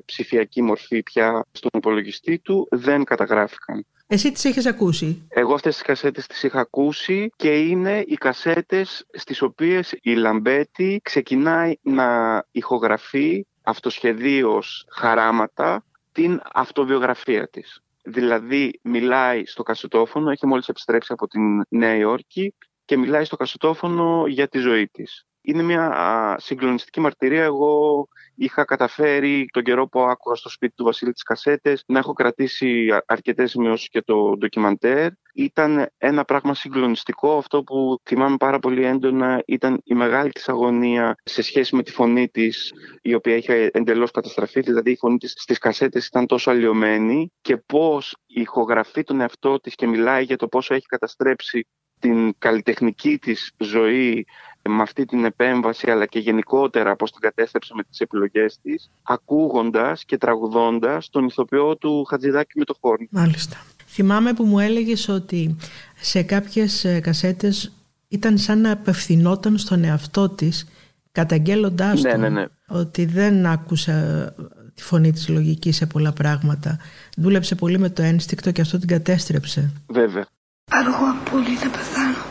ψηφιακή μορφή πια στον υπολογιστή του, δεν καταγράφηκαν. Εσύ τις έχεις ακούσει; Εγώ αυτές τις κασέτες τις είχα ακούσει και είναι οι κασέτες στις οποίες η Λαμπέτη ξεκινάει να ηχογραφεί αυτοσχεδίως χαράματα την αυτοβιογραφία της. Δηλαδή μιλάει στο κασετόφωνο, έχει μόλις επιστρέψει από την Νέα Υόρκη και μιλάει στο κασετόφωνο για τη ζωή της. Είναι μια συγκλονιστική μαρτυρία. Εγώ είχα καταφέρει τον καιρό που άκουγα στο σπίτι του Βασίλη τις κασέτες να έχω κρατήσει αρκετές σημειώσεις και το ντοκιμαντέρ. Ήταν ένα πράγμα συγκλονιστικό. Αυτό που θυμάμαι πάρα πολύ έντονα ήταν η μεγάλη της αγωνία σε σχέση με τη φωνή της η οποία είχε εντελώς καταστραφεί. Δηλαδή η φωνή της στις κασέτες ήταν τόσο αλλοιωμένη και πώς η ηχογραφεί τον εαυτό της και μιλάει για το πόσο έχει καταστρέψει την καλλιτεχνική της ζωή με αυτή την επέμβαση αλλά και γενικότερα πώς την κατέστρεψε με τις επιλογές της ακούγοντας και τραγουδώντας τον ηθοποιό του Χατζηδάκη με το χόρνο. Μάλιστα. Θυμάμαι που μου έλεγες ότι σε κάποιες ε, κασέτες ήταν σαν να απευθυνόταν στον εαυτό της καταγγέλλοντάς ναι, τον ναι, ναι. ότι δεν άκουσε τη φωνή της λογικής σε πολλά πράγματα. Δούλεψε πολύ με το ένστικτο και αυτό την κατέστρεψε. Βέβαια. Αργώ πολύ να πεθάνω.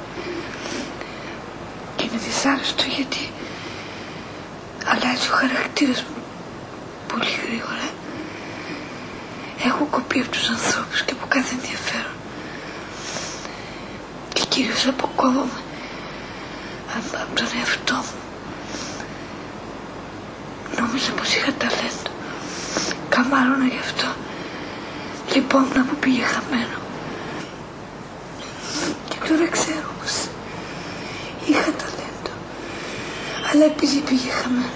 Και είναι δυσάρεστο γιατί αλλάζει ο χαρακτήρας μου πολύ γρήγορα. Έχω κοπεί από τους ανθρώπους και από κάθε ενδιαφέρον. Και κυρίως αποκόβομαι από τον εαυτό μου. Νόμιζα πως είχα ταλέντο. Καμάρωνα γι' αυτό. Λοιπόν, που πήγε χαμένο. Και τώρα ξέρω πως Αλλά επειδή πήγε χαμένο,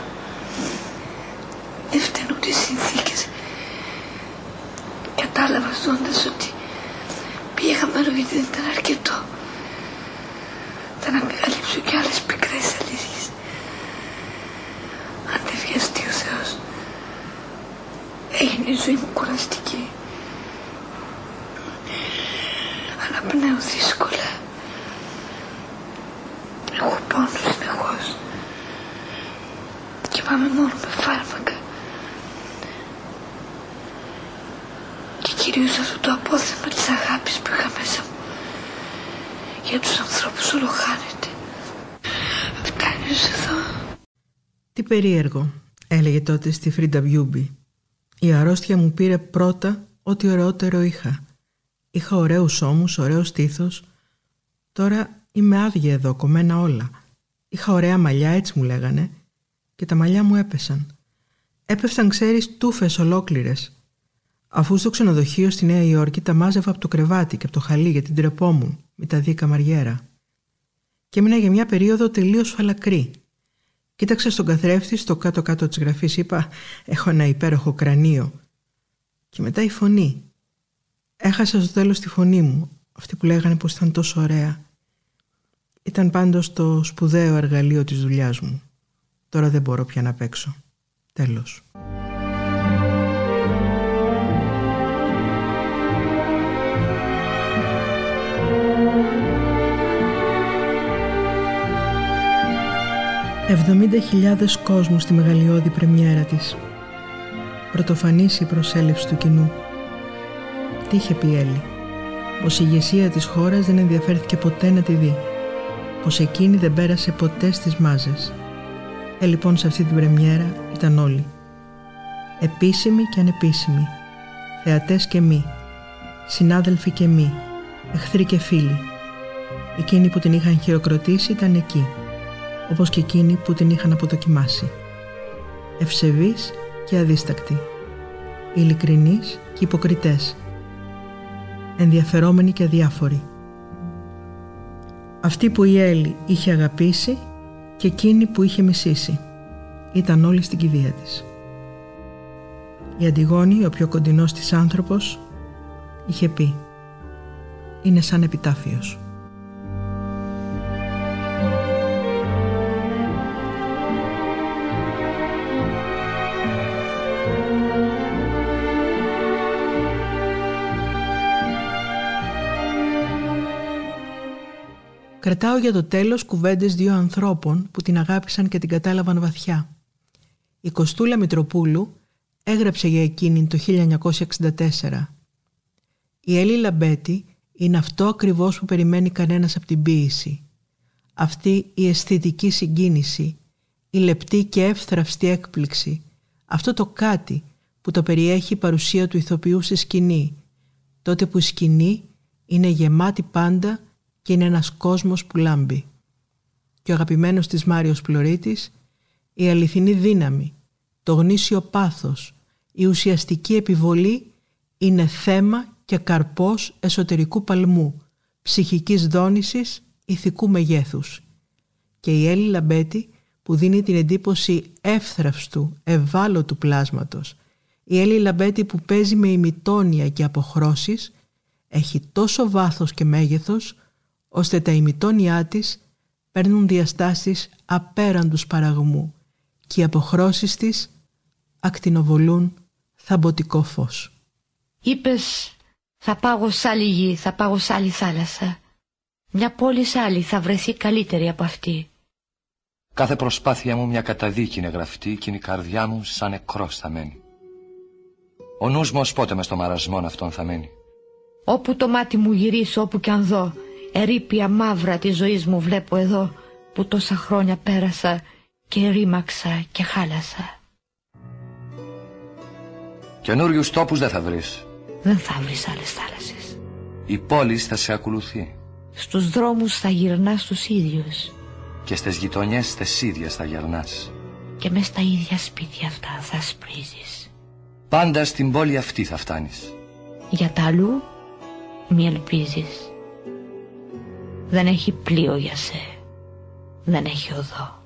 δεν φταίνουν τις συνθήκες. Κατάλαβα ζώντας ότι πήγε χαμένο γιατί δεν ήταν αρκετό. Θα να μεγαλύψω κι άλλες πικρές αλήθειες. Αν δεν βιαστεί ο Θεός, έγινε η ζωή μου κουραστική. Αναπνέω δύσκολα. Έχω πόνο συνεχώς. Και πάμε μόνο με φάρμακα. Και κυρίως αυτό το απόθεμα της αγάπης που είχα μέσα μου. Για τους ανθρώπους όλο χάνεται. Φτάνεις εδώ. Τι περίεργο, έλεγε τότε στη Φρίντα Βιούμπι. Η αρρώστια μου πήρε πρώτα ό,τι ωραιότερο είχα. Είχα ωραίους ώμους, ωραίος στήθος. Τώρα είμαι άδεια εδώ, κομμένα όλα. Είχα ωραία μαλλιά, έτσι μου λέγανε. Και τα μαλλιά μου έπεσαν. Έπεφταν, ξέρεις, τούφες ολόκληρες. Αφού στο ξενοδοχείο στη Νέα Υόρκη τα μάζευα από το κρεβάτι και από το χαλί για την τρεπόμουν με τα δίκα μαριέρα. Και έμεινα για μια περίοδο τελείως φαλακρή. Κοίταξα στον καθρέφτη, στο κάτω-κάτω της γραφής, είπα: Έχω ένα υπέροχο κρανίο. Και μετά η φωνή. Έχασα στο τέλος τη φωνή μου, αυτή που λέγανε πως ήταν τόσο ωραία. Ήταν πάντως το σπουδαίο εργαλείο της δουλειάς μου. Τώρα δεν μπορώ πια να παίξω. Τέλος. Εβδομήντα χιλιάδες κόσμους στη μεγαλειώδη πρεμιέρα της. Πρωτοφανής η προσέλευση του κοινού. Τι είχε πει Έλλη; Πως η ηγεσία της χώρας δεν ενδιαφέρθηκε ποτέ να τη δει. Πως εκείνη δεν πέρασε ποτέ στις μάζες. Ε, λοιπόν, σε αυτή την πρεμιέρα ήταν όλοι. Επίσημοι και ανεπίσημοι. Θεατές και μη. Συνάδελφοι και μη. Εχθροί και φίλοι. Εκείνοι που την είχαν χειροκροτήσει ήταν εκεί. Όπως και εκείνοι που την είχαν αποδοκιμάσει. Ευσεβείς και αδίστακτοι. Ειλικρινείς και υποκριτές. Ενδιαφερόμενοι και αδιάφοροι. Αυτή που η Έλλη είχε αγαπήσει και εκείνη που είχε μισήσει. Ήταν όλοι στην κηδεία της. Η Αντιγόνη, ο πιο κοντινός της άνθρωπος, είχε πει «Είναι σαν επιτάφιος». Κρατάω για το τέλος κουβέντες δύο ανθρώπων που την αγάπησαν και την κατάλαβαν βαθιά. Η Κοστούλα Μητροπούλου έγραψε για εκείνη το 1964. Η Έλλη Λαμπέτη είναι αυτό ακριβώς που περιμένει κανένας από την ποίηση. Αυτή η αισθητική συγκίνηση, η λεπτή και εύθραυστη έκπληξη, αυτό το κάτι που το περιέχει η παρουσία του ηθοποιού στη σκηνή, τότε που η σκηνή είναι γεμάτη πάντα και είναι ένας κόσμος που λάμπει. Και ο αγαπημένος της Μάριος Πλωρίτης, η αληθινή δύναμη, το γνήσιο πάθος, η ουσιαστική επιβολή είναι θέμα και καρπός εσωτερικού παλμού, ψυχικής δόνησης, ηθικού μεγέθους. Και η Έλλη Λαμπέτη που δίνει την εντύπωση εύθραυστου, ευάλωτου πλάσματος, η Έλλη Λαμπέτη που παίζει με ημιτόνια και αποχρώσεις, έχει τόσο βάθος και μέγεθος ώστε τα ημιτόνια της παίρνουν διαστάσεις απέραντους παραγμού και οι αποχρώσεις της ακτινοβολούν θαμποτικό φως. Είπες θα πάω σ' άλλη γη, θα πάω σ' άλλη θάλασσα. Μια πόλη σ' άλλη θα βρεθεί καλύτερη από αυτή. Κάθε προσπάθεια μου μια καταδίκη είναι γραφτή και η καρδιά μου σαν νεκρός θα μένει. Ο νους μου ως πότε μες στο μαρασμό αυτόν θα μένει. Όπου το μάτι μου γυρίσω, όπου κι αν δω, ερήπια μαύρα της ζωής μου βλέπω εδώ που τόσα χρόνια πέρασα και ρήμαξα και χάλασα. Καινούριους τόπους δεν θα βρεις. Δεν θα βρεις άλλες θάλασσες. Η πόλη θα σε ακολουθεί. Στους δρόμους θα γυρνάς τους ίδιους. Και στις γειτονιές τις ίδιες θα γυρνάς. Και μες στα ίδια σπίτια αυτά θα σπρίζεις. Πάντα στην πόλη αυτή θα φτάνεις. Για τα αλλού μη ελπίζεις. Δεν έχει πλοίο για σε. Δεν έχει οδό.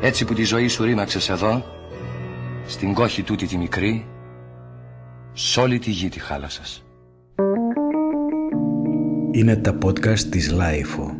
Έτσι που τη ζωή σου ρήμαξες εδώ, στην κόχη τούτη τη μικρή, σ' όλη τη γη τη χάλασας. Είναι τα podcast της Λάιφο.